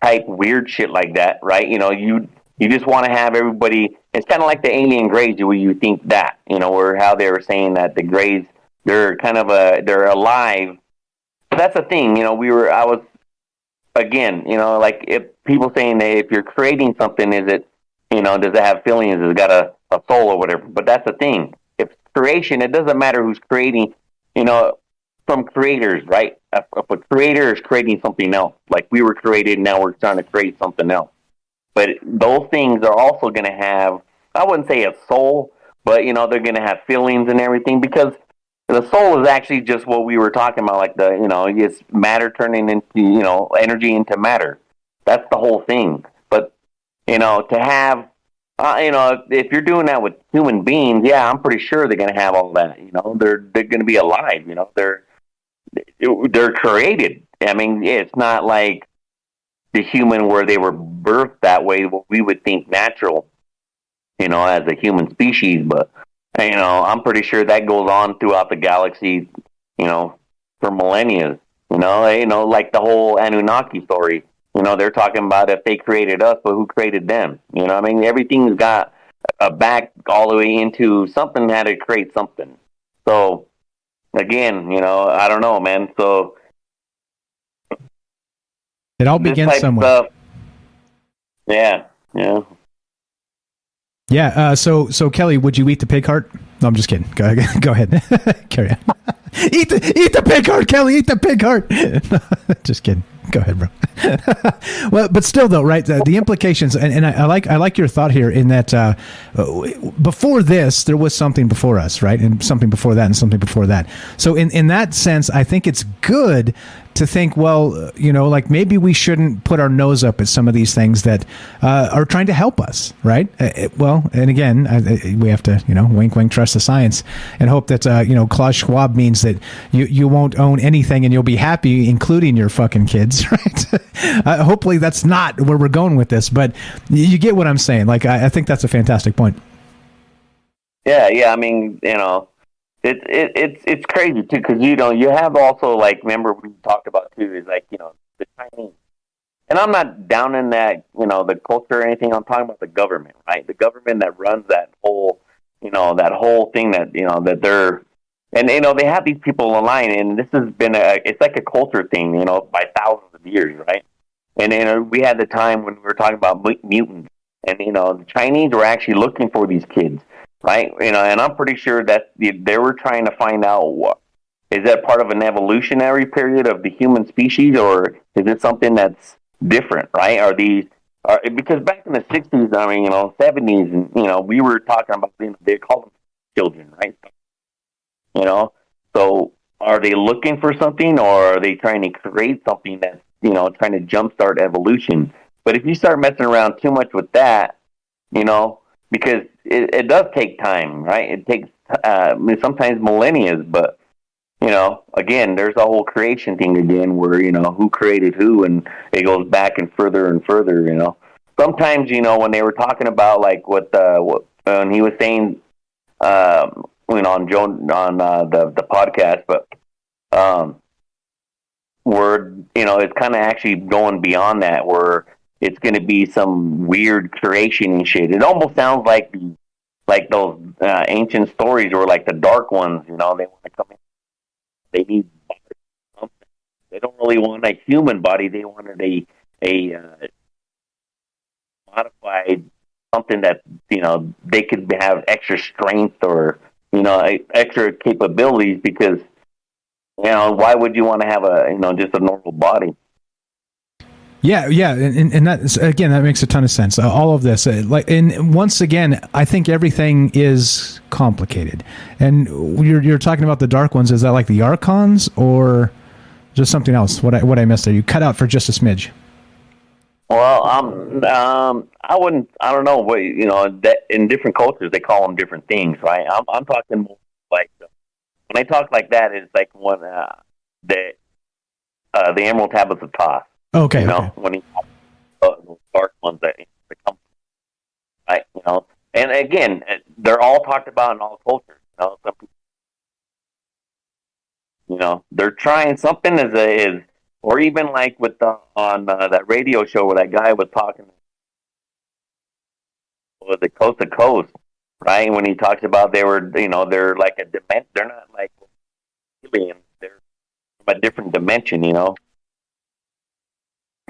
S17: type weird shit like that, right? You know, you you just want to have everybody. It's kind of like the alien grays, where you think that, you know, or how they were saying that the grays they're kind of a they're alive. But that's the thing, you know. We were I was again, you know, like if people saying that if you're creating something, is it, you know, does it have feelings? Has it got a, a soul or whatever? But that's the thing. If creation, it doesn't matter who's creating, you know, from creators, right? If, if a creator is creating something else, like we were created, now we're trying to create something else. But those things are also going to have, I wouldn't say a soul, but you know, they're to have feelings and everything because the soul is actually just what we were talking about, like the, you know, it's matter turning into, you know, energy into matter. That's the whole thing. But you know, to have, uh, you know, if you're doing that with human beings, yeah, I'm pretty sure they're going to have all that. You know, they're they're going to be alive. You know, they're they're created. I mean, it's not like the human where they were birthed that way. What we would think natural, you know, as a human species, but you know, I'm pretty sure that goes on throughout the galaxy. You know, for millennia. You know, eh, you know, like the whole Anunnaki story. You know, they're talking about if they created us, but who created them? You know, I mean, everything's got a back all the way into something had to create something. So, again, you know, I don't know, man. So
S9: it all begins somewhere.
S17: Stuff, yeah, yeah.
S9: Yeah. Uh, so, so Kelly, would you eat the pig heart? No, I'm just kidding. Go, go ahead. Carry on. eat the eat the pig heart, Kelly. Eat the pig heart. just kidding. Go ahead, bro. well, but still, though, right? The, the implications, and, and I, I, like I like your thought here in that uh, before this, there was something before us, right, and something before that, and something before that. So, in in that sense, I think it's good to think, well, you know, like maybe we shouldn't put our nose up at some of these things that uh, are trying to help us, right? Uh, well, and again, I, we have to, you know, wink, wink, trust the science, and hope that uh, you know Klaus Schwab means that you you won't own anything and you'll be happy, including your fucking kids, right? uh, hopefully, that's not where we're going with this, but you get what I'm saying. Like, I, I think that's a fantastic point.
S17: Yeah, yeah. I mean, you know, it's it, it's it's crazy too because you know you have also like remember we talked about too is like you know the Chinese, and I'm not down in that you know the culture or anything. I'm talking about the government, right? The government that runs that whole you know that whole thing that you know that they're and you know they have these people aligned, and this has been a it's like a culture thing, you know, by thousands of years, right? And know we had the time when we were talking about mutants, and you know the Chinese were actually looking for these kids right? You know, and I'm pretty sure that they were trying to find out what is that part of an evolutionary period of the human species, or is it something that's different, right? Are these are, because back in the '60s, I mean, you know, '70s, and you know, we were talking about you know, they call them children, right? You know, so are they looking for something, or are they trying to create something that's you know trying to jumpstart evolution? But if you start messing around too much with that, you know, because it, it does take time, right? It takes uh, I mean, sometimes millennia, but you know, again, there's a whole creation thing again where you know who created who, and it goes back and further and further. You know, sometimes you know when they were talking about like what uh, what when he was saying, um, you know, on Joe on uh, the the podcast, but um, where you know it's kind of actually going beyond that where it's going to be some weird creation and shit. It almost sounds like like those uh, ancient stories or like the dark ones. You know, they want to come in. They need. They don't really want a human body. They wanted a a uh, modified something that you know they could have extra strength or you know extra capabilities because you know why would you want to have a you know just a normal body
S9: yeah, yeah, and, and that again that makes a ton of sense. Uh, all of this, uh, like, and once again, I think everything is complicated. And you're you're talking about the dark ones. Is that like the archons or just something else? What I what I missed there? You cut out for just a smidge.
S17: Well, um, um, I wouldn't. I don't know. But you know, that in different cultures they call them different things, right? I'm I'm talking more like when I talk like that, it's like when uh, the uh, the Emerald Tablets of Thoth
S9: Okay.
S17: You know,
S9: okay.
S17: when he uh, dark ones that become right, you know, and again, they're all talked about in all cultures. You know, some people, you know, they're trying something as a is, or even like with the on uh, that radio show where that guy was talking with the coast to coast, right? When he talks about they were, you know, they're like a dimension. They're not like aliens. They're from a different dimension, you know.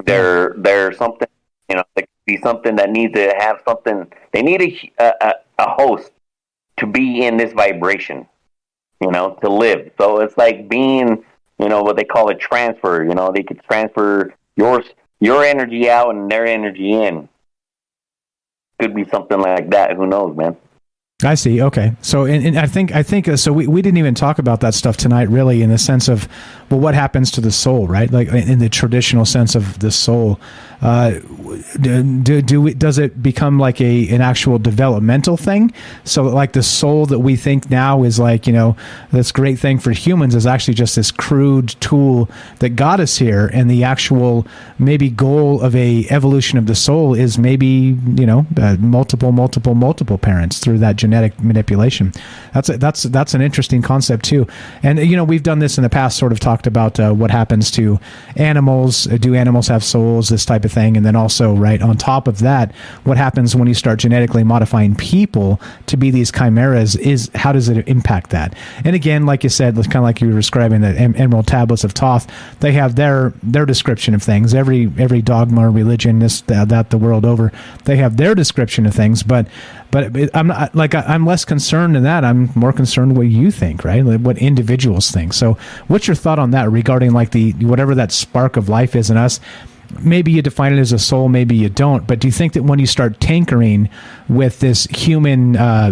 S17: They're they're something you know they could be something that needs to have something. They need a, a a host to be in this vibration, you know, to live. So it's like being you know what they call a transfer. You know, they could transfer yours your energy out and their energy in. Could be something like that. Who knows, man?
S9: I see. Okay, so and, and I think I think uh, so. We, we didn't even talk about that stuff tonight, really, in the sense of well, what happens to the soul, right? Like in the traditional sense of the soul. Uh, do, do, we, does it become like a an actual developmental thing? So like the soul that we think now is like you know this great thing for humans is actually just this crude tool that got us here, and the actual maybe goal of a evolution of the soul is maybe you know uh, multiple multiple multiple parents through that genetic manipulation. That's a, that's that's an interesting concept too, and you know we've done this in the past, sort of talked about uh, what happens to animals. Uh, Do animals have souls? This type of thing, and then also right on top of that, what happens when you start genetically modifying people to be these chimeras? Is how does it impact that? And again, like you said, it's kind of like you were describing the em- Emerald Tablets of Thoth, They have their their description of things. Every every dogma or religion, this that, uh, that the world over, they have their description of things. But but I'm not like I'm less concerned in that. I'm more concerned what you think, right? Like what individuals think. So, what's your thought on that regarding like the whatever that spark of life is in us? Maybe you define it as a soul, maybe you don't. But do you think that when you start tinkering with this human uh,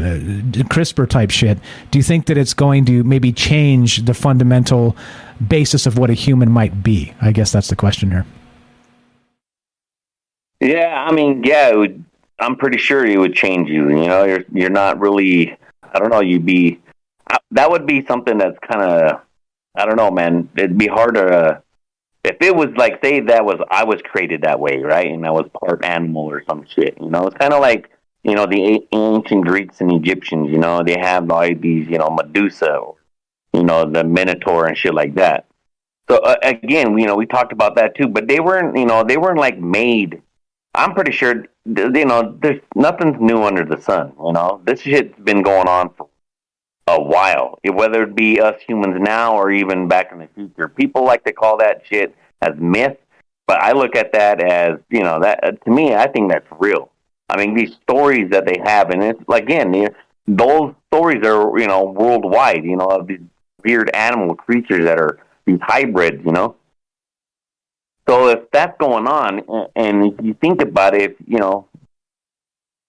S9: CRISPR type shit, do you think that it's going to maybe change the fundamental basis of what a human might be? I guess that's the question here.
S17: Yeah, I mean, yeah, would, I'm pretty sure it would change you. You know, you're you're not really. I don't know. You'd be. I- That would be something that's kind of. I don't know, man. It'd be hard to. If it was like, say, that was I was created that way, right, and I was part animal or some shit. You know, it's kind of like you know the ancient Greeks and Egyptians. You know, they have all these, you know, Medusa, or, you know, the Minotaur and shit like that. So uh, again, you know, we talked about that too, but they weren't, you know, they weren't like made. I'm pretty sure, you know, there's nothing's new under the sun. You know, this shit's been going on for a while. Whether it be us humans now or even back in the future, people like to call that shit as myth, but I look at that as, you know, that uh, to me, I think that's real. I mean, these stories that they have, and it's like, again, you- those stories are, you know, worldwide. You know, of these weird animal creatures that are these hybrids. You know. So if that's going on, and if you think about it, you know,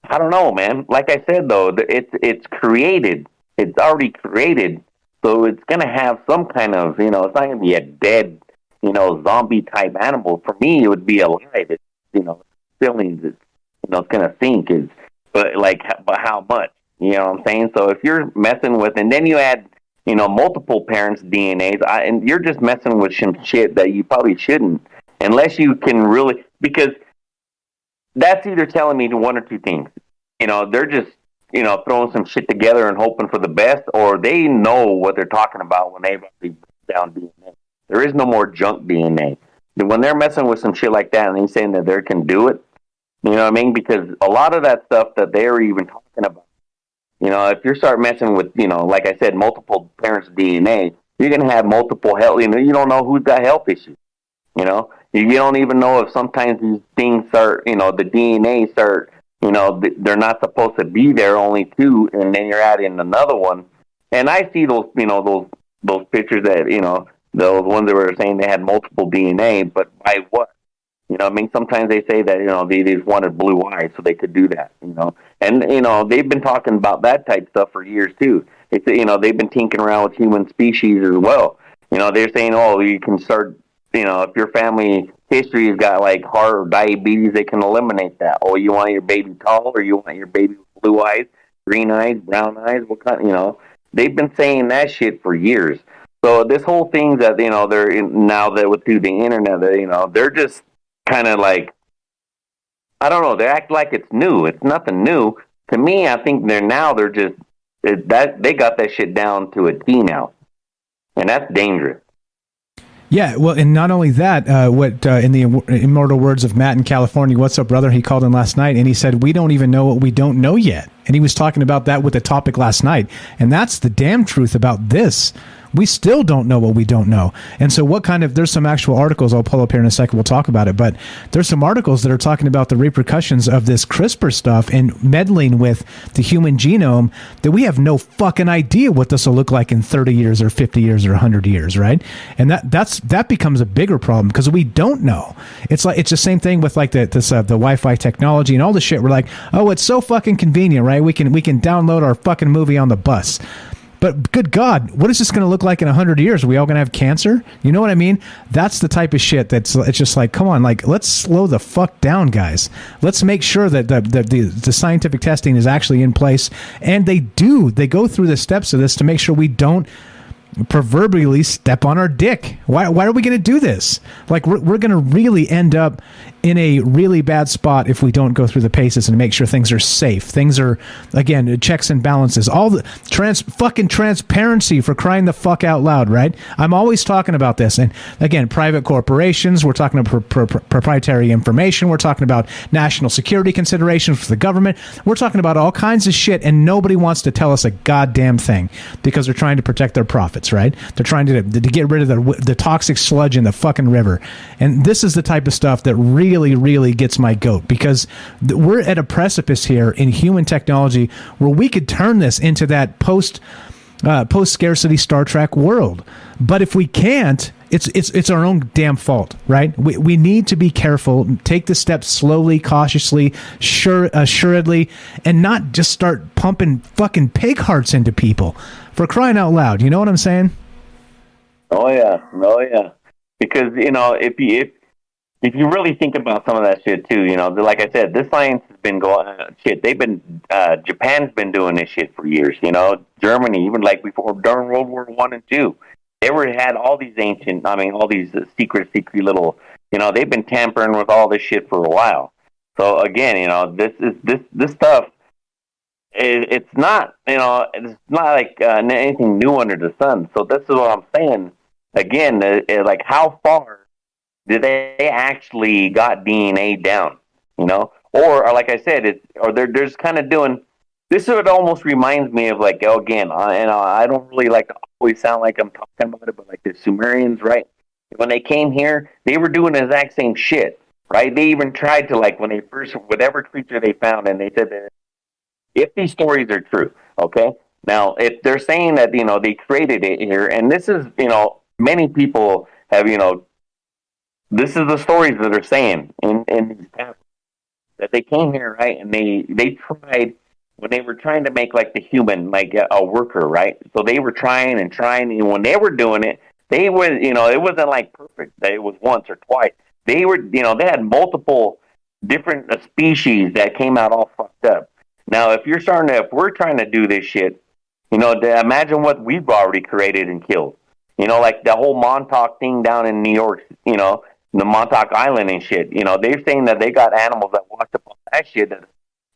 S17: I don't know, man. Like I said, though, it's it's created. It's already created, so it's gonna have some kind of, you know, it's not gonna be a dead, you know, zombie type animal. For me, it would be alive. It's, you know, feelings. It's, you know, it's gonna think. Is but like, but how much? You know what I'm saying? So if you're messing with, and then you add, you know, multiple parents' DNAs, I, and you're just messing with some shit that you probably shouldn't, unless you can really, because that's either telling me one or two things. You know, they're just, you know, throwing some shit together and hoping for the best, or they know what they're talking about when they break down DNA. There is no more junk DNA. When they're messing with some shit like that and they're saying that they can do it, you know what I mean? Because a lot of that stuff that they're even talking about, you know, if you start messing with, you know, like I said, multiple parents' DNA, you're going to have multiple health, you know, you don't know who's got health issues. You know, you you don't even know if sometimes these things start, you know, the DNA start, you know, they're not supposed to be there, only two, and then you're adding another one. And I see those, you know, those those pictures that, you know, those ones that were saying they had multiple DNA, but by what? You know, I mean, sometimes they say that you know they just wanted blue eyes, so they could do that. You know, and you know they've been talking about that type stuff for years too. It's you know they've been tinkering around with human species as well. You know, they're saying, oh, you can start. You know, if your family history has got like heart or diabetes, they can eliminate that. Oh, you want your baby tall, or you want your baby blue eyes, green eyes, brown eyes? What kind? You know, they've been saying that shit for years. So this whole thing that you know they're in, now that with through the internet, that, you know, they're just kind of like I don't know. They act like it's new. It's nothing new to me. I think they're now they're just it, that they got that shit down to a T now, and that's dangerous.
S9: Yeah, well, and not only that, uh, what uh, in the immortal words of Matt in California, "What's up, brother?" He called in last night, and he said, "We don't even know what we don't know yet." And he was talking about that with the topic last night, and that's the damn truth about this. We still don't know what we don't know. And so, what kind of, there's some actual articles I'll pull up here in a second, we'll talk about it, but there's some articles that are talking about the repercussions of this CRISPR stuff and meddling with the human genome that we have no fucking idea what this will look like in 30 years or 50 years or 100 years, right? And that that's that becomes a bigger problem because we don't know. It's like it's the same thing with like the this uh, the Wi-Fi technology and all the shit. We're like, oh, it's so fucking convenient, right? We can we can download our fucking movie on the bus. But good God, what is this going to look like in hundred years? Are we all going to have cancer? You know what I mean? That's the type of shit that's it's just like, come on, like let's slow the fuck down, guys. Let's make sure that the the, the, the scientific testing is actually in place, and they do. They go through the steps of this to make sure we don't proverbially step on our dick. Why, why are we going to do this? Like, we're, we're going to really end up in a really bad spot if we don't go through the paces and make sure things are safe. Things are, again, checks and balances. All the trans fucking transparency for crying the fuck out loud, right? I'm always talking about this. And again, private corporations, we're talking about pro- pro- proprietary information, we're talking about national security considerations for the government, we're talking about all kinds of shit, and nobody wants to tell us a goddamn thing because they're trying to protect their profits, right? They're trying to, to get rid of the, the toxic sludge in the fucking river. And this is the type of stuff that really really, really gets my goat because we're at a precipice here in human technology where we could turn this into that post uh, post scarcity Star Trek world. But if we can't, it's it's it's our own damn fault, right? We, we need to be careful, take the steps slowly, cautiously, sure assuredly, and not just start pumping fucking pig hearts into people for crying out loud. You know what I'm saying?
S17: Oh yeah, oh yeah. Because you know, if you if if you really think about some of that shit too, you know, like I said, this science has been going uh, shit. They've been uh, Japan's been doing this shit for years. You know, Germany even like before during World War One and two, they were had all these ancient. I mean, all these uh, secret, secret little. You know, they've been tampering with all this shit for a while. So again, you know, this is this this stuff. It, it's not, you know, it's not like uh, anything new under the sun. So this is what I'm saying. Again, uh, uh like how far they actually got DNA down? You know, or, or like I said, it or they're they're just kind of doing. This is what almost reminds me of like oh, again, and I don't really like to always sound like I'm talking about it, but like the Sumerians, right? When they came here, they were doing the exact same shit, right? They even tried to like when they first whatever creature they found, and they said that if these stories are true, okay. Now, if they're saying that you know they created it here, and this is you know many people have you know this is the stories that are saying. In in that they came here right and they they tried when they were trying to make like the human like a, a worker right? So they were trying and trying and when they were doing it they were you know it wasn't like perfect it was once or twice. They were you know they had multiple different uh, species that came out all fucked up. Now if you're starting to if we're trying to do this shit you know imagine what we've already created and killed. You know like the whole montauk thing down in new york you know the Montauk Island and shit. You know, they're saying that they got animals that walked up on that shit. That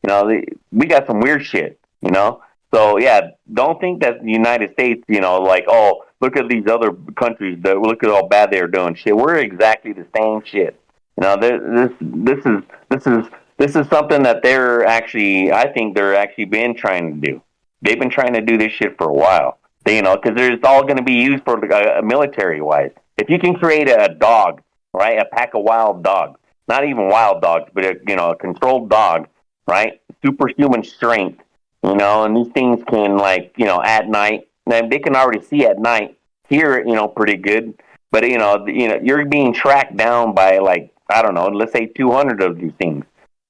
S17: you know, they, we got some weird shit. You know, so yeah, don't think that the United States, you know, like oh, look at these other countries. That look at how bad they're doing. Shit, we're exactly the same shit. You know, this this is this is this is something that they're actually. I think they're actually been trying to do. They've been trying to do this shit for a while. They, you know, because it's all going to be used for uh, military wise. If you can create a dog right? A pack of wild dogs, not even wild dogs, but a, you know, a controlled dog, right? Superhuman strength, you know, and these things can like, you know, at night, and they can already see at night, hear, you know, pretty good. But you know, you know, you're being tracked down by like I don't know, let's say 200 of these things,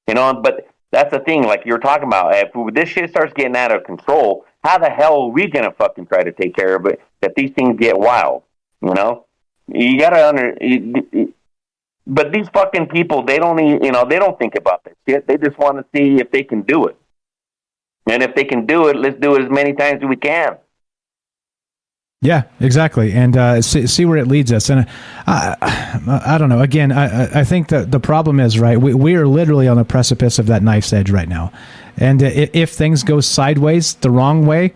S17: you know. But that's the thing, like you're talking about. If this shit starts getting out of control, how the hell are we gonna fucking try to take care of it? If these things get wild, you know. You gotta under. But these fucking people, they don't, even, you know, they don't think about that shit. They just want to see if they can do it, and if they can do it, let's do it as many times as we can.
S9: Yeah, exactly, and uh, see, see, where it leads us. And uh, I, I don't know. Again, I, I think that the problem is right. We, we are literally on the precipice of that knife's edge right now, and if things go sideways the wrong way,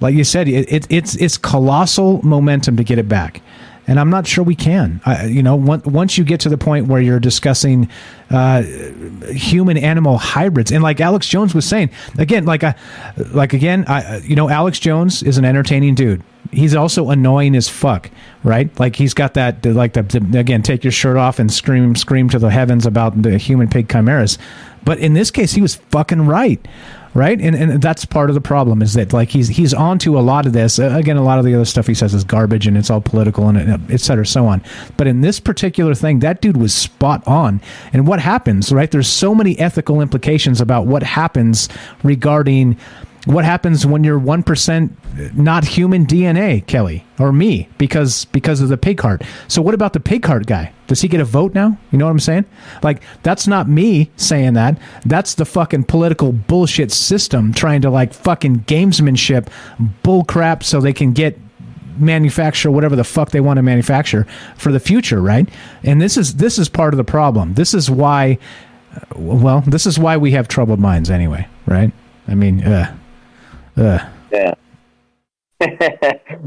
S9: like you said, it, it, it's it's colossal momentum to get it back and I'm not sure we can. I, you know, once you get to the point where you're discussing uh, human animal hybrids, and like Alex Jones was saying, again, like I, like again, I, you know, Alex Jones is an entertaining dude. He's also annoying as fuck, right? Like he's got that, like the, the again, take your shirt off and scream, scream to the heavens about the human pig chimeras. But in this case, he was fucking right right? And and that's part of the problem is that like he's he's onto a lot of this. Uh, again, a lot of the other stuff he says is garbage and it's all political and uh, et cetera, so on. But in this particular thing, that dude was spot on. And what happens, right? There's so many ethical implications about what happens regarding what happens when you're 1% not human DNA, Kelly, or me, because because of the pig heart. So what about the pig heart guy? Does he get a vote now? You know what I'm saying? Like that's not me saying that. That's the fucking political bullshit system trying to like fucking gamesmanship bullcrap so they can get manufacture whatever the fuck they want to manufacture for the future, right? And this is this is part of the problem. This is why well, this is why we have troubled minds anyway, right? I mean, uh, uh.
S17: Yeah.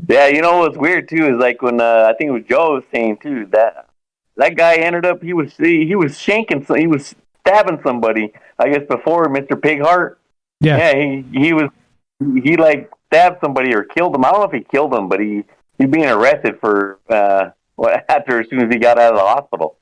S17: yeah, you know what's weird too is like when uh, I think it was Joe was saying too that that guy ended up he was he, he was shanking some, he was stabbing somebody I guess before Mr. Pigheart.
S9: Yeah.
S17: Yeah, he he was he like stabbed somebody or killed him. I don't know if he killed him, but he he's being arrested for uh what after as soon as he got out of the hospital.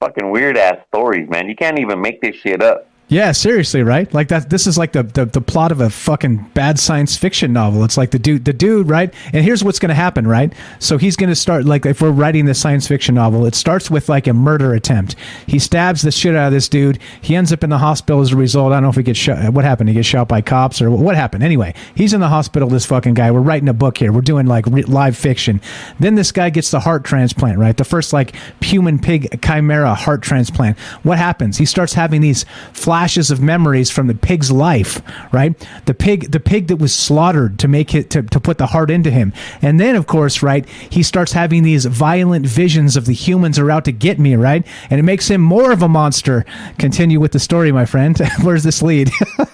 S17: Fucking weird ass stories, man. You can't even make this shit up.
S9: Yeah, seriously, right? Like that. This is like the, the the plot of a fucking bad science fiction novel. It's like the dude, the dude, right? And here's what's going to happen, right? So he's going to start like if we're writing this science fiction novel, it starts with like a murder attempt. He stabs the shit out of this dude. He ends up in the hospital as a result. I don't know if he gets shot. What happened? He gets shot by cops or what happened? Anyway, he's in the hospital. This fucking guy. We're writing a book here. We're doing like re- live fiction. Then this guy gets the heart transplant, right? The first like human pig chimera heart transplant. What happens? He starts having these flashes of memories from the pig's life, right? The pig, the pig that was slaughtered to make it to, to put the heart into him, and then of course, right, he starts having these violent visions of the humans are out to get me, right? And it makes him more of a monster. Continue with the story, my friend. Where's this lead?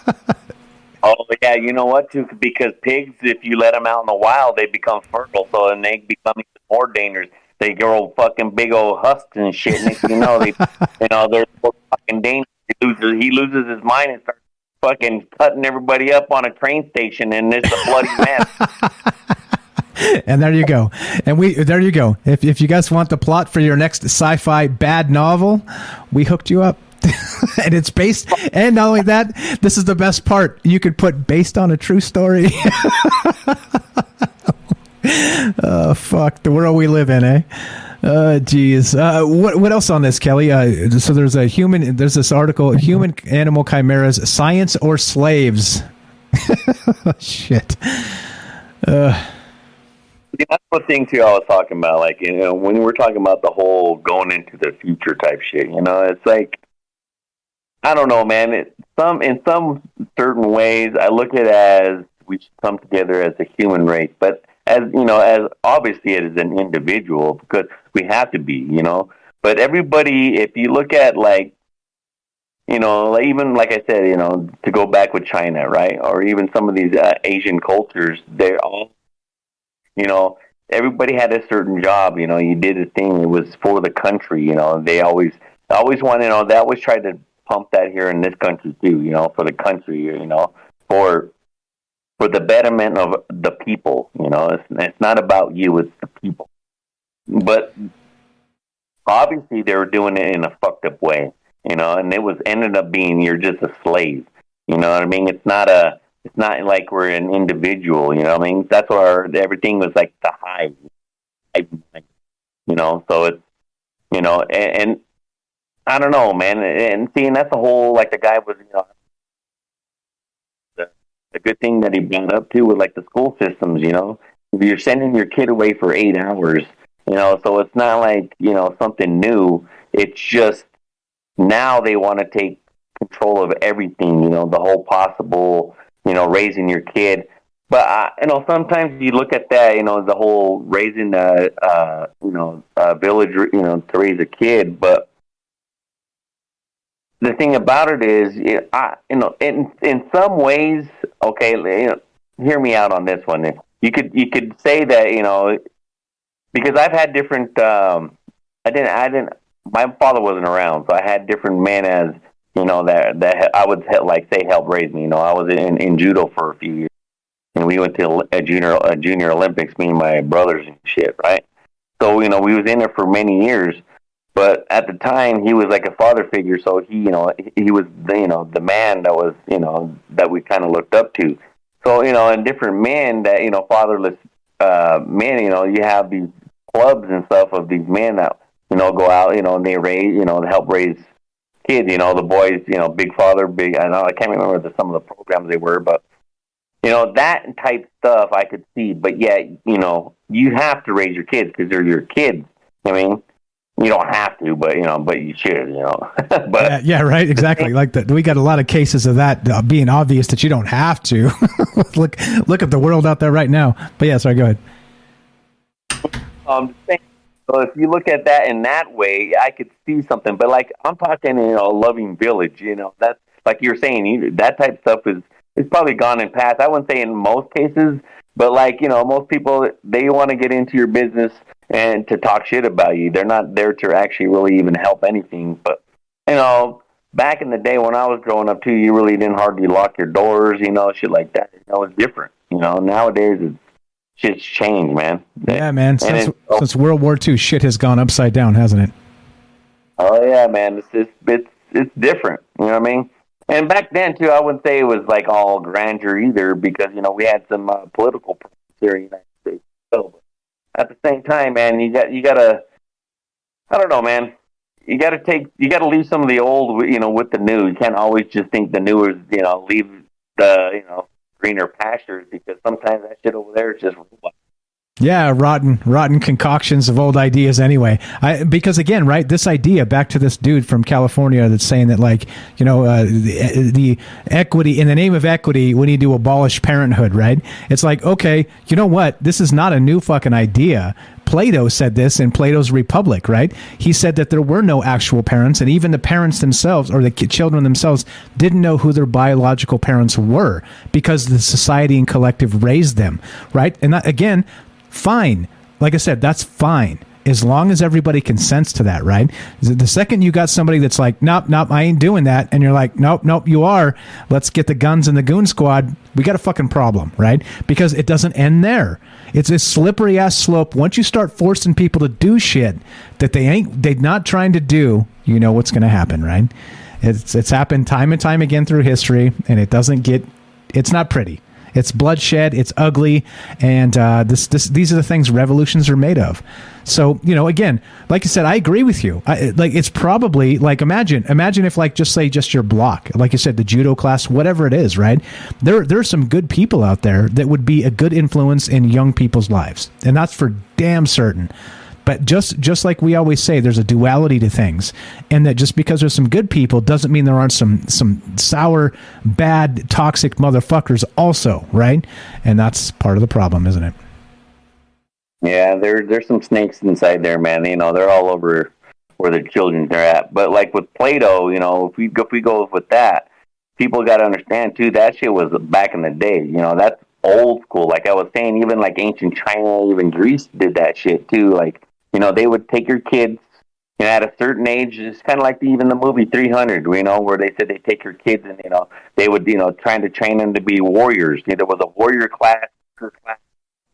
S17: Oh yeah, you know what? Too because pigs, if you let them out in the wild, they become fertile, so and they become even more dangerous. They grow fucking big old husks and shit. Thing you know, they, you know, they're fucking dangerous. He loses, he loses his mind and starts fucking cutting everybody up on a train station, and it's a bloody mess.
S9: and there you go. And we there you go. If if you guys want the plot for your next sci-fi bad novel, we hooked you up. and it's based and not only that, this is the best part. You could put based on a true story. oh fuck, the world we live in, eh? Uh, geez. Uh, what what else on this, Kelly? Uh, so there's a human. There's this article: human animal chimeras, science or slaves? Shit. Uh,
S17: that's the thing too. I was talking about, like you know, when we're talking about the whole going into the future type shit. You know, it's like I don't know, man. It, some in some certain ways, I look at it as we should come together as a human race, but as you know, as obviously as an individual, because we have to be, you know. But everybody, if you look at like, you know, like even like I said, you know, to go back with China, right, or even some of these uh, Asian cultures, they're all, you know, everybody had a certain job. You know, you did a thing. It was for the country. You know, they always always want, you know, they always tried to pump that here in this country too. You know, for the country. You know, for for the betterment of the people. You know, it's it's not about you; it's the people. But obviously, they were doing it in a fucked up way. You know, and it was ended up being you're just a slave. You know what I mean? It's not a. It's not like we're an individual. You know what I mean? That's our, everything was like the hive. You know, so it's you know, and, and I don't know, man. And seeing that's the whole like the guy was, you know, the good thing that he brought up too with like the school systems. You know, if you're sending your kid away for eight hours, you know, so it's not like you know something new. It's just now they want to take control of everything. You know, the whole possible, you know, raising your kid. But uh, you know, sometimes you look at that, you know, the whole raising a, uh, you know, a village, you know, to raise a kid. But the thing about it is, I, you know, in in some ways, okay, you know, hear me out on this one. You could you could say that you know, because I've had different. Um, I didn't. I didn't. My father wasn't around, so I had different men as you know that that I would like say help raise me. You know, I was in in judo for a few years, and we went to a junior a junior Olympics. Me and my brothers and shit, right? So you know, we was in there for many years. But at the time, he was like a father figure, so he, you know, he was, you know, the man that was, you know, that we kind of looked up to. So, you know, and different men that, you know, fatherless uh, men, you know, you have these clubs and stuff of these men that, you know, go out, you know, and they raise, you know, help raise kids. You know, the boys, you know, Big Father, Big. I know I can't remember the, some of the programs they were, but You know that type stuff I could see, but yet you know you have to raise your kids because they're your kids. I mean, you don't have to, but you know, but you should. You know, but
S9: yeah, yeah, right, exactly. Like that, we got a lot of cases of that uh, being obvious that you don't have to. look, look at the world out there right now. But yeah, sorry, go ahead.
S17: um, so if you look at that in that way, I could see something. But like I'm talking, you know, a loving village. You know, that's like you're saying, you, that type of stuff is is probably gone in past. I wouldn't say in most cases, but like you know, most people they want to get into your business and to talk shit about you. They're not there to actually really even help anything. But you know, back in the day when I was growing up too, you really didn't hardly lock your doors. You know, shit like that. You know, it's different. You know, nowadays it's shit's changed, man.
S9: Yeah, man. Since,
S17: it- oh.
S9: since World War II, shit has gone upside down, hasn't it?
S17: Oh yeah, man. It's just it's it's different. You know what I mean? And back then too, I wouldn't say it was like all grandeur either, because you know we had some uh, political problems here in the United States. So at the same time, man, you got you gotta, I don't know, man. You gotta take, you gotta leave some of the old, you know, with the new. You can't always just think the new is, you know, leave the, you know, greener pastures because sometimes that shit over there is just robot.
S9: Yeah, rotten, rotten concoctions of old ideas. Anyway, I, because again, right, this idea back to this dude from California that's saying that, like, you know, uh, the, the equity in the name of equity, we need to abolish parenthood. Right? It's like, okay, you know what? This is not a new fucking idea. Plato said this in Plato's Republic, right? He said that there were no actual parents, and even the parents themselves or the children themselves didn't know who their biological parents were because the society and collective raised them, right? And that, again, fine. Like I said, that's fine. As long as everybody consents to that, right? The second you got somebody that's like, nope, nope, I ain't doing that, and you're like, nope, nope, you are. Let's get the guns and the goon squad. We got a fucking problem, right? Because it doesn't end there. It's a slippery ass slope. Once you start forcing people to do shit that they ain't, they're not trying to do, you know what's going to happen, right? It's it's happened time and time again through history, and it doesn't get. It's not pretty. It's bloodshed. It's ugly, and uh, this, this, these are the things revolutions are made of. So you know, again, like I said, I agree with you. I, like it's probably like imagine, imagine if like just say just your block, like you said, the judo class, whatever it is, right? There, there are some good people out there that would be a good influence in young people's lives, and that's for damn certain. But just just like we always say, there's a duality to things, and that just because there's some good people doesn't mean there aren't some some sour, bad, toxic motherfuckers also, right? And that's part of the problem, isn't it?
S17: Yeah, there there's some snakes inside there, man. You know, they're all over where the children are at. But like with Plato, you know, if we if we go with that, people got to understand too. That shit was back in the day. You know, that's old school. Like I was saying, even like ancient China, even Greece did that shit too. Like you know, they would take your kids. You know, at a certain age, it's kind of like the, even the movie 300, you know, where they said they take your kids and, you know, they would, you know, trying to train them to be warriors. You know, there was a warrior class, class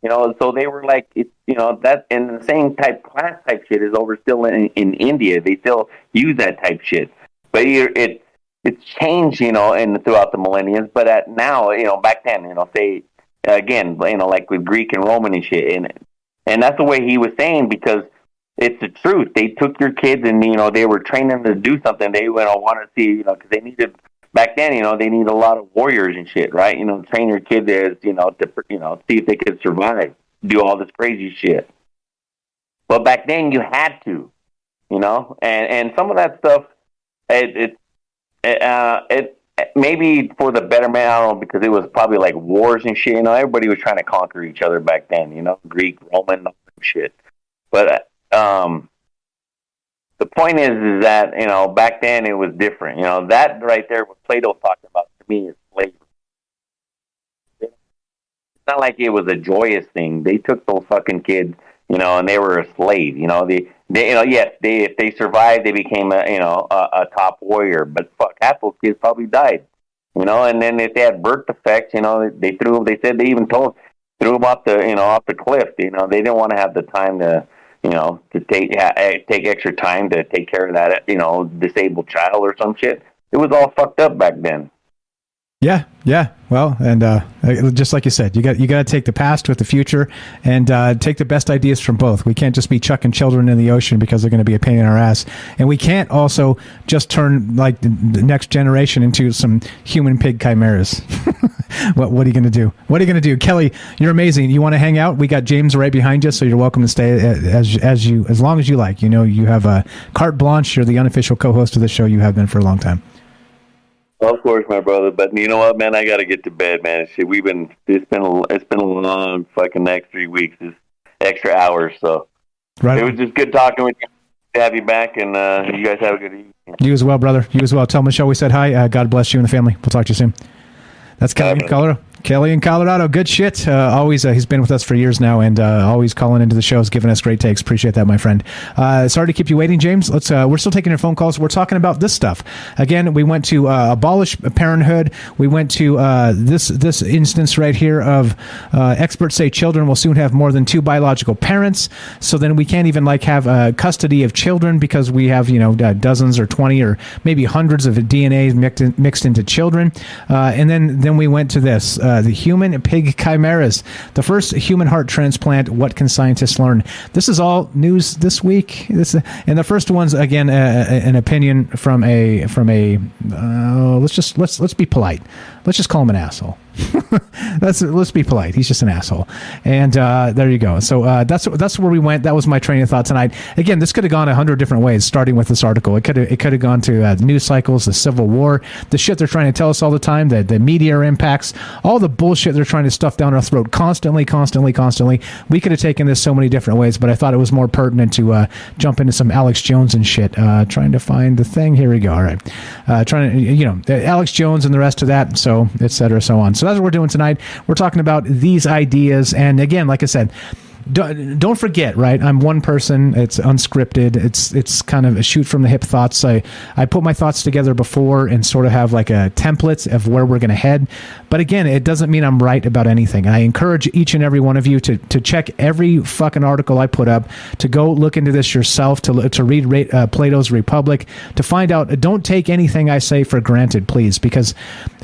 S17: you know, so they were like, it, you know, that and the same type class type shit is over still in, in India. They still use that type shit, but it, it it's changed, you know, and throughout the millenniums. But at now, you know, back then, you know, say again, you know, like with Greek and Roman and shit, and and that's the way he was saying because it's the truth. They took your kids and you know they were training them to do something. They you know want to see you know because they needed back then, you know, they need a lot of warriors and shit, right? You know, train your kids as, you know, to, you know, see if they could survive, do all this crazy shit. But back then, you had to, you know, and and some of that stuff, it it it, uh, it maybe for the better man, I don't know, because it was probably like wars and shit. You know, everybody was trying to conquer each other back then. You know, Greek, Roman, shit. But um, the point is, is that you know back then it was different. You know that right there, what Plato talking about to me is slavery. It's not like it was a joyous thing. They took those fucking kids, you know, and they were a slave. You know, they, they you know, yes, they if they survived, they became a you know a, a top warrior. But fuck, half those kids probably died. You know, and then if they had birth defects, you know, they threw. They said they even told threw them off the you know off the cliff. You know, they didn't want to have the time to you know, to take yeah, take extra time to take care of that, you know, disabled child or some shit. It was all fucked up back then.
S9: Yeah, yeah. Well, and uh, just like you said, you got you got to take the past with the future, and uh, take the best ideas from both. We can't just be chucking children in the ocean because they're going to be a pain in our ass, and we can't also just turn like the next generation into some human pig chimeras. what What are you going to do? What are you going to do, Kelly? You're amazing. You want to hang out? We got James right behind you, so you're welcome to stay as as you as long as you like. You know, you have a carte blanche. You're the unofficial co-host of the show. You have been for a long time.
S17: Of course, my brother. But you know what, man? I got to get to bed, man. Shit, we've been it's been a, it's been a long fucking next three weeks. It's extra hours, so
S9: Right.
S17: it was just good talking with you. To have you back, and uh, you guys have a good evening.
S9: You as well, brother. You as well. Tell Michelle we said hi. Uh, God bless you and the family. We'll talk to you soon. That's Kelly Colorado. Kelly in Colorado. Good shit. Uh, always, uh, he's been with us for years now, and uh, always calling into the shows, giving us great takes. Appreciate that, my friend. Uh, sorry to keep you waiting, James. Let's. Uh, we're still taking your phone calls. We're talking about this stuff. Again, we went to uh, abolish parenthood. We went to this this instance right here of experts say children will soon have more than two biological parents. So then we can't even like have custody of children because we have you know dozens or twenty or maybe hundreds of DNA mixed, in, mixed into children. And then then we went to this uh, the human pig chimeras, the first human heart transplant. What can scientists learn? This is all news this week. This and the first one's again an opinion from a from a uh, let's just let's let's be polite. Let's just call him an asshole. let's let's be polite. He's just an asshole. And uh, there you go. So uh, that's that's where we went. That was my train of thought tonight. Again, this could have gone a hundred different ways. Starting with this article, it could it could have gone to uh, news cycles, the Civil War, the shit they're trying to tell us all the time, the the media impacts, all the bullshit they're trying to stuff down our throat constantly, constantly, constantly. We could have taken this so many different ways, but I thought it was more pertinent to uh, jump into some Alex Jones and shit. Uh, trying to find the thing. Here we go. All right, uh, trying to you know Alex Jones and the rest of that. So et cetera, so on. So that's what we're doing tonight. We're talking about these ideas, and again, like I said. Don't, forget, right? I'm one person. It's unscripted. It's it's kind of a shoot from the hip thoughts. I I put my thoughts together before and sort of have like a template of where we're going to head. But again, it doesn't mean I'm right about anything. I encourage each and every one of you to to check every fucking article I put up, to go look into this yourself, to to read uh, Plato's Republic, to find out. Don't take anything I say for granted, please, because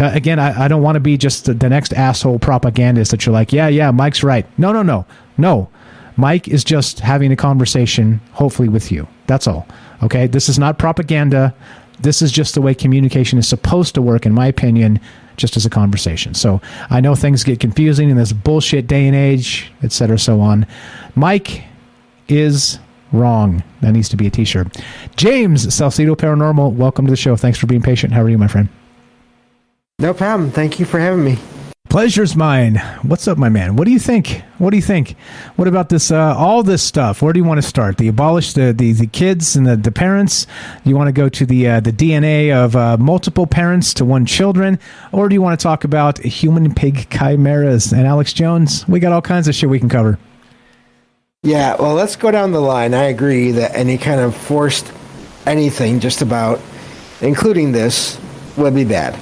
S9: uh, again, I, I don't want to be just the, the next asshole propagandist that you're like, yeah, yeah, Mike's right. No, no, no, no. Mike is just having a conversation, hopefully with you. That's all. Okay. This is not propaganda. This is just the way communication is supposed to work, in my opinion, just as a conversation. So I know things get confusing in this bullshit day and age, et cetera, so on. Mike is wrong. That needs to be a t shirt. James, Salsido Paranormal, welcome to the show. Thanks for being patient. How are you, my friend?
S18: No problem. Thank you for having me.
S9: Pleasure's mine. What's up, my man? What do you think? What do you think? What about this? Uh, all this stuff. Where do you want to start? The abolish the the, the kids and the, the parents. Do you want to go to the uh, the DNA of uh, multiple parents to one children, or do you want to talk about human pig chimeras and Alex Jones? We got all kinds of shit we can cover.
S18: Yeah, well, let's go down the line. I agree that any kind of forced anything, just about, including this, would be bad.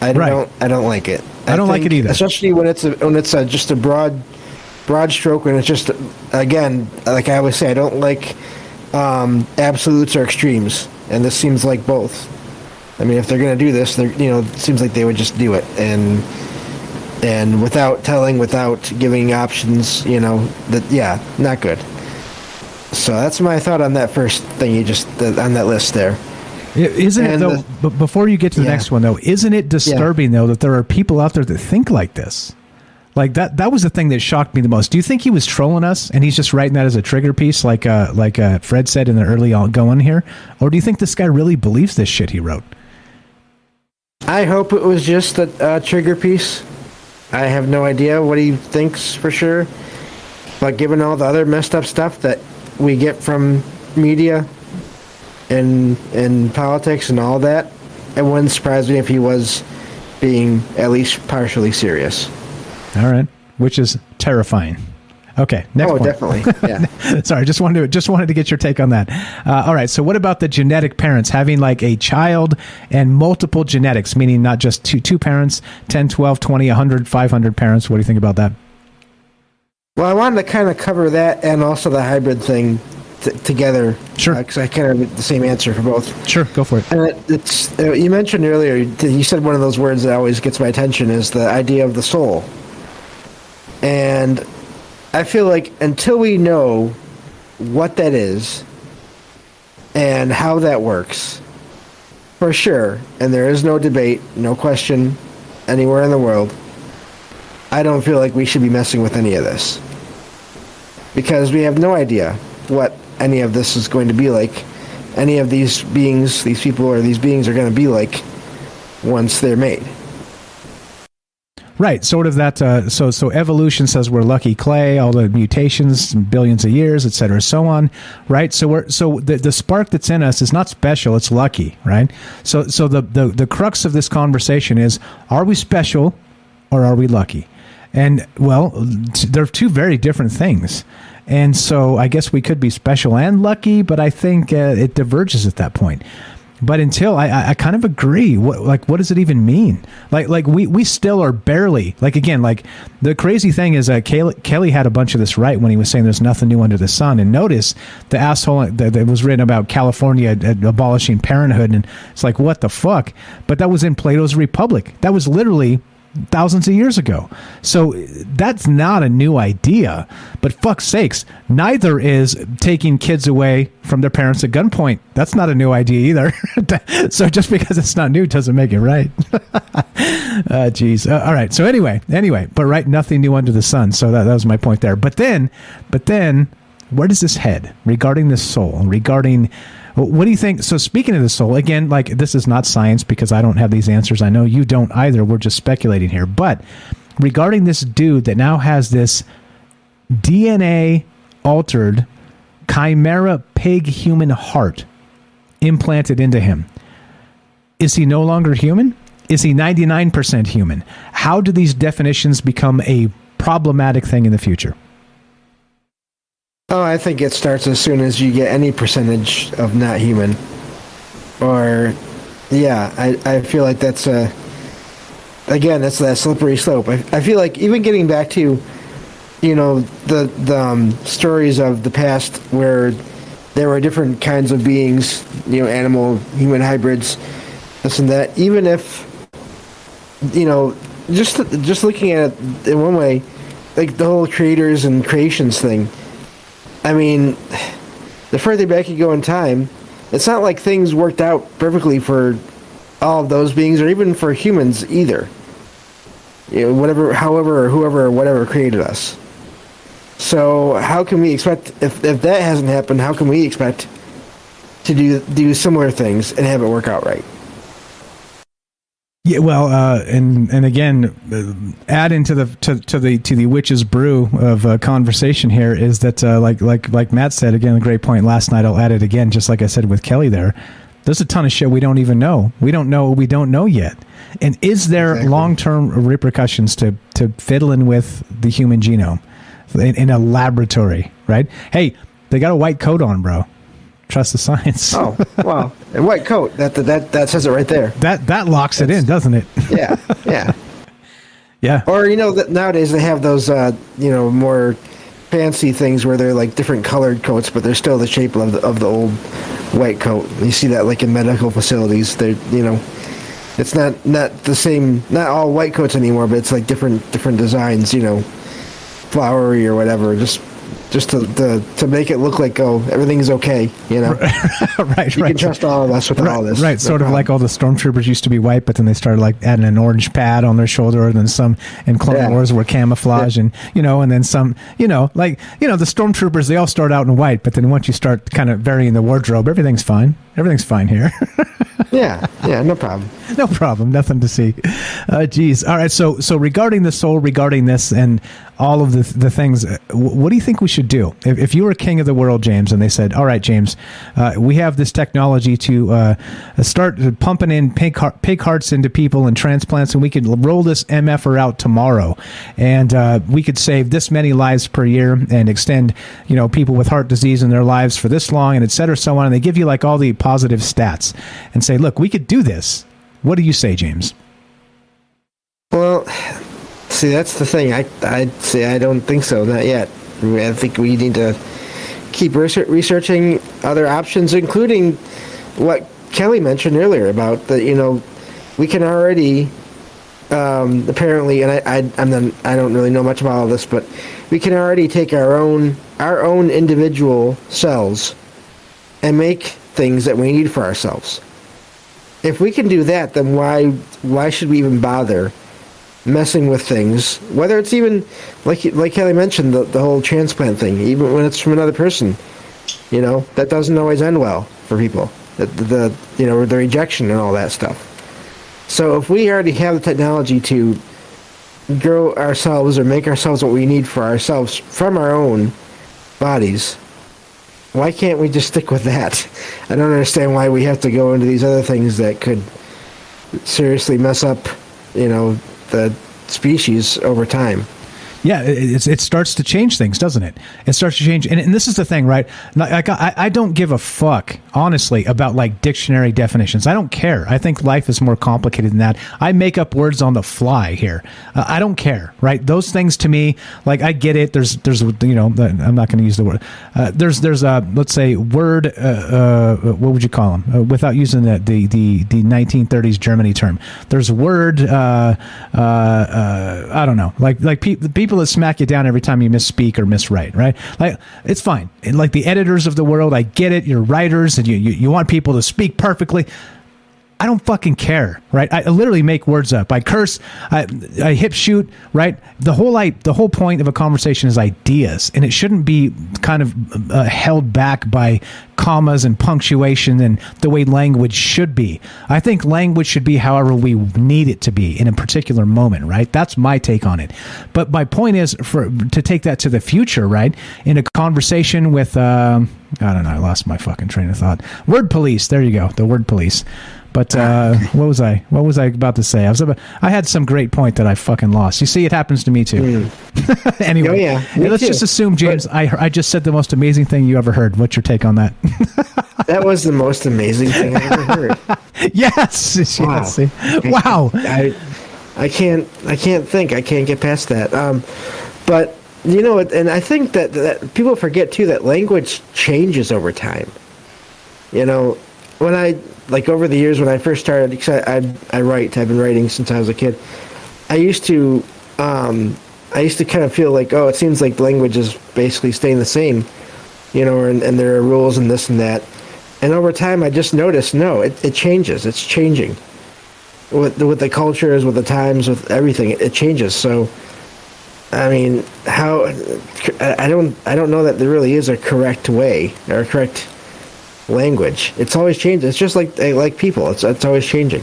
S18: I don't. I don't like it.
S9: I don't like it either.
S18: Especially when it's a, when it's a, just a broad, broad stroke. When it's just again, like I always say, I don't like um, absolutes or extremes, and this seems like both. I mean, if they're going to do this, they're you know, it seems like they would just do it, and and without telling, without giving options, you know, that yeah, not good. So that's my thought on that first thing you just on that list there.
S9: Isn't it though?
S18: the-
S9: but before you get to the
S18: Yeah.
S9: next one, though, isn't it disturbing though that there are people out there that think like this? Like that. That was the thing that shocked me the most. Do you think he was trolling us and he's just writing that as a trigger piece, like uh, like uh, Fred said in the early on- going here, or do you think this guy really believes this shit he wrote?
S18: I hope it was just a uh, trigger piece. I have no idea what he thinks for sure. But given all the other messed up stuff that we get from media and and politics and all that, it wouldn't surprise me if he was being at least partially serious.
S9: All right, which is terrifying. Okay, next
S18: oh,
S9: point.
S18: definitely. Yeah.
S9: Sorry, just wanted to just wanted to get your take on that. Uh, all right, so what about the genetic parents having like a child and multiple genetics, meaning not just two two parents, 10, 12, 20, 100, 500 parents? What do you think about that?
S18: Well, I wanted to kind of cover that and also the hybrid thing t- together. Sure. Because I kind of have the same answer for both.
S9: Sure, go for it.
S18: And it, it's uh, you mentioned earlier. You said one of those words that always gets my attention is the idea of the soul. And I feel like until we know what that is and how that works, for sure, and there is no debate, no question, anywhere in the world, I don't feel like we should be messing with any of this. Because we have no idea what any of this is going to be like. Any of these beings, these people, or these beings are going to be like once they're made.
S9: Right, sort of that. Uh, so, so evolution says we're lucky clay, all the mutations, billions of years, et cetera, so on. Right. So we're so the, the spark that's in us is not special; it's lucky. Right. So, so the, the the crux of this conversation is: Are we special, or are we lucky? And well, t- they're two very different things. And so, I guess we could be special and lucky, but I think uh, it diverges at that point but until I, I, kind of agree. What like what does it even mean? Like like we we still are barely like again like the crazy thing is uh, Kelly, Kelly had a bunch of this right when he was saying there's nothing new under the sun. And notice the asshole that, that was written about California abolishing parenthood, and it's like what the fuck. But that was in Plato's Republic. That was literally thousands of years ago. So that's not a new idea. But fuck's sakes, neither is taking kids away from their parents at gunpoint. That's not a new idea either. so just because it's not new doesn't make it right. uh. Uh, all right. So anyway, anyway, but right, nothing new under the sun. So that, that was my point there. But then, but then, where does this head regarding the soul? Regarding what do you think? So, speaking of the soul, again, like this is not science because I don't have these answers. I know you don't either. We're just speculating here. But regarding this dude that now has this DNA altered chimera pig human heart implanted into him, is he no longer human? Is he 99% human? How do these definitions become a problematic thing in the future?
S18: Oh, I think it starts as soon as you get any percentage of not human. Or, yeah, I, I feel like that's a. Again, that's that slippery slope. I, I feel like even getting back to, you know, the the um, stories of the past where there were different kinds of beings, you know, animal, human hybrids, this and that. Even if, you know, just just looking at it in one way, like the whole creators and creations thing I mean, the further back you go in time, it's not like things worked out perfectly for all of those beings or even for humans either. You know, whatever, however, or whoever, or whatever created us. So how can we expect if if that hasn't happened? How can we expect to do do similar things and have it work out right?
S9: Yeah, well, uh, and and again, uh, add into the to, to the to the witch's brew of uh, conversation here is that uh, like like like Matt said again, a great point last night. I'll add it again, just like I said with Kelly there. There's a ton of shit we don't even know. We don't know. We don't know yet. And is there exactly. long term repercussions to to fiddling with the human genome in, in a laboratory? Right? Hey, they got a white coat on, bro trust the science.
S18: oh, wow. A white coat. That, that that says it right there.
S9: That that locks That's, it in, doesn't it?
S18: yeah. Yeah.
S9: Yeah.
S18: Or you know that nowadays they have those uh, you know more fancy things where they're like different colored coats, but they're still the shape of the of the old white coat. You see that like in medical facilities. They're you know it's not not the same not all white coats anymore, but it's like different different designs, you know, flowery or whatever. Just just to, to, to make it look like oh everything's okay you know?
S9: Right
S18: you
S9: right.
S18: can trust all of us with
S9: right,
S18: all this.
S9: right. No sort problem. of like all the stormtroopers used to be white but then they started like adding an orange pad on their shoulder and then some in clone yeah. wars were camouflage yeah. and you know and then some you know like you know the stormtroopers they all start out in white but then once you start kind of varying the wardrobe everything's fine. Everything's fine here.
S18: Yeah yeah no problem.
S9: No problem. Nothing to see. Uh geez. All right so so regarding the soul regarding this and all of the, the things. Uh, what do you think we should do? If, if you were king of the world, James, and they said, all right, James, uh, we have this technology to uh, start pumping in pig, pig hearts into people and transplants, and we could roll this MFR out tomorrow. And uh, we could save this many lives per year and extend, you know, people with heart disease in their lives for this long and et cetera, so on. And they give you like all the positive stats and say, look, we could do this. What do you say, James?
S18: Well, See, that's the thing. I I'd say I don't think so. Not yet. I think we need to keep researching other options, including what Kelly mentioned earlier about the you know we can already um, apparently, and I, I I'm I don't really know much about all this, but we can already take our own our own individual cells and make things that we need for ourselves. If we can do that, then why why should we even bother messing with things, whether it's even like like Kelly mentioned the the whole transplant thing, even when it's from another person, you know that doesn't always end well for people. The, the, you know the rejection and all that stuff. So if we already have the technology to grow ourselves or make ourselves what we need for ourselves from our own bodies, why can't we just stick with that? I don't understand why we have to go into these other things that could seriously mess up, you know, the species over time.
S9: Yeah, it, it starts to change things, doesn't it? It starts to change, and, and this is the thing, right? Like I, I don't give a fuck, honestly, about like dictionary definitions. I don't care. I think life is more complicated than that. I make up words on the fly here. Uh, I don't care, right? Those things to me, like I get it. There's, there's, you know, I'm not going to use the word. Uh, there's, there's a let's say word. Uh, uh, what would you call them uh, without using the the the, the 1930s Germany term? There's word. Uh, I don't know, like like pe- the people that smack you down every time you misspeak or miswrite, right? Like it's fine. Like the editors of the world, I get it. You're writers, and you you, you want people to speak perfectly. I don't fucking care, right? I literally make words up. I curse. I, I hip shoot, right? The whole I, the whole point of a conversation is ideas, and it shouldn't be kind of uh, held back by commas and punctuation and the way language should be. I think language should be however we need it to be in a particular moment, right? That's my take on it. But my point is for to take that to the future, right? In a conversation with, um, I don't know, I lost my fucking train of thought. Word police. There you go. The word police. But uh, what was I? What was I about to say? I was about, I had some great point that I fucking lost. You see, it happens to me too. anyway,
S18: Oh, yeah. Me
S9: let's
S18: too.
S9: just assume, James. I I just said the most amazing thing you ever heard. What's your take on that?
S18: That was the most amazing thing I ever heard.
S9: yes. yes,
S18: Wow.
S9: see. Wow.
S18: I, I can't I can't think. I can't get past that. Um, but you know, and I think that that people forget too that language changes over time. You know, when I like over the years when I first started, because I, I I write, I've been writing since I was a kid. I used to um, I used to kind of feel like, oh, it seems like language is basically staying the same, you know, and, and there are rules and this and that. And over time, I just noticed, no, it, it changes. It's changing with with the cultures, with the times, with everything. It, it changes. So, I mean, how? I don't I don't know that there really is a correct way or a correct language. It's always changing. It's just like like people. It's it's always changing.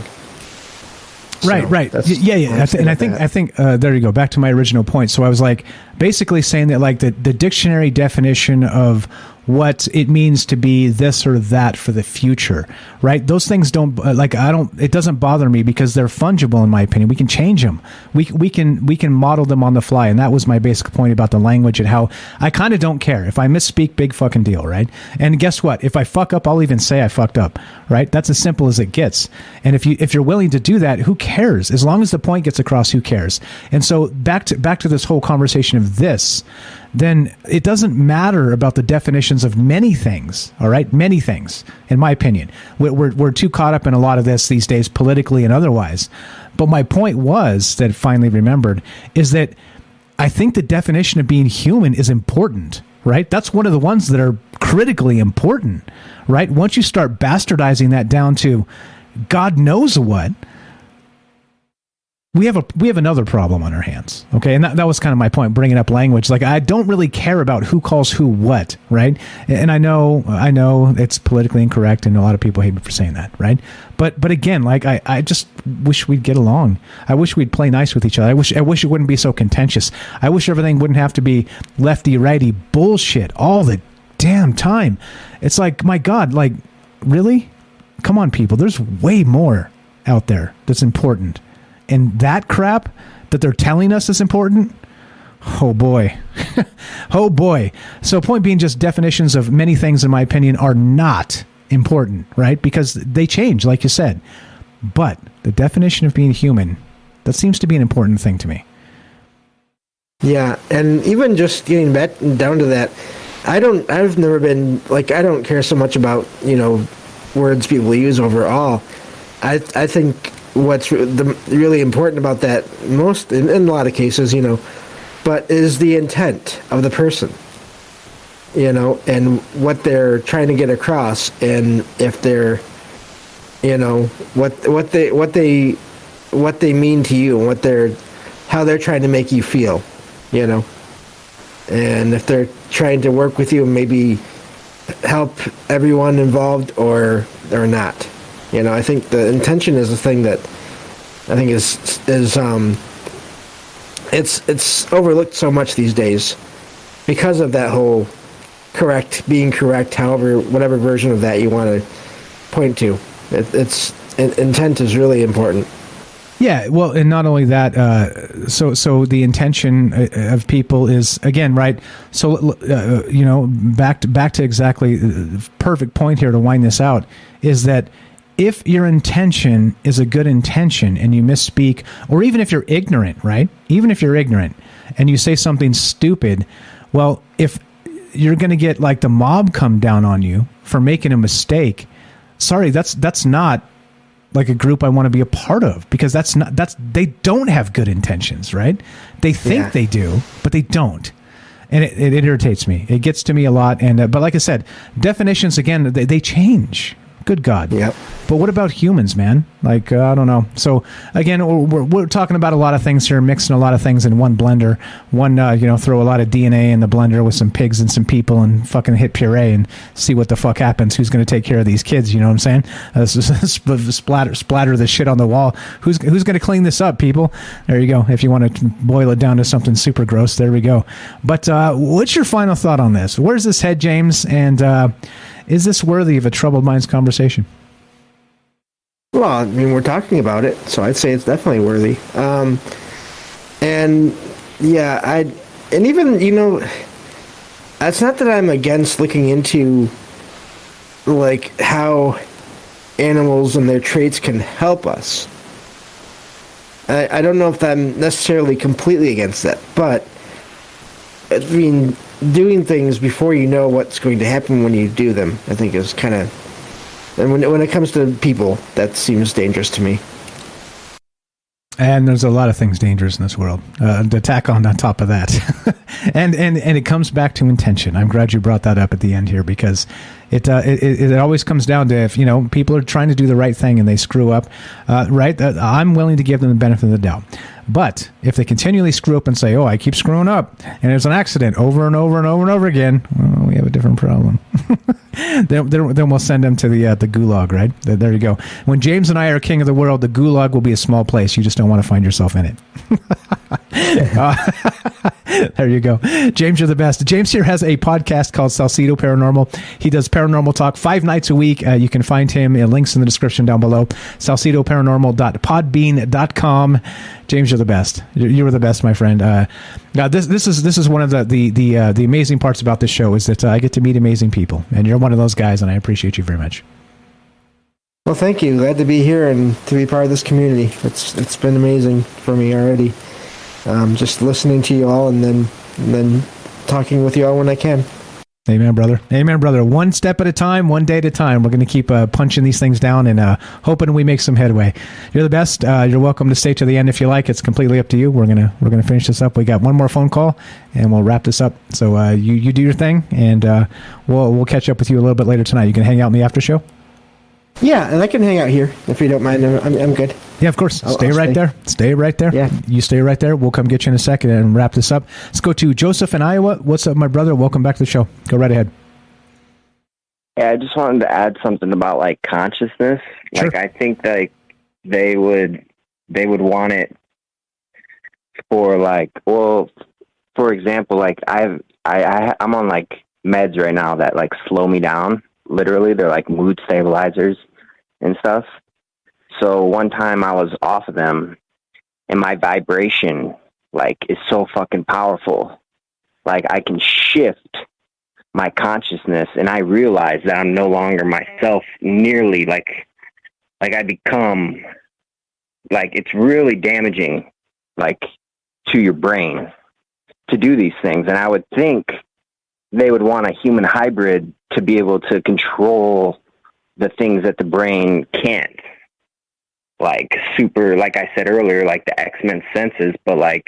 S9: Right, right. Yeah, yeah. I th- and I think I think uh, there you go. Back to my original point. So I was like basically saying that like the the dictionary definition of what it means to be this or that for the future, right? Those things don't uh, like I don't. It doesn't bother me because they're fungible in my opinion. We can change them. We we can we can model them on the fly. And that was my basic point about the language and how I kind of don't care if I misspeak. Big fucking deal, right? And guess what? If I fuck up, I'll even say I fucked up, right? That's as simple as it gets. And if you if you're willing to do that, who cares? As long as the point gets across, who cares? And so back to back to this whole conversation of this, then it doesn't matter about the definitions of many things. All right, many things, in my opinion. We're we're, we're too caught up in a lot of this these days, politically and otherwise. But my point was that finally remembered is that I think the definition of being human is important, right? That's one of the ones that are critically important, right? Once you start bastardizing that down to God knows what, we have a we have another problem on our hands okay? And that, that was kind of my point bringing up language. Like i don't really care about who calls who what right? And i know i know it's politically incorrect and a lot of people hate me for saying that right? But but again like i i just wish we'd get along. I wish we'd play nice with each other. I wish i wish it wouldn't be so contentious. I wish everything wouldn't have to be lefty righty bullshit all the damn time. It's like my god like really? Come on people. There's way more out there that's important and that crap that they're telling us is important oh boy oh boy so point being just definitions of many things in my opinion are not important right because they change like you said but the definition of being human that seems to be an important thing to me
S18: Yeah, and even just getting back down to that, I don't. I've never been like I don't care so much about you know words people use overall. I I think what's the really important about that most in, in a lot of cases, you know, but is the intent of the person. You know, and what they're trying to get across, and if they're, you know, what what they what they what they mean to you, and what they're how they're trying to make you feel, you know. And if they're trying to work with you and maybe help everyone involved or or not. You know, I think the intention is the thing that I think is is um it's it's overlooked so much these days because of that whole correct being correct however whatever version of that you want to point to it, it's it, intent is really important
S9: Yeah, well, and not only that, uh, so so the intention uh, of people is again right. So uh, you know, back to, back to exactly the perfect point here to wind this out is that if your intention is a good intention and you misspeak, or even if you're ignorant, right? Even if you're ignorant and you say something stupid, well, if you're going to get like the mob come down on you for making a mistake, sorry, that's that's not like a group I want to be a part of because that's not that's they don't have good intentions, right? They think
S18: Yeah.
S9: they do, but they don't. And it, it irritates me. It gets to me a lot. And uh, but like I said, definitions again they, they change. Good God.
S18: Yep.
S9: But what about humans, man? Like uh, I don't know. So again, we're, we're talking about a lot of things here, mixing a lot of things in one blender. One, uh, you know, throw a lot of DNA in the blender with some pigs and some people, and fucking hit puree and see what the fuck happens. Who's going to take care of these kids? You know what I'm saying? Uh, s- s- sp- splatter, splatter the shit on the wall. Who's who's going to clean this up, people? There you go. If you want to boil it down to something super gross, there we go. But uh, what's your final thought on this? Where's this head, James? And uh, is this worthy of a troubled minds conversation?
S18: Well, I mean, we're talking about it, so I'd say it's definitely worthy. Um, and yeah, I and even you know, it's not that I'm against looking into like how animals and their traits can help us. I, I don't know if I'm necessarily completely against that, but I mean, doing things before you know what's going to happen when you do them, I think is kind of and when when it comes to people, that seems dangerous to me.
S9: And there's a lot of things dangerous in this world. Uh, to tack on on top of that, and and and it comes back to intention. I'm glad you brought that up at the end here because it uh, it, it always comes down to if you know people are trying to do the right thing and they screw up, uh, right? I'm willing to give them the benefit of the doubt. But if they continually screw up and say, "Oh, I keep screwing up," and it's an accident over and over and over and over again, well, we have a different problem. then, then, we'll send them to the uh, the gulag, right? There, there you go. When James and I are king of the world, the gulag will be a small place. You just don't want to find yourself in it. Uh, there you go. James, you're the best. James here has a podcast called Salsido Paranormal. He does paranormal talk five nights a week. Uh, you can find him in links in the description down below. SalsidoParanormal.podbean.com. James, you're the best. You you were the best, my friend. Uh, now this this is this is one of the the the, uh, the amazing parts about this show is that uh, I get to meet amazing people, and you're one of those guys, and I appreciate you very much.
S18: Well, thank you. Glad to be here and to be part of this community. It's it's been amazing for me already. Um, just listening to you all and then and then talking with you all when I can.
S9: Amen, brother. Amen, brother. One step at a time, one day at a time. We're going to keep uh, punching these things down and uh, hoping we make some headway. You're the best. Uh, you're welcome to stay to the end if you like. It's completely up to you. We're gonna we're gonna finish this up. We got one more phone call, and we'll wrap this up. So uh, you you do your thing, and uh, we'll we'll catch up with you a little bit later tonight. You can hang out in the after show.
S18: Yeah, and I can hang out here if you don't mind. I'm I'm, I'm good.
S9: Yeah, of course.
S18: I'll-
S9: stay
S18: I'll
S9: right
S18: stay.
S9: there. Stay right there. Yeah. You stay right there. We'll come get you in a second and wrap this up. Let's go to Joseph in Iowa. What's up, my brother? Welcome back to the show. Go right ahead.
S10: Yeah, I just wanted to add something about like consciousness. Like I think like they would they would want it for like well for example like I've I, I I'm on like meds right now that like slow me down. Literally they're like mood stabilizers and stuff. So one time I was off of them and my vibration like is so fucking powerful. Like I can shift my consciousness and I realize that I'm no longer myself nearly like like I become like it's really damaging like to your brain to do these things and I would think they would want a human hybrid to be able to control the things that the brain can't like super like I said earlier like the X-Men senses but like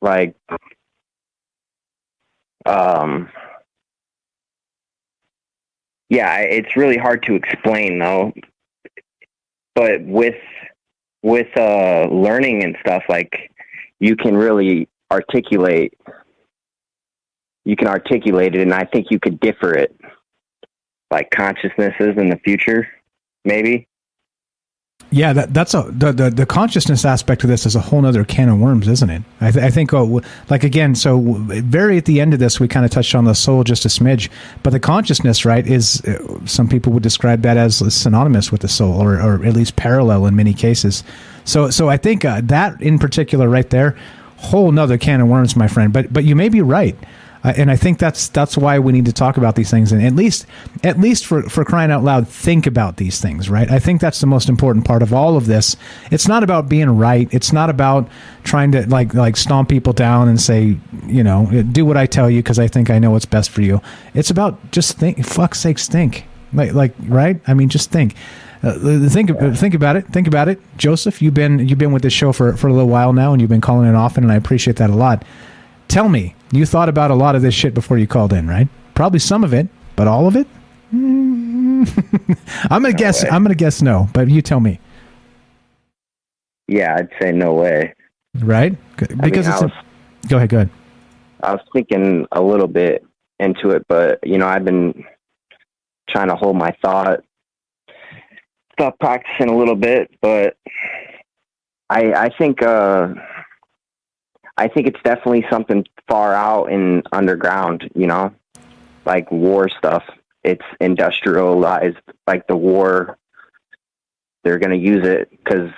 S10: like um yeah it's really hard to explain though but with with uh, learning and stuff, like you can really articulate. You can articulate it, and I think you could differ it, like consciousnesses in the future, maybe.
S9: Yeah, that, that's a the, the the consciousness aspect of this is a whole other can of worms, isn't it? I, th- I think, oh, like again, so very at the end of this, we kind of touched on the soul just a smidge, but the consciousness, right, is uh, some people would describe that as synonymous with the soul, or or at least parallel in many cases. So so I think uh, that in particular, right there, whole nother can of worms, my friend. But but you may be right. Uh, and I think that's that's why we need to talk about these things, and at least at least for for crying out loud, think about these things, right? I think that's the most important part of all of this. It's not about being right. It's not about trying to like like stomp people down and say, you know, do what I tell you because I think I know what's best for you. It's about just think. Fuck's sakes, think. Like like right? I mean, just think. Uh, think think about it. Think about it, Joseph. You've been you've been with this show for for a little while now, and you've been calling it often, and I appreciate that a lot. Tell me, you thought about a lot of this shit before you called in, right? Probably some of it, but all of it. I'm gonna guess.
S10: way.
S9: I'm gonna guess no, but you tell me,
S10: Yeah, I'd say no way.
S9: right? Because
S10: I
S9: it's.
S10: was-
S9: a, go ahead. Go ahead.
S10: I was thinking a little bit into it, but you know, I've been trying to hold my thought, stop practicing a little bit, but I I think uh I think it's definitely something far out and underground, you know, like war stuff. It's industrialized, like the war. They're gonna use it because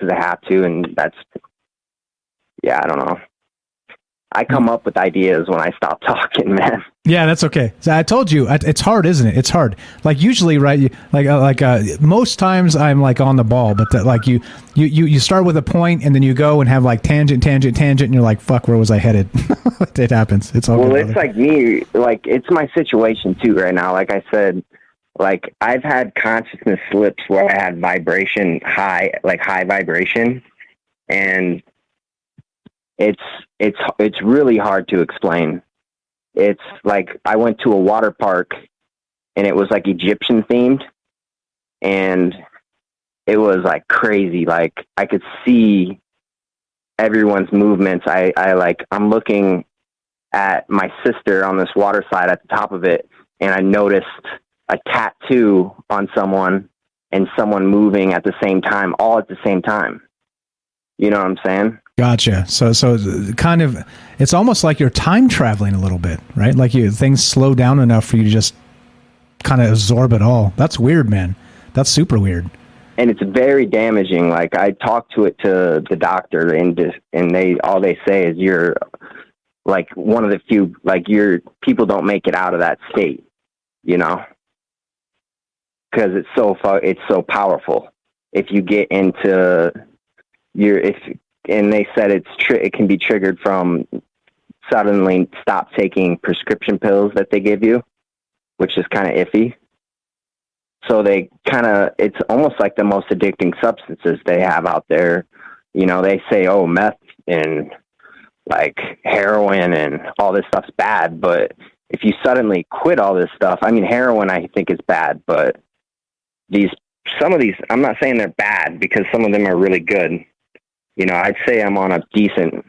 S10: they have to, and that's yeah. I don't know. I come up with ideas when I stop talking, man.
S9: Yeah, that's okay. So I told you it's hard, isn't it? It's hard. Like usually, right? Like uh, like uh, most times I'm like on the ball, but that, like you, you you you start with a point and then you go and have like tangent, tangent, tangent, and you're like, fuck, where was I headed? it happens. It's all
S10: well,
S9: good.
S10: it's
S9: brother.
S10: like me. Like it's my situation too right now. Like I said, like I've had consciousness slips where I had vibration high, like high vibration, and it's it's it's really hard to explain. It's like I went to a water park, and it was like Egyptian themed, and it was like crazy. Like I could see everyone's movements. I I like I'm looking at my sister on this water slide at the top of it, and I noticed a tattoo on someone and someone moving at the same time, all at the same time. You know what I'm saying?
S9: Gotcha. So, so kind of, it's almost like you're time traveling a little bit, right? Like you things slow down enough for you to just kind of absorb it all. That's weird, man. That's super weird.
S10: and it's very damaging. Like I talked to it to the doctor, and just, and they all they say is you're like one of the few like you're people don't make it out of that state, you know, because it's so far, it's so powerful. If you get into your if and they said it's tri- it can be triggered from suddenly stop taking prescription pills that they give you, which is kind of iffy. So they kind of, it's almost like the most addicting substances they have out there. You know, they say, oh, meth and like heroin and all this stuff's bad. But if you suddenly quit all this stuff, I mean, heroin I think is bad, but these, some of these, I'm not saying they're bad because some of them are really good. You know, I'd say I'm on a decent,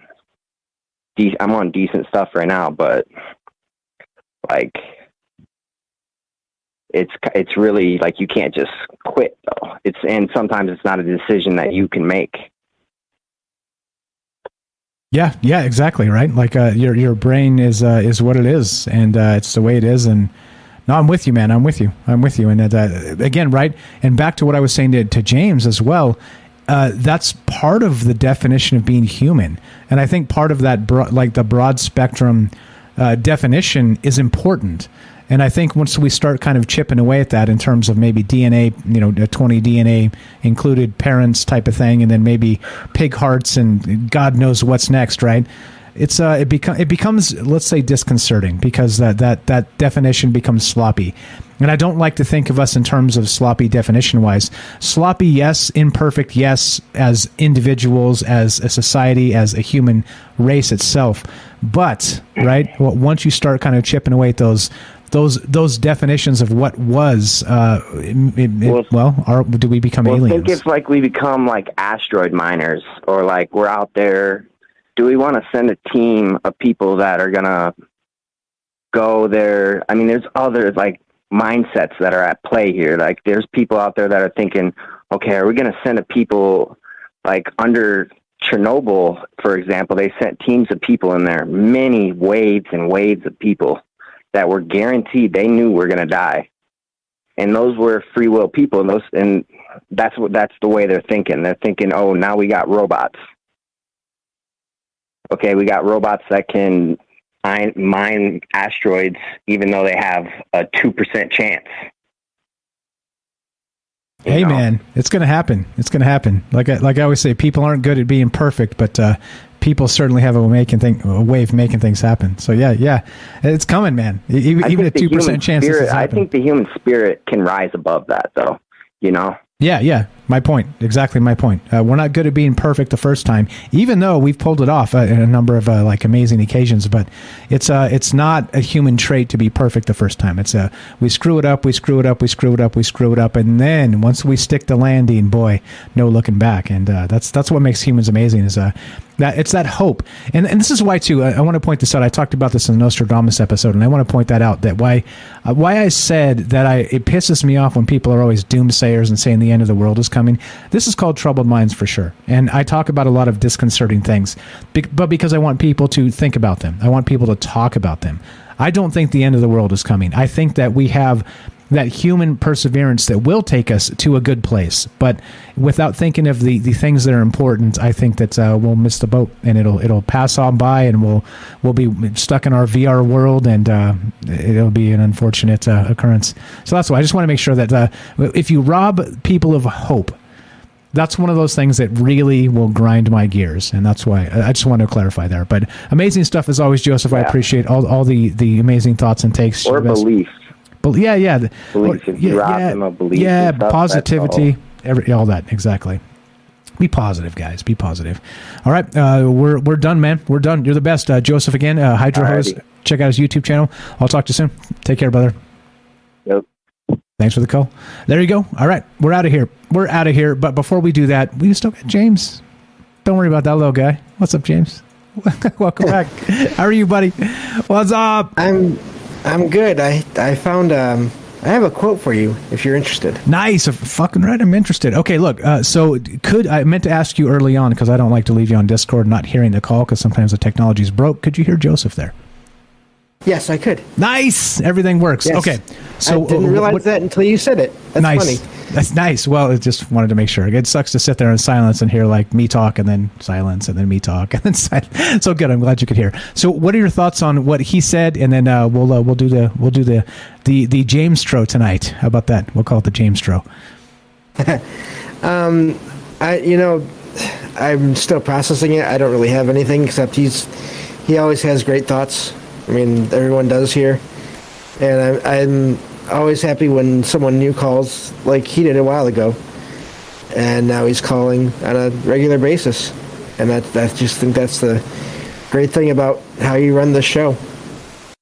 S10: de- I'm on decent stuff right now, but like, it's it's really like you can't just quit though. It's and sometimes it's not a decision that you can make.
S9: Yeah, yeah, exactly, right. Like uh, your your brain is uh, is what it is, and uh, it's the way it is. And no, I'm with you, man. I'm with you. I'm with you. And uh, again, right, and back to what I was saying to, to James as well. Uh, that's part of the definition of being human, and I think part of that, bro- like the broad spectrum uh, definition, is important. And I think once we start kind of chipping away at that in terms of maybe DNA, you know, 20 DNA included parents type of thing, and then maybe pig hearts and God knows what's next, right? It's uh, it become it becomes let's say disconcerting because that that that definition becomes sloppy, and I don't like to think of us in terms of sloppy definition wise. Sloppy, yes. Imperfect, yes. As individuals, as a society, as a human race itself. But right, well, once you start kind of chipping away at those those those definitions of what was. Uh, it, it, well, are, do we become
S10: Well,
S9: aliens?
S10: I think if like we become like asteroid miners, or like we're out there. Do we want to send a team of people that are gonna go there? I mean, there's other like mindsets that are at play here. Like, there's people out there that are thinking, okay, are we gonna send a people like under Chernobyl, for example? They sent teams of people in there, many waves and waves of people that were guaranteed they knew were gonna die and those were free will people and those and that's what that's the way they're thinking they're thinking oh now we got robots okay we got robots that can mine, mine asteroids even though they have a 2% chance
S9: Hey man, it's going to happen. It's going to happen. Like I, like I always say, people aren't good at being perfect, but uh, people certainly have a way making thing, a way of making things happen. So yeah, yeah, it's coming, man. Even, even a two percent chance.
S10: spirit,
S9: is
S10: i think the human spirit can rise above that though you know
S9: Yeah, yeah. My point. Exactly my point. Uh, we're not good at being perfect the first time, even though we've pulled it off uh, in a number of uh, like amazing occasions. But it's uh, it's not a human trait to be perfect the first time. It's uh, we screw it up, we screw it up, we screw it up, we screw it up, and then once we stick the landing, boy, no looking back. And uh, that's that's what makes humans amazing. Is uh, that it's that hope. And and this is why too. I, I want to point this out. I talked about this in the Nostradamus episode, and I want to point that out. That why uh, why I said that I it pisses me off when people are always doomsayers and saying the end of the world is coming. This is called troubled minds for sure. And I talk about a lot of disconcerting things, but because I want people to think about them. I want people to talk about them. I don't think the end of the world is coming. I think that we have that human perseverance that will take us to a good place. But without thinking of the, the things that are important, I think that uh, we'll miss the boat and it'll it'll pass on by and we'll we'll be stuck in our VR world and uh, it'll be an unfortunate uh, occurrence. So that's why I just want to make sure that uh, if you rob people of hope, that's one of those things that really will grind my gears, and that's why I just want to clarify there. But amazing stuff as always, Joseph. I appreciate all, all the, the amazing thoughts and takes.
S10: or belief
S9: Bel- yeah, yeah, the-
S10: belief
S9: or-
S10: if you rob belief
S9: yeah,
S10: and stuff,
S9: positivity,
S10: all.
S9: every, all that exactly. Be positive, guys. Be positive. All right, uh, we're we're done, man. We're done. You're the best, uh, Joseph. Again, uh, Hydro Hose. Check out his YouTube channel. I'll talk to you soon. Take care, brother.
S10: Yep.
S9: Thanks for the call. There you go. All right, we're out of here. We're out of here. But before we do that, we still got James. Don't worry about that little guy. What's up, James? Welcome back. How are you, buddy? What's up?
S18: I'm I'm good. I I found um I have a quote for you if you're interested.
S9: Nice. Fucking right. I'm interested. Okay, look. Uh, so, could I meant to ask you early on because I don't like to leave you on Discord not hearing the call because sometimes the technology's broke. Could you hear Joseph there?
S18: Yes, I could.
S9: Nice. Everything works.
S18: Yes.
S9: Okay. So
S18: I didn't
S9: uh,
S18: realize
S9: what-
S18: that until you said it. That's
S9: nice.
S18: funny.
S9: That's nice. Well, I just wanted to make sure. It sucks to sit there in silence and hear like me talk and then silence and then me talk and then silence. So good. I'm glad you could hear. So, what are your thoughts on what he said? And then uh, we'll uh, we'll do the we'll do the the the James Stro tonight. How about that? We'll call it the James Stro.
S18: Um, I you know, I'm still processing it. I don't really have anything except he's he always has great thoughts. I mean, everyone does here, and I'm I'm always happy when someone new calls, like he did a while ago, and now he's calling on a regular basis, and that I just think that's the great thing about how you run the show.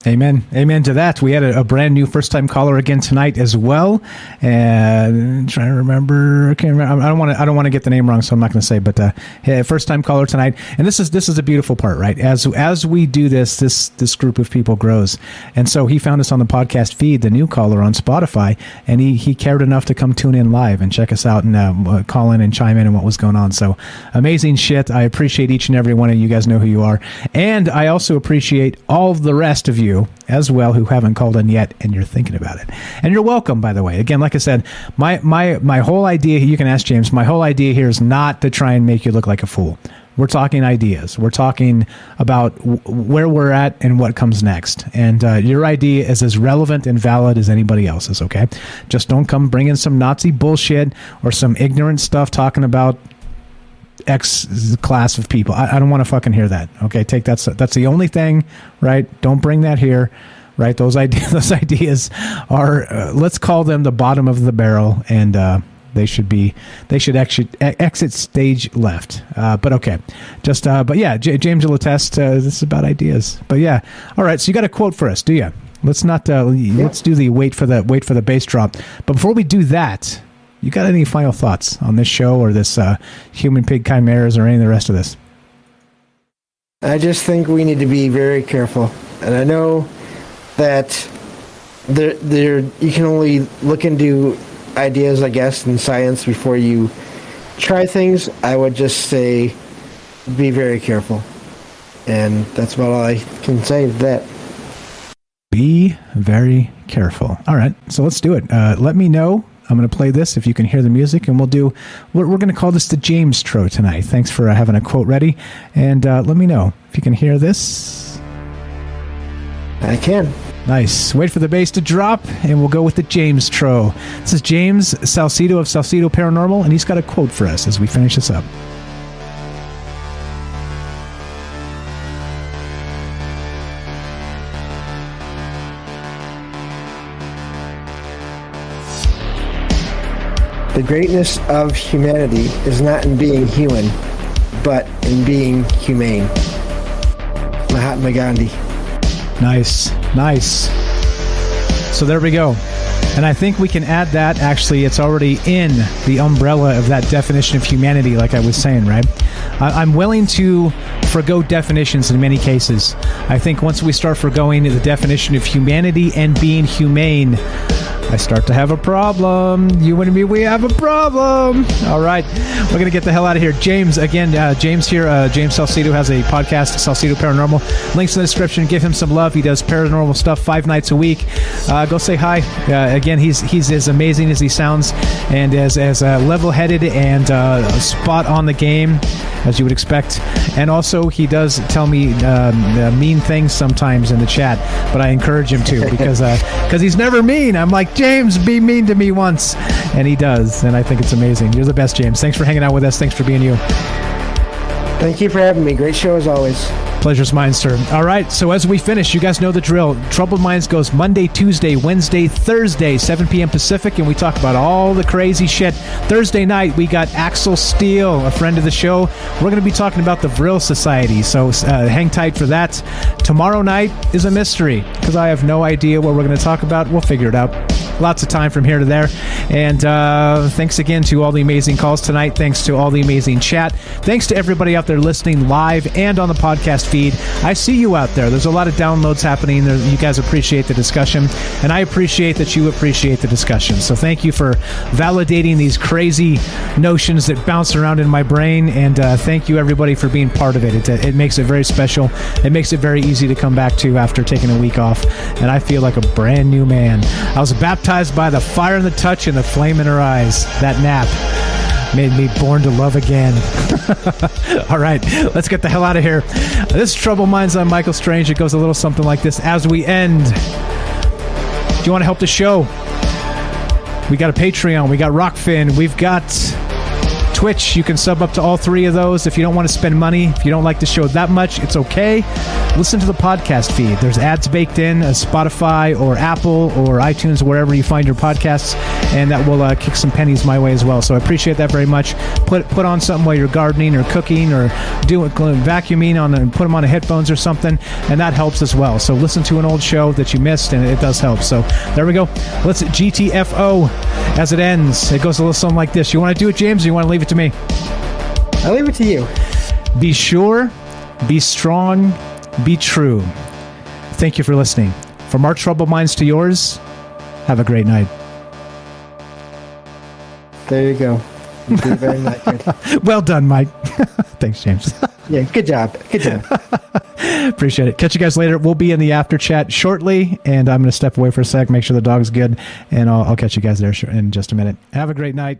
S9: Amen. Amen to that. We had a, a brand new first time caller again tonight as well. And trying to remember, I can't remember. I don't want to. I don't want to get the name wrong, so I'm not going to say. But uh, yeah, first time caller tonight. And this is this is a beautiful part, right? As as we do this, this this group of people grows. And so he found us on the podcast feed, the new caller on Spotify, and he he cared enough to come tune in live and check us out and uh, call in and chime in and what was going on. So amazing shit. I appreciate each and every one of. You guys know who you are, and I also appreciate all the rest of you as well who haven't called in yet and you're thinking about it. And you're welcome, by the way. Again, like I said, my my my whole idea. You can ask James. My whole idea here is not to try and make you look like a fool. We're talking ideas. We're talking about w- where we're at and what comes next. And uh, your idea is as relevant and valid as anybody else's. Okay, just don't come bringing some Nazi bullshit or some ignorant stuff talking about X class of people. I, I don't want to fucking hear that. Okay, take that. That's the only thing, right? Don't bring that here, right? Those ideas, those ideas are. Uh, let's call them the bottom of the barrel, and uh, they should be. They should exit exit stage left. Uh, but okay, just. Uh, but yeah, J- James will attest. Uh, this is about ideas. But yeah, all right. So you got a quote for us, do you? Let's not. Uh, Let's do the wait for the wait for the bass drop. But before we do that, you got any final thoughts on this show or this uh, human pig chimeras or any of the rest of this?
S18: I just think we need to be very careful, and I know that there, there, you can only look into ideas, I guess, in science before you try things. I would just say, be very careful, and that's about all I can say that.
S9: Be very careful. All right, so let's do it. Uh, let me know. I'm going to play this if you can hear the music, and we'll do. We're, we're going to call this the James Tro tonight. Thanks for uh, having a quote ready, and uh, let me know if you can hear this.
S18: I can.
S9: Nice. Wait for the bass to drop, and we'll go with the James Tro. This is James Salsido of Salsido Paranormal, and he's got a quote for us as we finish this up.
S18: The greatness of humanity is not in being human, but in being humane. Mahatma Gandhi.
S9: Nice, nice. So there we go. And I think we can add that. Actually, it's already in the umbrella of that definition of humanity, like I was saying, right? I'm willing to forego definitions in many cases. I think once we start foregoing the definition of humanity and being humane, I start to have a problem. You and me, we have a problem. All right, we're gonna get the hell out of here. James, again, uh, James here. Uh, James Salsido has a podcast, Salsido Paranormal. Links in the description. Give him some love. He does paranormal stuff five nights a week. Uh, go say hi. Uh, again, he's he's as amazing as he sounds, and as as uh, level-headed and uh, spot on the game as you would expect. And also, he does tell me um, mean things sometimes in the chat, but I encourage him to because because he's never mean. I'm like James, be mean to me once, and he does, and I think it's amazing. You're the best, James. Thanks for hanging out with us. Thanks for being you.
S18: Thank you for having me. Great show as always.
S9: Pleasure's mine, sir. All right, so as we finish, you guys know the drill. Troubled Minds goes Monday, Tuesday, Wednesday, Thursday, 7 p.m. Pacific, and we talk about all the crazy shit. Thursday night, we got Axel Steele, a friend of the show. We're going to be talking about the Vril Society, so uh, hang tight for that. Tomorrow night is a mystery because I have no idea what we're going to talk about. We'll figure it out. Lots of time from here to there. And uh, thanks again to all the amazing calls tonight. Thanks to all the amazing chat. Thanks to everybody out there listening live and on the podcast feed. I see you out there. There's a lot of downloads happening. There, you guys appreciate the discussion, and I appreciate that you appreciate the discussion. So thank you for validating these crazy notions that bounce around in my brain, and uh, thank you everybody for being part of it. it. It makes it very special. It makes it very easy to come back to after taking a week off, and I feel like a brand new man. I was baptized by the fire and the touch and the flame in her eyes. That nap made me born to love again. All right, let's get the hell out of here. This is Trouble Minds. I'm Michael Strange. It goes a little something like this as we end. Do you want to help the show? We got a Patreon. We got Rokfin. We've got Twitch. You can sub up to all three of those if you don't want to spend money. If you don't like the show that much, it's okay. Listen to the podcast feed. There's ads baked in, as Spotify or Apple or iTunes, wherever you find your podcasts, and that will uh, kick some pennies my way as well. So I appreciate that very much. Put put on something while you're gardening or cooking or doing vacuuming on and put them on the headphones or something, and that helps as well. So listen to an old show that you missed, and it does help. So there we go. Let's GTFO as it ends. It goes a little something like this. You want to do it, James, or you want to leave it to me?
S18: I'll leave it to you.
S9: Be sure, be strong, be true. Thank you for listening. From our troubled minds to yours, have a great night.
S18: There you go. You very much.
S9: Well done, Mike. Thanks, James.
S18: Yeah, good job. Good job.
S9: Appreciate it. Catch you guys later. We'll be in the after chat shortly, and I'm going to step away for a sec, make sure the dog's good, and I'll, I'll catch you guys there in just a minute. Have a great night.